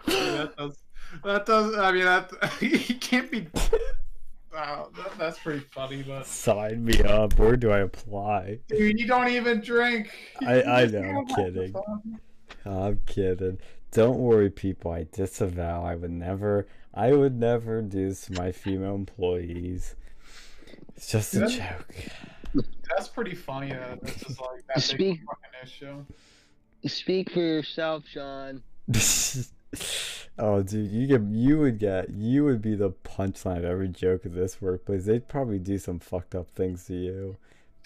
that does. That does. I mean, that *laughs* you can't be. Wow, that, that's pretty funny, but Sign me up. Where do I apply? dude, you don't even drink. I- I know, I'm kidding. I'm kidding. Don't worry, people. I disavow. I would never. I would never do this to my female employees. It's just a Yeah. joke. That's pretty funny. That this is like that big fucking issue. Speak for yourself, Sean. *laughs* oh, dude, you get you would get you would be the punchline of every joke of this workplace. They'd probably do some fucked up things to you.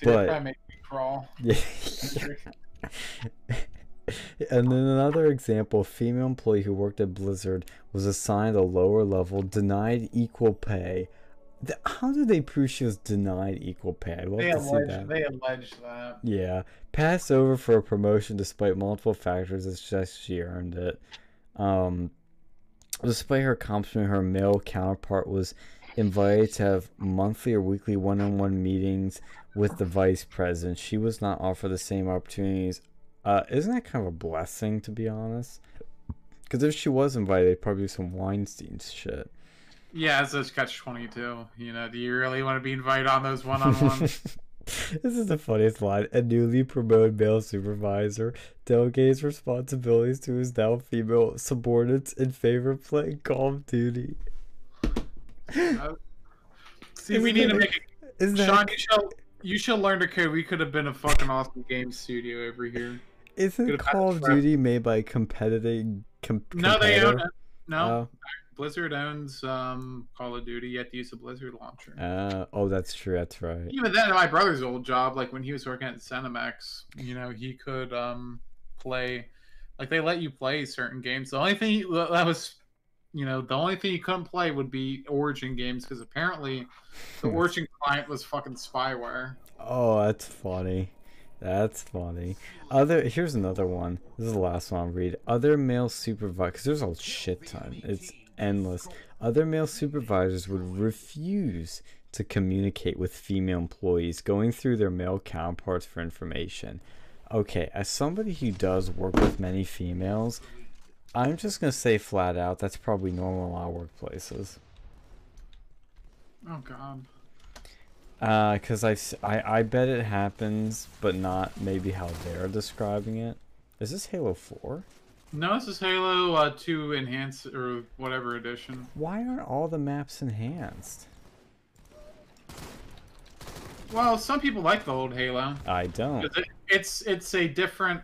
Dude, But- make me crawl. *laughs* Yeah. and then another example, a female employee who worked at Blizzard was assigned a lower level, denied equal pay. How did they prove she was denied equal pay? I'd love They to see allege. that. They allege that. Yeah, passed over for a promotion despite multiple factors. It's just she earned it. Um, despite her accomplishment, her male counterpart was invited to have monthly or weekly one-on-one meetings with the vice president. She was not offered the same opportunities. Uh, isn't that kind of a blessing, to be honest? Because if she was invited, it'd probably be some Weinstein shit. Yeah, it's a catch twenty two. You know, do you really want to be invited on those one on ones? *laughs* *laughs* this is the funniest line. A newly promoted male supervisor delegates responsibilities to his now female subordinates in favor of playing Call of Duty. Uh, see, we need to make a *laughs* Isn't that, Sean, you shall you shall learn to code. We could have been a fucking awesome game studio over here. isn't could've Call of. Duty made by competing? Com- No, they own it. No, Oh. Blizzard owns um, Call of Duty. You have to use a Blizzard launcher. Uh, oh, that's true. That's right. Even then, my brother's old job, like when he was working at ZeniMax, you know, he could um, play, like they let you play certain games. The only thing that was, you know, the only thing you couldn't play would be Origin games because apparently the Origin client was fucking spyware. Oh, that's funny. That's funny. Other here's another one. This is the last one I'll read. Other male supervisors. There's a shit ton. It's endless. Other male supervisors would refuse to communicate with female employees, going through their male counterparts for information. Okay, as somebody who does work with many females, I'm just gonna say flat out that's probably normal in of workplaces. Oh god. Uh, cause I've s- I I bet it happens, but not maybe how they're describing it. Is this Halo Four? No, this is Halo uh, 2 Enhanced or whatever edition. Why aren't all the maps enhanced? Well, some people like the old Halo. I don't. it- It's it's a different.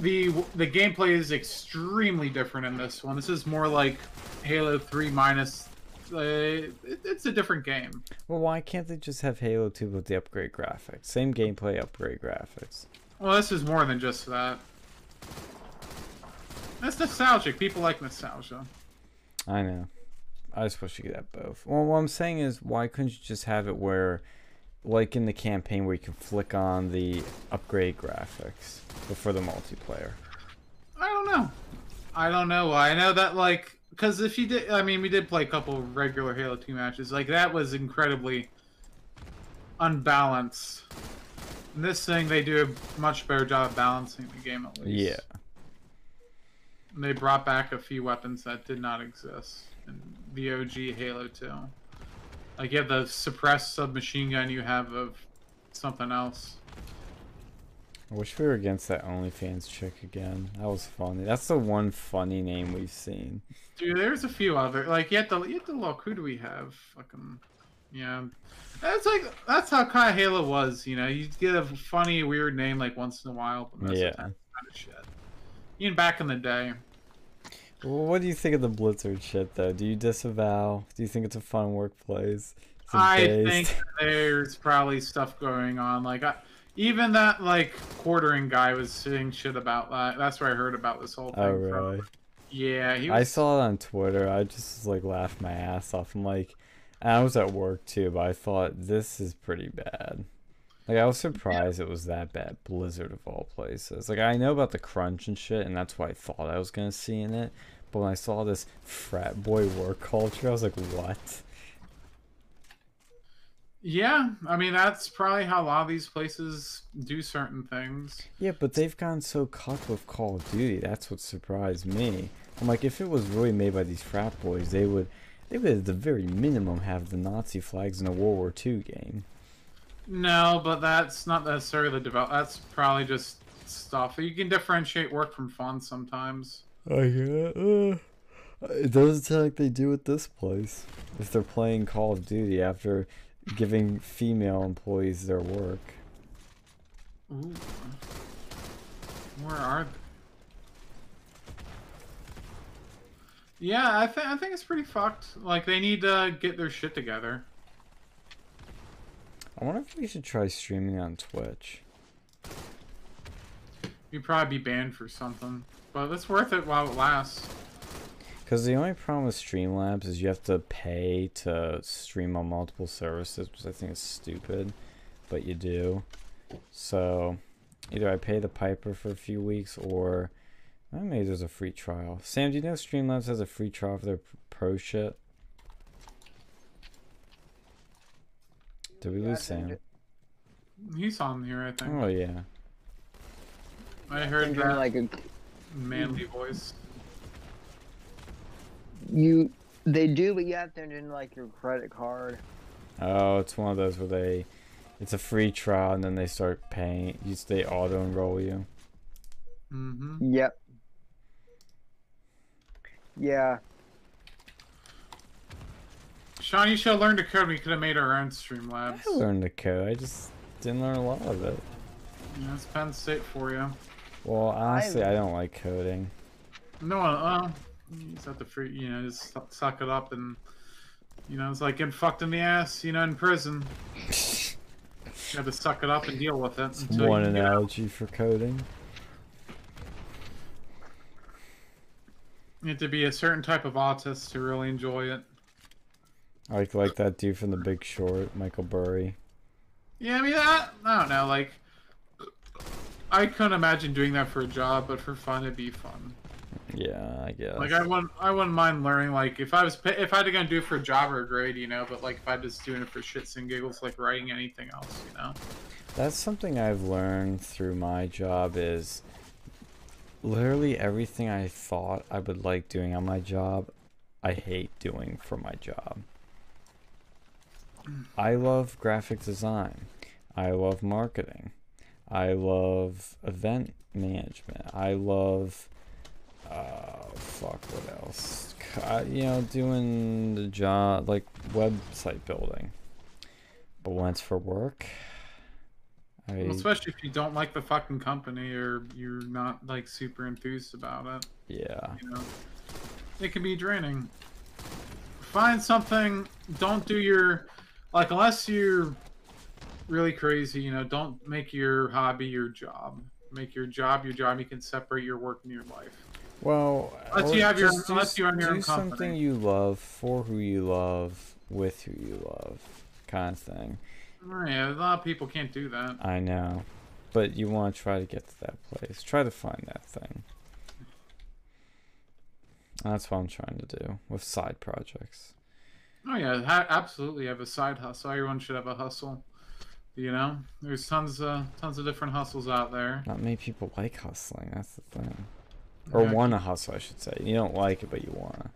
The the gameplay is extremely different in this one. This is more like Halo 3 minus. Uh, it, it's a different game. Well, why can't they just have Halo Two with the upgrade graphics? Same gameplay, upgrade graphics. Well, this is more than just that. That's nostalgic. People like nostalgia. I know. I wish you could have both. Well, what I'm saying is, why couldn't you just have it where, like in the campaign, where you can flick on the upgrade graphics, but for the multiplayer? I don't know. I don't know. why. I know that like because if you did, I mean, we did play a couple of regular Halo 2 matches. Like that was incredibly unbalanced. In this thing, they do a much better job of balancing the game at least. Yeah. They brought back a few weapons that did not exist in the OG Halo 2. Like you have the suppressed submachine gun you have of something else. I wish we were against that OnlyFans chick again. That was funny. That's the one funny name we've seen. Dude, there's a few other like you have to you have to look. Who do we have? Fucking yeah. That's like that's how kind of Halo was. You know, you get a funny, weird name like once in a while, but most Yeah. of the time, kind of shit. Even back in the day, Well, what do you think of the Blizzard shit, though? Do you disavow? Do you think it's a fun workplace? I based- think there's probably stuff going on. Like I, even that like quartering guy was saying shit about that. That's where I heard about this whole oh, thing. Oh, from. really? Yeah, he was. I saw it on Twitter. I just like laughed my ass off. I'm like, and I was at work too, but I thought this is pretty bad. Like I was surprised it was that bad. Blizzard of all places. Like I know about the crunch and shit, and that's what I thought I was gonna see in it. But when I saw this frat boy work culture, I was like, what? Yeah, I mean that's probably how a lot of these places do certain things. Yeah, but they've gone so cucked with Call of Duty. That's what surprised me. I'm like, if it was really made by these frat boys, they would, they would at the very minimum have the Nazi flags in a World War II game. No, but that's not necessarily the develop. That's probably just stuff. You can differentiate work from fun sometimes. I get, uh, it doesn't sound like they do at this place. If they're playing Call of Duty after giving female employees their work. Ooh. Where are they? Yeah, I think I think it's pretty fucked. Like they need to get their shit together. I wonder if we should try streaming on Twitch. You'd probably be banned for something, but it's worth it while it lasts. Because the only problem with Streamlabs is you have to pay to stream on multiple services, which I think is stupid, but you do. So either I pay the Piper for a few weeks or maybe there's a free trial. Sam, do you know Streamlabs has a free trial for their pro shit? Did we Yeah, lose Sam? it- He's on here, I think. Oh yeah. I I heard think you're that like a manly voice. you. They do, but you have to enter in like your credit card. Oh, it's one of those where they, it's a free trial and then they start paying. You they auto enroll you. Mm-hmm. Yep. Yeah. Sean, you should have learned to code. We could have made our own Streamlabs. I learned to code. I just didn't learn a lot of it. Yeah, that's Penn State for you. Well, honestly, I don't like coding. No, uh, you just have to, free, you know, just suck it up and, you know, it's like getting fucked in the ass, you know, in prison. *laughs* You have to suck it up and deal with it. until One you get out. analogy for coding. You have to be a certain type of autist to really enjoy it. Like like that dude from The Big Short, Michael Burry. Yeah, I mean, I, I don't know, like, I couldn't imagine doing that for a job, but for fun, it'd be fun. Yeah, I guess. Like, I wouldn't, I wouldn't mind learning, like, if I was, if I had to go do it for a job or a grade, you know, but like, if I was just doing it for shits and giggles, like writing anything else, you know. That's something I've learned through my job is literally everything I thought I would like doing on my job, I hate doing for my job. I love graphic design. I love marketing. I love event management. I love uh fuck what else? I- you know, doing the job like website building. But when it's for work, I Well, especially if you don't like the fucking company or you're not like super enthused about it, yeah. you know, it can be draining. Find something. Don't do your like unless you're really crazy. You know, don't make your hobby your job. Make your job your job. You can separate your work and your life. Well, Unless you have your- do, unless you own your do own something you love for who you love with who you love, kind of thing. Oh, yeah, a lot of people can't do that. I know, but you want to try to get to that place. Try to find that thing. That's what I'm trying to do with side projects. Oh yeah, ha- absolutely. Have a side hustle. Everyone should have a hustle. You know, there's tons of tons of different hustles out there. Not many people like hustling. That's the thing. Or Yeah, want to hustle, I should say. You don't like it, but you want.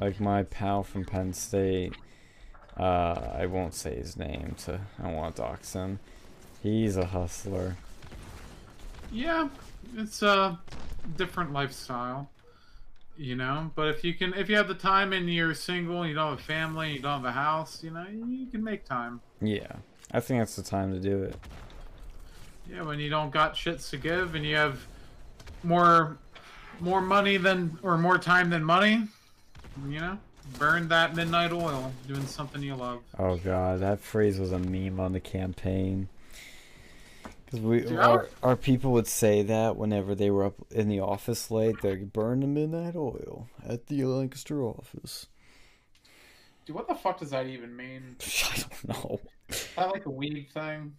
Like my pal from Penn State. Uh, I won't say his name to. I don't want to dox him. He's a hustler. Yeah, it's a different lifestyle, you know. But if you can, if you have the time and you're single, and you don't have a family, you don't have a house, you know, you can make time. Yeah, I think that's the time to do it. Yeah, when you don't got shits to give and you have more, more money than or more time than money, you know, burn that midnight oil doing something you love. Oh god, that phrase was a meme on the campaign. Because we, Dude, our, our people would say that whenever they were up in the office late, they'd burn the midnight oil at the Lancaster office. Dude, what the fuck does that even mean? *laughs* I don't know. Is that like a weed thing?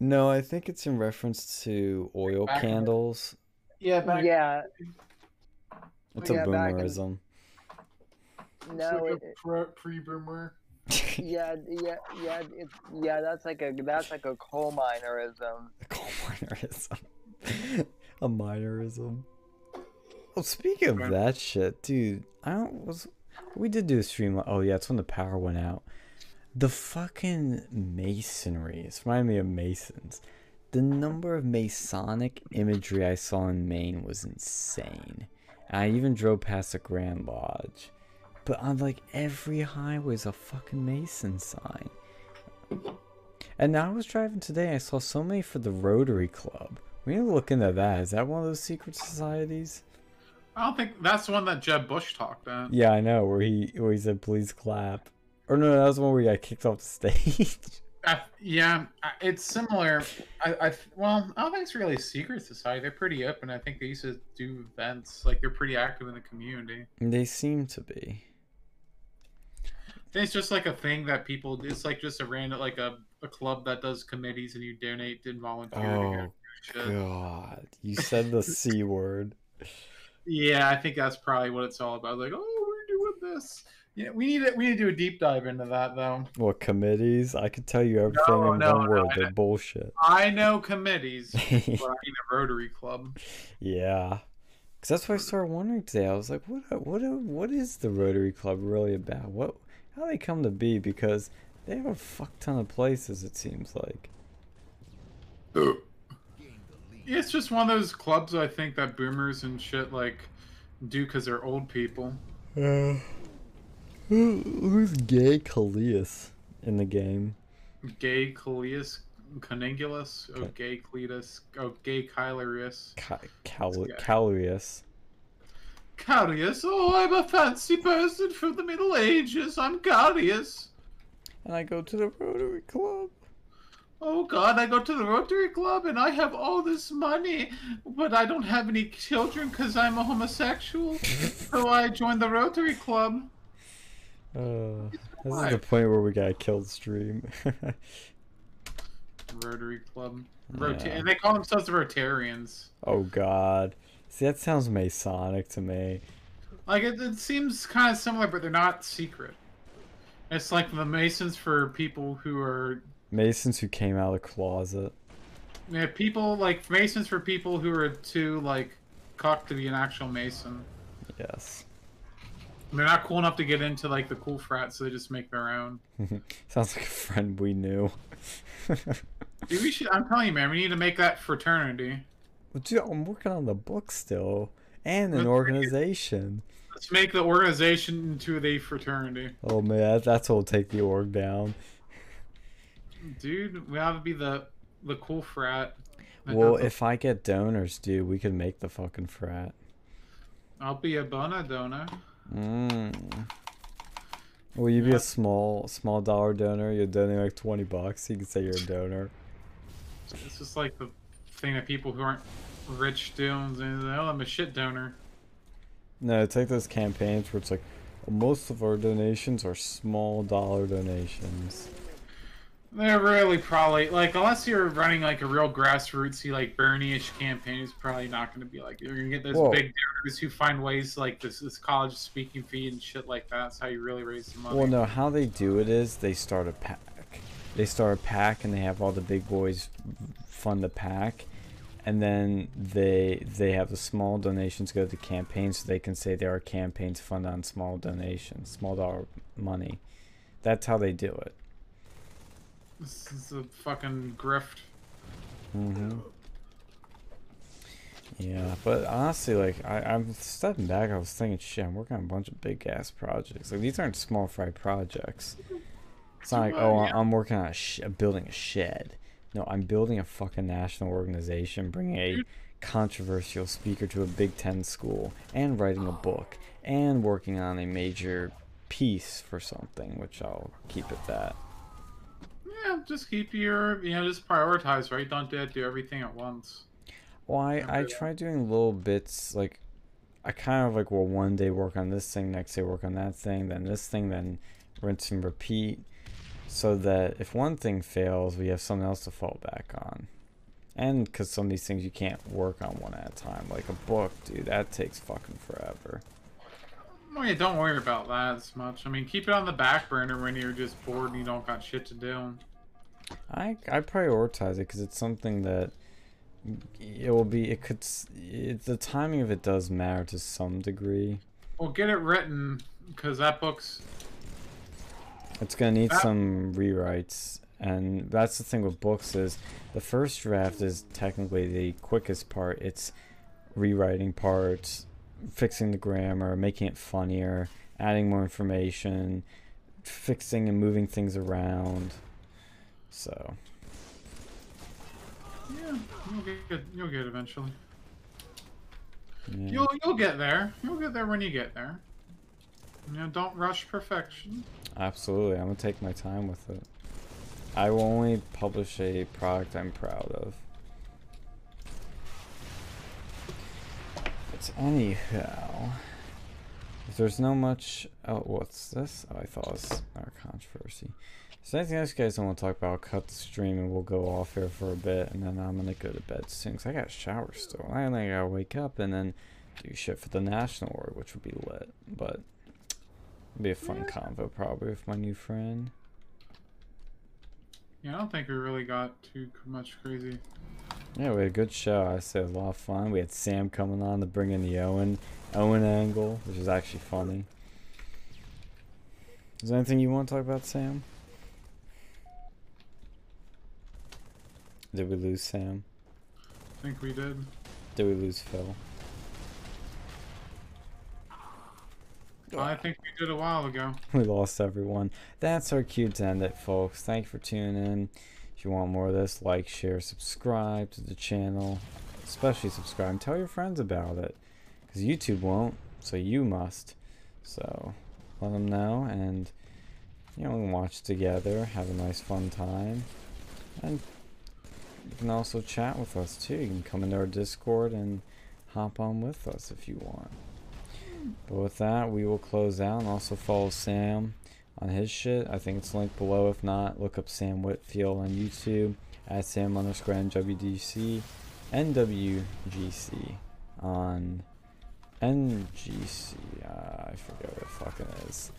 No, I think it's in reference to oil Back in candles. Yeah, back Yeah. It's Yeah, a back in- boomerism. No. It, pre-boomer. Yeah. Yeah. Yeah. It's yeah. That's like a that's like a coal minerism. A coal minerism. *laughs* a minerism. Oh, speaking of that shit, dude, I don't was we did do a stream. Oh yeah, it's when the power went out. The fucking masonry. It's reminding me of Masons. The number of Masonic imagery I saw in Maine was insane. I even drove past the Grand Lodge. But on like every highway is a fucking Mason sign. And now I was driving today, I saw so many for the Rotary Club. We need to look into that. Is that one of those secret societies? I don't think that's the one that Jeb Bush talked at. Yeah, I know. Where he where he said please clap. Or no, that was the one where he got kicked off the *laughs* stage. I, yeah, it's similar. I, I well, I don't think it's really a secret society. They're pretty open. I think they used to do events. Like they're pretty active in the community. they seem to be. It's just like a thing that people. It's like just a random like a, a club that does committees and you donate and volunteer. Oh go god. You said the C *laughs* word. Yeah, I think that's probably what it's all about. Like, oh, we're doing this. Yeah, we need to, we need to do a deep dive into that though. What committees? I could tell you everything No, in no, one no, word. They're bullshit. I know committees, but I mean a Rotary Club. Yeah. Cause that's why I started wondering today. I was like, what, what, what is the Rotary Club really about? What, how they come to be? Because they have a fuck ton of places. It seems like. It's just one of those clubs I think that boomers and shit like do because they're old people. Uh, who, who's gay Calius in the game? Gay Cleus Caningulus, oh gay Cletus, oh gay Kylarius. Ca- Cal- Yeah. Calius. Carius, oh I'm a fancy person from the Middle Ages, I'm Carius. And I go to the Rotary Club. Oh god, I go to the Rotary Club and I have all this money, but I don't have any children because I'm a homosexual. *laughs* so I joined the Rotary Club. Uh, this is the point where we got killed stream. Rotary Club. *laughs* Rota- Yeah. And they call themselves the Rotarians. oh God. See, that sounds Masonic to me. Like, it, it seems kind of similar, but they're not secret. It's like the Masons for people who are. Masons who came out of the closet. Yeah, people like Masons for people who are too, like, cocked to be an actual Mason. Yes. They're not cool enough to get into, like, the cool frat, so they just make their own. *laughs* Sounds like a friend we knew. *laughs* Dude, we should. I'm telling you, man, we need to make that fraternity. Dude, I'm working on the book still, and an organization. Let's make the organization into the fraternity. Oh man, that- that's what'll take the org down. Dude, we have to be the the cool frat. Well, if I get donors, dude, we could make the fucking frat. I'll be a bona donor. Mm. Will you be a small, small dollar donor? You're donating like twenty bucks. You can say you're a donor. It's just like the thing that people who aren't rich do. Oh, I'm a shit donor. No, it's like those campaigns where it's like, most of our donations are small dollar donations. They're really probably like unless you're running like a real grassrootsy like Bernie-ish campaign, it's probably not going to be like you're going to get those Whoa. big donors who find ways like this this college speaking fee and shit like that. That's how you really raise the money. Well, no, how they do it is they start a PAC. They start a PAC and they have all the big boys fund the PAC, and then they they have the small donations go to campaigns so they can say there are campaigns funded on small donations, small dollar money. That's how they do it. This is a fucking grift. hmm Yeah, but honestly, like I, I'm stepping back. I was thinking, shit, I'm working on a bunch of big ass projects. Like these aren't small fry projects. It's not like, oh. I'm working on a sh- building a shed. No, I'm building a fucking national organization, bringing a mm-hmm. controversial speaker to a Big Ten school, and writing a oh. book, and working on a major piece for something, which I'll keep at that. Yeah, just keep your you know just prioritize right. Don't do, do everything at once. Well, I, I try doing little bits like I kind of like will one day work on this thing, next day work on that thing, then this thing, then rinse and repeat, so that if one thing fails, we have something else to fall back on. And because some of these things you can't work on one at a time, like a book, dude, that takes fucking forever. Well, yeah, don't worry about that as much. I mean, keep it on the back burner when you're just bored and you don't got shit to do. I I prioritize it because it's something that it will be. It could. It, the timing of it does matter to some degree. Well, get it written because that book's It's gonna need Ah. some rewrites, and that's the thing with books is the first draft is technically the quickest part. It's rewriting parts, fixing the grammar, making it funnier, adding more information, fixing and moving things around. So yeah, you'll get you'll get eventually. yeah. You'll you'll get there. You'll get there when you get there. You know, don't rush perfection. absolutely, I'm gonna take my time with it. I will only publish a product I'm proud of. It's anyhow. If there's no much. Oh, what's this? Oh, I thought it was our controversy. There anything else you guys don't want to talk about? I'll cut the stream and we'll go off here for a bit, and then I'm gonna go to bed soon. Cause I got shower still. I only gotta wake up and then do shit for the national award, which would be lit. But Be a fun convo probably with my new friend. Yeah, I don't think we really got too much crazy. Yeah, we had a good show. I said a lot of fun. We had Sam coming on to bring in the Owen Owen angle, which is actually funny. Is there anything you want to talk about, Sam? Did we lose Sam? I think we did. Did we lose Phil? I think we did a while ago. *laughs* we lost everyone. That's our cue to end it, folks. Thank you for tuning in. If you want more of this, like, share, subscribe to the channel. Especially subscribe and tell your friends about it. Because YouTube won't, so you must. So let them know and, you know, we can watch together, have a nice fun time. And you can also chat with us too. You can come into our Discord and hop on with us if you want. But with that, we will close out and also follow Sam on his shit. I think it's linked below. If not, look up Sam Whitfield on YouTube at Sam underscore NWDC, NWGC on NGC. Uh, I forget what the fuck it is.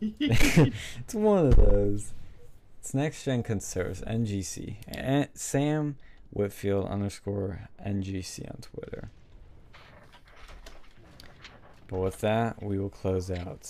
*laughs* *laughs* it's one of those. It's Next Gen Conserves, NGC. And Sam Whitfield underscore NGC on Twitter. But with that, we will close out.